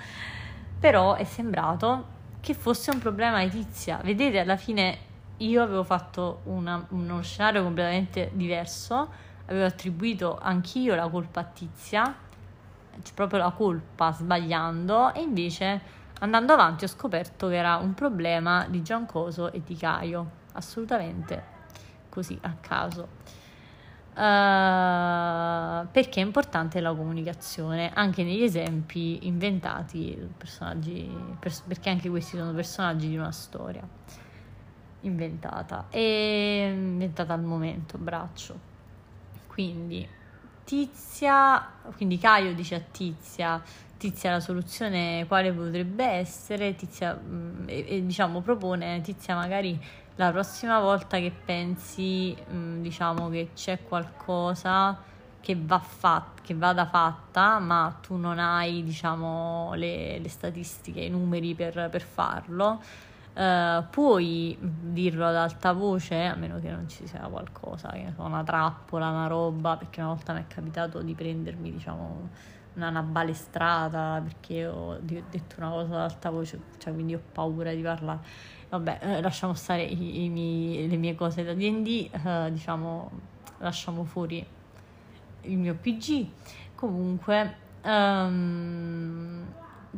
Però è sembrato che fosse un problema di Tizia. Vedete, alla fine io avevo fatto una, uno scenario completamente diverso avevo attribuito anch'io la colpa a Tizia, cioè proprio la colpa sbagliando, e invece andando avanti ho scoperto che era un problema di Giancoso e di Caio, assolutamente così a caso. Uh, perché è importante la comunicazione anche negli esempi inventati personaggi pers- perché anche questi sono personaggi di una storia inventata e inventata al momento braccio. Quindi Tizia, quindi Caio dice a Tizia, Tizia la soluzione quale potrebbe essere, Tizia mh, e, e, diciamo propone Tizia magari la prossima volta che pensi mh, diciamo che c'è qualcosa che, va fat- che vada fatta ma tu non hai diciamo le, le statistiche, i numeri per, per farlo Uh, puoi dirlo ad alta voce, a meno che non ci sia qualcosa, una trappola, una roba, perché una volta mi è capitato di prendermi, diciamo, una, una balestrata perché ho, detto una cosa ad alta voce, cioè quindi ho paura di parlare. Vabbè, eh, lasciamo stare i, i miei, le mie cose da DD, eh, diciamo, lasciamo fuori il mio PG. Comunque, um,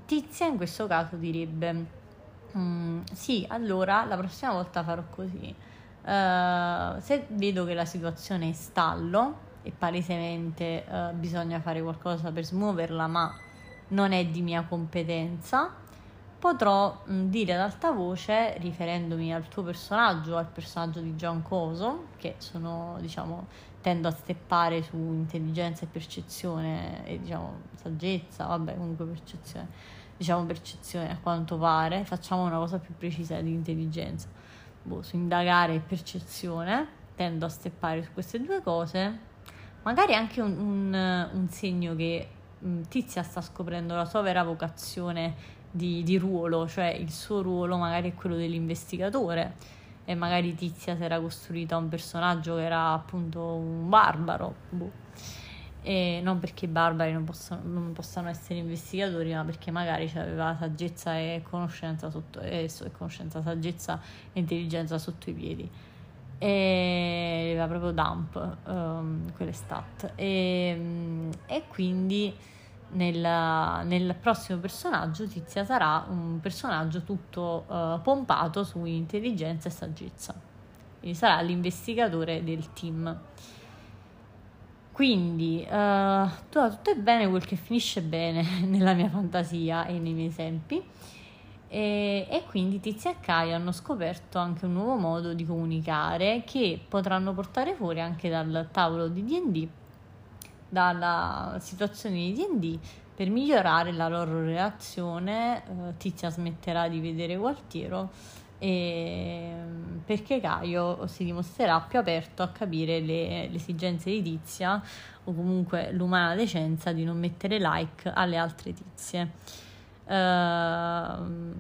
Tizia in questo caso direbbe Mm, sì, allora la prossima volta farò così. Uh, se vedo che la situazione è stallo e palesemente uh, bisogna fare qualcosa per smuoverla, ma non è di mia competenza, potrò dire ad alta voce, riferendomi al tuo personaggio, al personaggio di Giancoso, che sono, diciamo, tendo a steppare su intelligenza e percezione e, diciamo, saggezza, vabbè, comunque percezione diciamo percezione a quanto pare, facciamo una cosa più precisa di intelligenza. Boh, su indagare e percezione, tendo a steppare su queste due cose, magari anche un, un, un segno che Tizia sta scoprendo la sua vera vocazione di, di, ruolo, cioè il suo ruolo magari è quello dell'investigatore e magari Tizia si era costruita un personaggio che era appunto un barbaro. Boh e non perché i barbari non possano, non possano essere investigatori, ma perché magari aveva saggezza e conoscenza sotto e, conoscenza, saggezza e intelligenza sotto i piedi. E aveva proprio dump um, quelle stat. E, e quindi nel, nel, prossimo personaggio Tizia sarà un personaggio tutto uh, pompato su intelligenza e saggezza. Quindi sarà l'investigatore del team. Quindi uh, tutto è bene quel che finisce bene *laughs* nella mia fantasia e nei miei esempi. E, e, quindi Tizia e Caio hanno scoperto anche un nuovo modo di comunicare che potranno portare fuori anche dal tavolo di DD, dalla situazione di DD per migliorare la loro relazione. Uh, Tizia smetterà di vedere Gualtiero e perché Caio si dimostrerà più aperto a capire le, le esigenze di Tizia o comunque l'umana decenza di non mettere like alle altre tizie. Uh,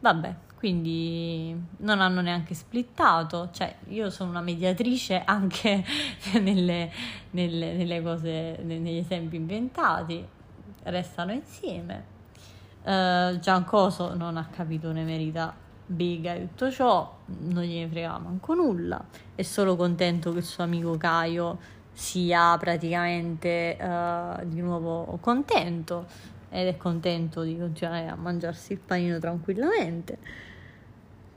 vabbè, quindi non hanno neanche splittato, cioè io sono una mediatrice anche *laughs* nelle, nelle, nelle cose, negli esempi inventati, restano insieme. Uh, Giancoso non ha capito ne merita bega e tutto ciò, non gliene frega manco nulla, è solo contento che il suo amico Caio sia praticamente uh, di nuovo contento. Ed è contento di continuare a mangiarsi il panino tranquillamente.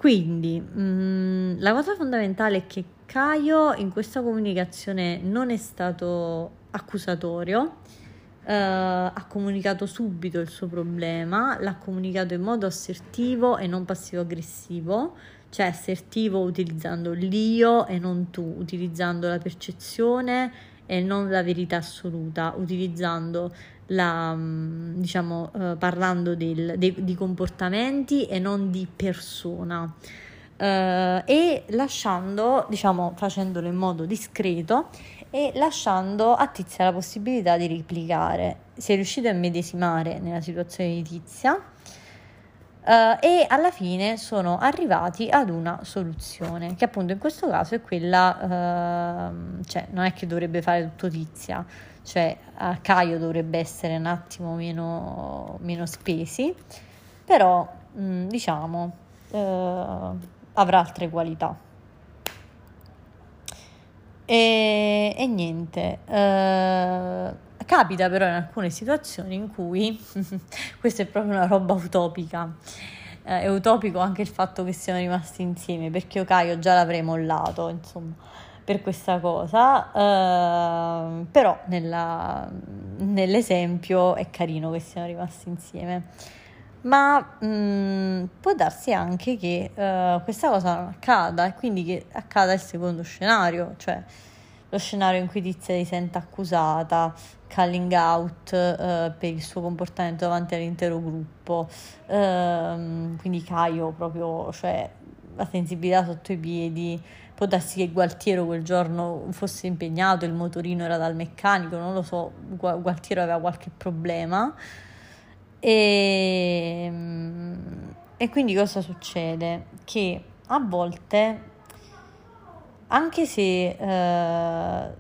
Quindi mh, mm, la cosa fondamentale è che Caio in questa comunicazione non è stato accusatorio, Uh, ha comunicato subito il suo problema, l'ha comunicato in modo assertivo e non passivo-aggressivo, cioè assertivo utilizzando l'io e non tu, utilizzando la percezione e non la verità assoluta, utilizzando la, mm, diciamo, uh, parlando del, de, di comportamenti e non di persona. Uh, e lasciando, diciamo, facendolo in modo discreto e lasciando a Tizia la possibilità di replicare. Si è riuscito a medesimare nella situazione di Tizia uh, e alla fine sono arrivati ad una soluzione, che appunto in questo caso è quella, uh, cioè non è che dovrebbe fare tutto Tizia, cioè a Caio dovrebbe essere un attimo meno, meno spesi, però mh, mm, diciamo uh, avrà altre qualità. E, e niente, uh, capita però in alcune situazioni in cui *laughs* questa è proprio una roba utopica. Uh, è utopico anche il fatto che siano rimasti insieme, perché io Caio già l'avrei mollato, insomma, per questa cosa. Uh, però nella, nell'esempio è carino che siano rimasti insieme ma mh, mm, può darsi anche che uh, questa cosa non accada e quindi che accada il secondo scenario, cioè lo scenario in cui Tizia si sente accusata, calling out uh, per il suo comportamento davanti all'intero gruppo, uh, quindi Caio proprio, cioè la sensibilità sotto i piedi, può darsi che Gualtiero quel giorno fosse impegnato, il motorino era dal meccanico, non lo so, Gualtiero aveva qualche problema. E, ehm, e quindi cosa succede? Che a volte, anche se eh,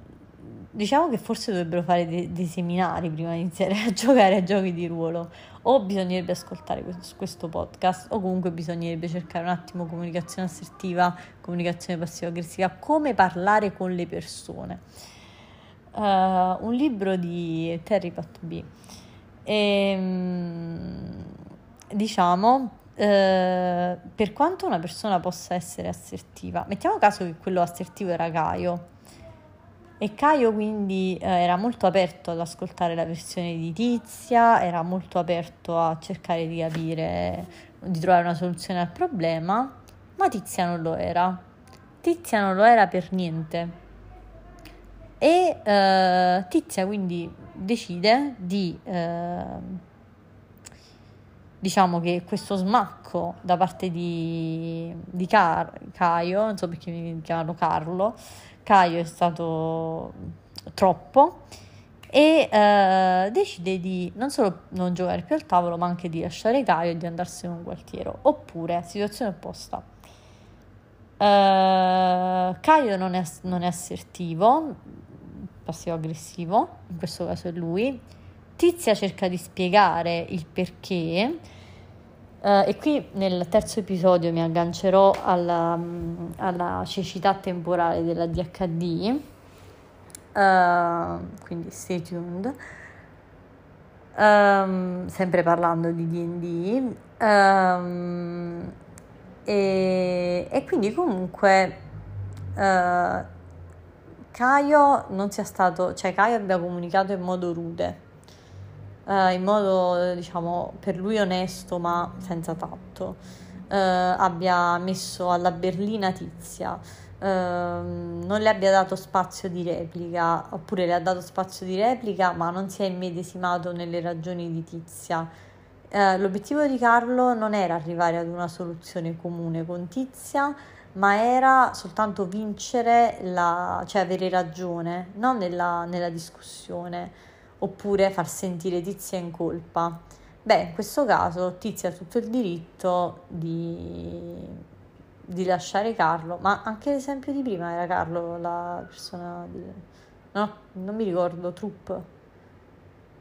diciamo che forse dovrebbero fare dei, dei, seminari prima di iniziare *laughs* a giocare a giochi di ruolo, o bisognerebbe ascoltare questo, podcast, o comunque bisognerebbe cercare un attimo comunicazione assertiva, comunicazione passiva-aggressiva, come parlare con le persone. Uh, un libro di Terry Pat B. E, um, diciamo eh, per quanto una persona possa essere assertiva, mettiamo caso che quello assertivo era Caio e Caio quindi eh, era molto aperto ad ascoltare la versione di Tizia, era molto aperto a cercare di capire, di trovare una soluzione al problema, ma Tizia non lo era. Tizia non lo era per niente. E eh, Tizia quindi decide di eh, diciamo che questo smacco da parte di, di Car- Caio, non so perché mi chiamano Carlo, Caio è stato troppo e eh, decide di non solo non giocare più al tavolo ma anche di lasciare Caio e di andarsene con Gualtiero oppure situazione opposta. Eh, Caio non è, non è assertivo passivo aggressivo in questo caso è lui. Tizia cerca di spiegare il perché Uh, e qui nel terzo episodio mi aggancerò alla, um, alla cecità temporale della DHD, uh, eh, quindi stay tuned. Um, sempre parlando di DD. Um, ehm, e, e, quindi comunque uh, Caio non sia stato, cioè Caio abbia comunicato in modo rude eh, in modo diciamo per lui onesto ma senza tatto, eh, abbia messo alla berlina tizia, eh, non le abbia dato spazio di replica, oppure le ha dato spazio di replica ma non si è immedesimato nelle ragioni di tizia. Eh, l'obiettivo di Carlo non era arrivare ad una soluzione comune con Tizia, ma era soltanto vincere, la, cioè avere ragione no? nella, nella discussione oppure far sentire Tizia in colpa. Beh, in questo caso Tizia ha tutto il diritto di, di lasciare Carlo, ma anche l'esempio di prima era Carlo la persona di... no, non mi ricordo, Trupp,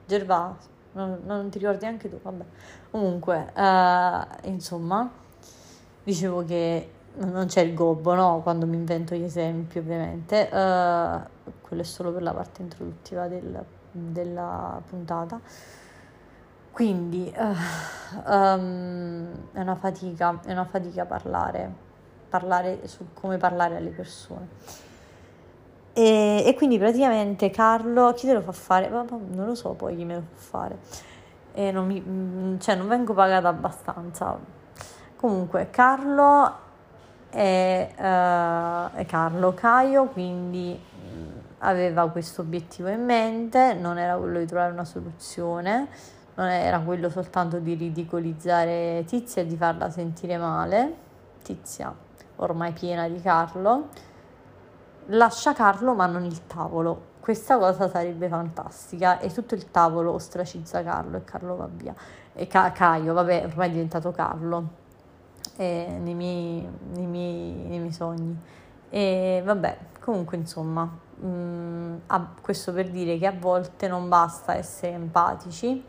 Gervasio, non, non ti ricordi anche tu, vabbè. Comunque, uh, insomma, dicevo che non c'è il gobbo, no? Quando mi invento gli esempi, ovviamente. Uh, quello è solo per la parte introduttiva del della puntata. Quindi uh, um, è una fatica, è una fatica parlare, parlare su come parlare alle persone. E, e, quindi praticamente Carlo, chi te lo fa fare? Non lo so poi chi me lo fa fare. E non, mi, mm, cioè, non vengo pagata abbastanza. Comunque, Carlo è, uh, è Carlo Caio, quindi aveva questo obiettivo in mente, non era quello di trovare una soluzione, non era quello soltanto di ridicolizzare Tizia e di farla sentire male, Tizia ormai piena di Carlo, lascia Carlo ma non il tavolo. Questa cosa sarebbe fantastica e tutto il tavolo ostracizza Carlo e Carlo va via. E Ca- Caio, vabbè, ormai è diventato Carlo eh, nei, miei, nei, miei, nei miei sogni. E vabbè, comunque insomma, mh, mm, questo per dire che a volte non basta essere empatici,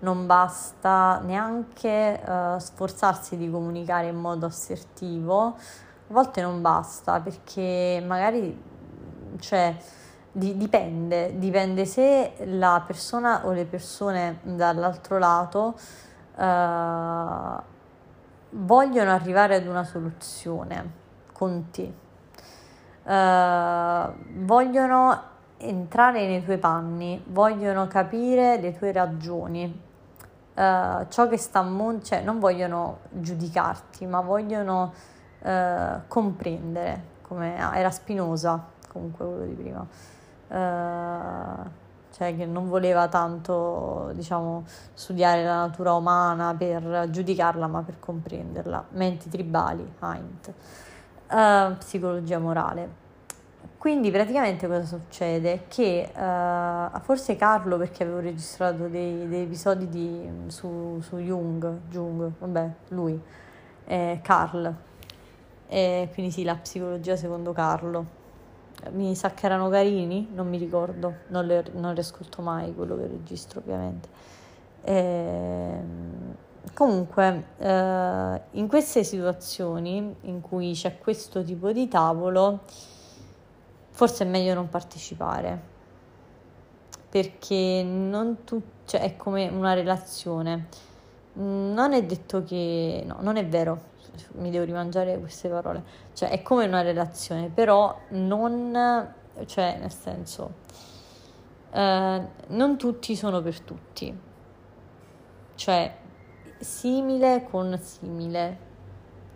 non basta neanche uh, sforzarsi di comunicare in modo assertivo, a volte non basta perché magari, cioè, di, dipende, dipende se la persona o le persone dall'altro lato uh, vogliono arrivare ad una soluzione con te uh, vogliono entrare nei tuoi panni, vogliono capire le tue ragioni, uh, ciò che sta a monte, cioè non vogliono giudicarti, ma vogliono uh, comprendere, come era Spinoza, comunque quello di prima. Uh, cioè che non voleva tanto, diciamo, studiare la natura umana per giudicarla, ma per comprenderla. Menti tribali, Hind. Uh, psicologia morale. Quindi praticamente cosa succede? Che uh, forse Carlo, perché avevo registrato dei, dei episodi di, su, su, Jung, Jung, vabbè, lui, eh, Carl, e quindi sì, la psicologia secondo Carlo. Mi sa che erano carini, non mi ricordo, non le, non le ascolto mai quello che registro ovviamente. E, ehm, comunque, uh, in queste situazioni in cui c'è questo tipo di tavolo, forse è meglio non partecipare perché non tu, cioè è come una relazione. Non è detto che no, non è vero, mi devo rimangiare queste parole. Cioè è come una relazione, però non cioè nel senso eh, non tutti sono per tutti. Cioè simile con simile.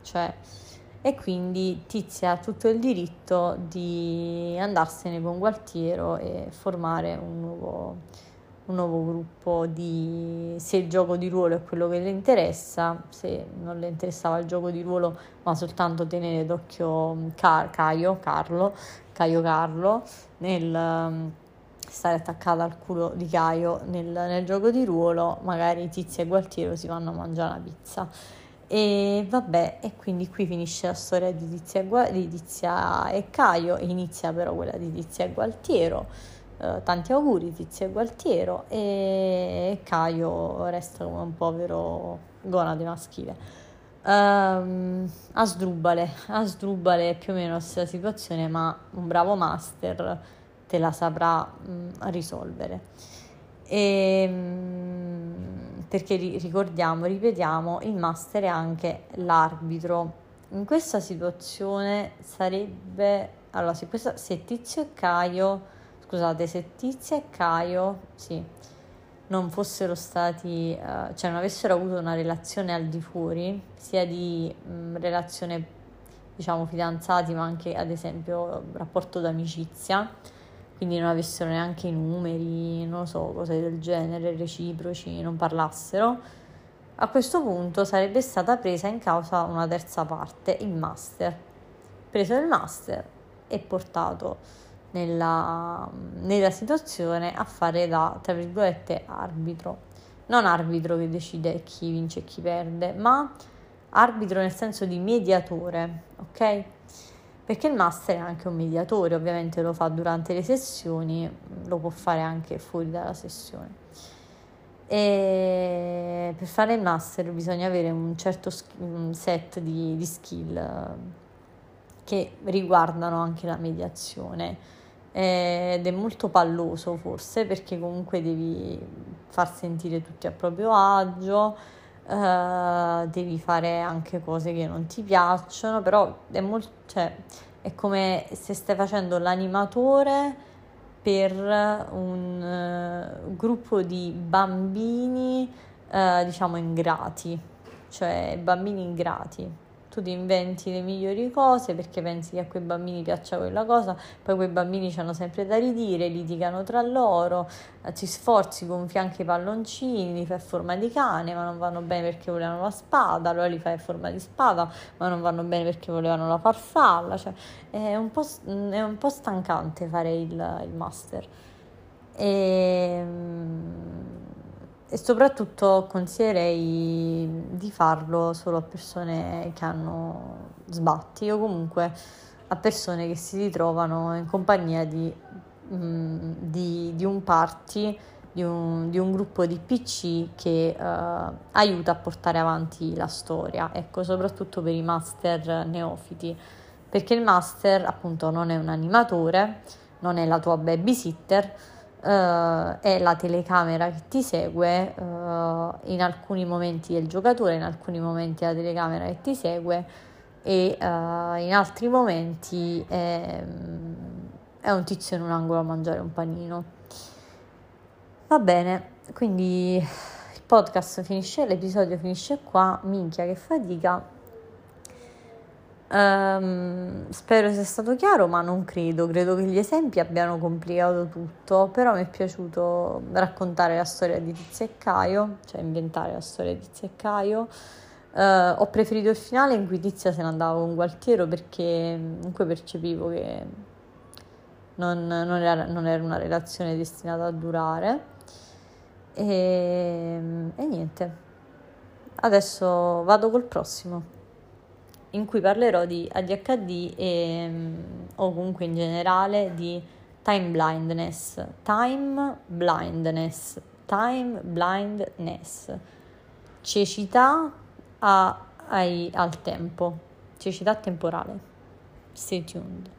Cioè e quindi Tizia ha tutto il diritto di andarsene con Gualtiero e formare un nuovo, un nuovo gruppo di se il gioco di ruolo è quello che le interessa, se non le interessava il gioco di ruolo ma soltanto tenere d'occhio Car- Caio, Carlo, Caio Carlo nel stare attaccata al culo di Caio nel, nel gioco di ruolo, magari Tizia e Gualtiero si vanno a mangiare una pizza e vabbè, e quindi qui finisce la storia di Tizia, di Tizia e Caio, e inizia però quella di Tizia e Gualtiero. Uh, tanti auguri Tizia e Gualtiero e Caio resta come un povero gonade maschile. Um, Asdrubale, Asdrubale è più o meno la stessa situazione, ma un bravo master te la saprà um, risolvere. E, um, perché ricordiamo, ripetiamo, il master è anche l'arbitro. In questa situazione sarebbe, allora se, questa, se Tizio e Caio, scusate, se Tizio e Caio, sì, non fossero stati, uh, cioè non avessero avuto una relazione al di fuori, sia di mh, relazione, diciamo, fidanzati, ma anche ad esempio rapporto d'amicizia, quindi non avessero neanche i numeri, non so, cose del genere, reciproci, non parlassero, a questo punto sarebbe stata presa in causa una terza parte, il master. Preso il master e portato nella, nella situazione a fare da, tra virgolette, arbitro. Non arbitro che decide chi vince e chi perde, ma arbitro nel senso di mediatore, ok? Perché il master è anche un mediatore, ovviamente lo fa durante le sessioni, lo può fare anche fuori dalla sessione. E per fare il master bisogna avere un certo set di, di skill che riguardano anche la mediazione ed è molto palloso forse perché comunque devi far sentire tutti a proprio agio, uh, devi fare anche cose che non ti piacciono, però è molto, cioè, è come se stai facendo l'animatore per un uh, gruppo di bambini, uh, diciamo, ingrati, cioè bambini ingrati tu ti inventi le migliori cose perché pensi che a quei bambini piaccia quella cosa, poi quei bambini hanno sempre da ridire, litigano tra loro, eh, ti sforzi, gonfi anche i palloncini, li fai a forma di cane, ma non vanno bene perché volevano la spada, allora li fai a forma di spada, ma non vanno bene perché volevano la farfalla, cioè è un po', è un po stancante fare il, il master. E ehm, e soprattutto consiglierei di farlo solo a persone che hanno sbatti o comunque a persone che si ritrovano in compagnia di, mm, di, di un party, di un, di un, gruppo di PC che uh, aiuta a portare avanti la storia, ecco, soprattutto per i master neofiti, perché il master appunto non è un animatore, non è la tua babysitter, uh, è la telecamera che ti segue uh, in alcuni momenti il giocatore, in alcuni momenti la telecamera che ti segue e uh, in altri momenti è, è un tizio in un angolo a mangiare un panino. Va bene, quindi il podcast finisce, l'episodio finisce qua, minchia che fatica. Um, spero sia stato chiaro, ma non credo. Credo che gli esempi abbiano complicato tutto, però mi è piaciuto raccontare la storia di Tizia e Caio, cioè inventare la storia di Tizia e Caio. Uh, ho preferito il finale in cui Tizia se ne andava con Gualtiero perché comunque percepivo che non, non, era, non era, una relazione destinata a durare. E, e niente, adesso vado col prossimo in cui parlerò di ADHD e, o comunque in generale di time blindness, time blindness, time blindness, cecità a, ai, al tempo, cecità temporale. Stay tuned.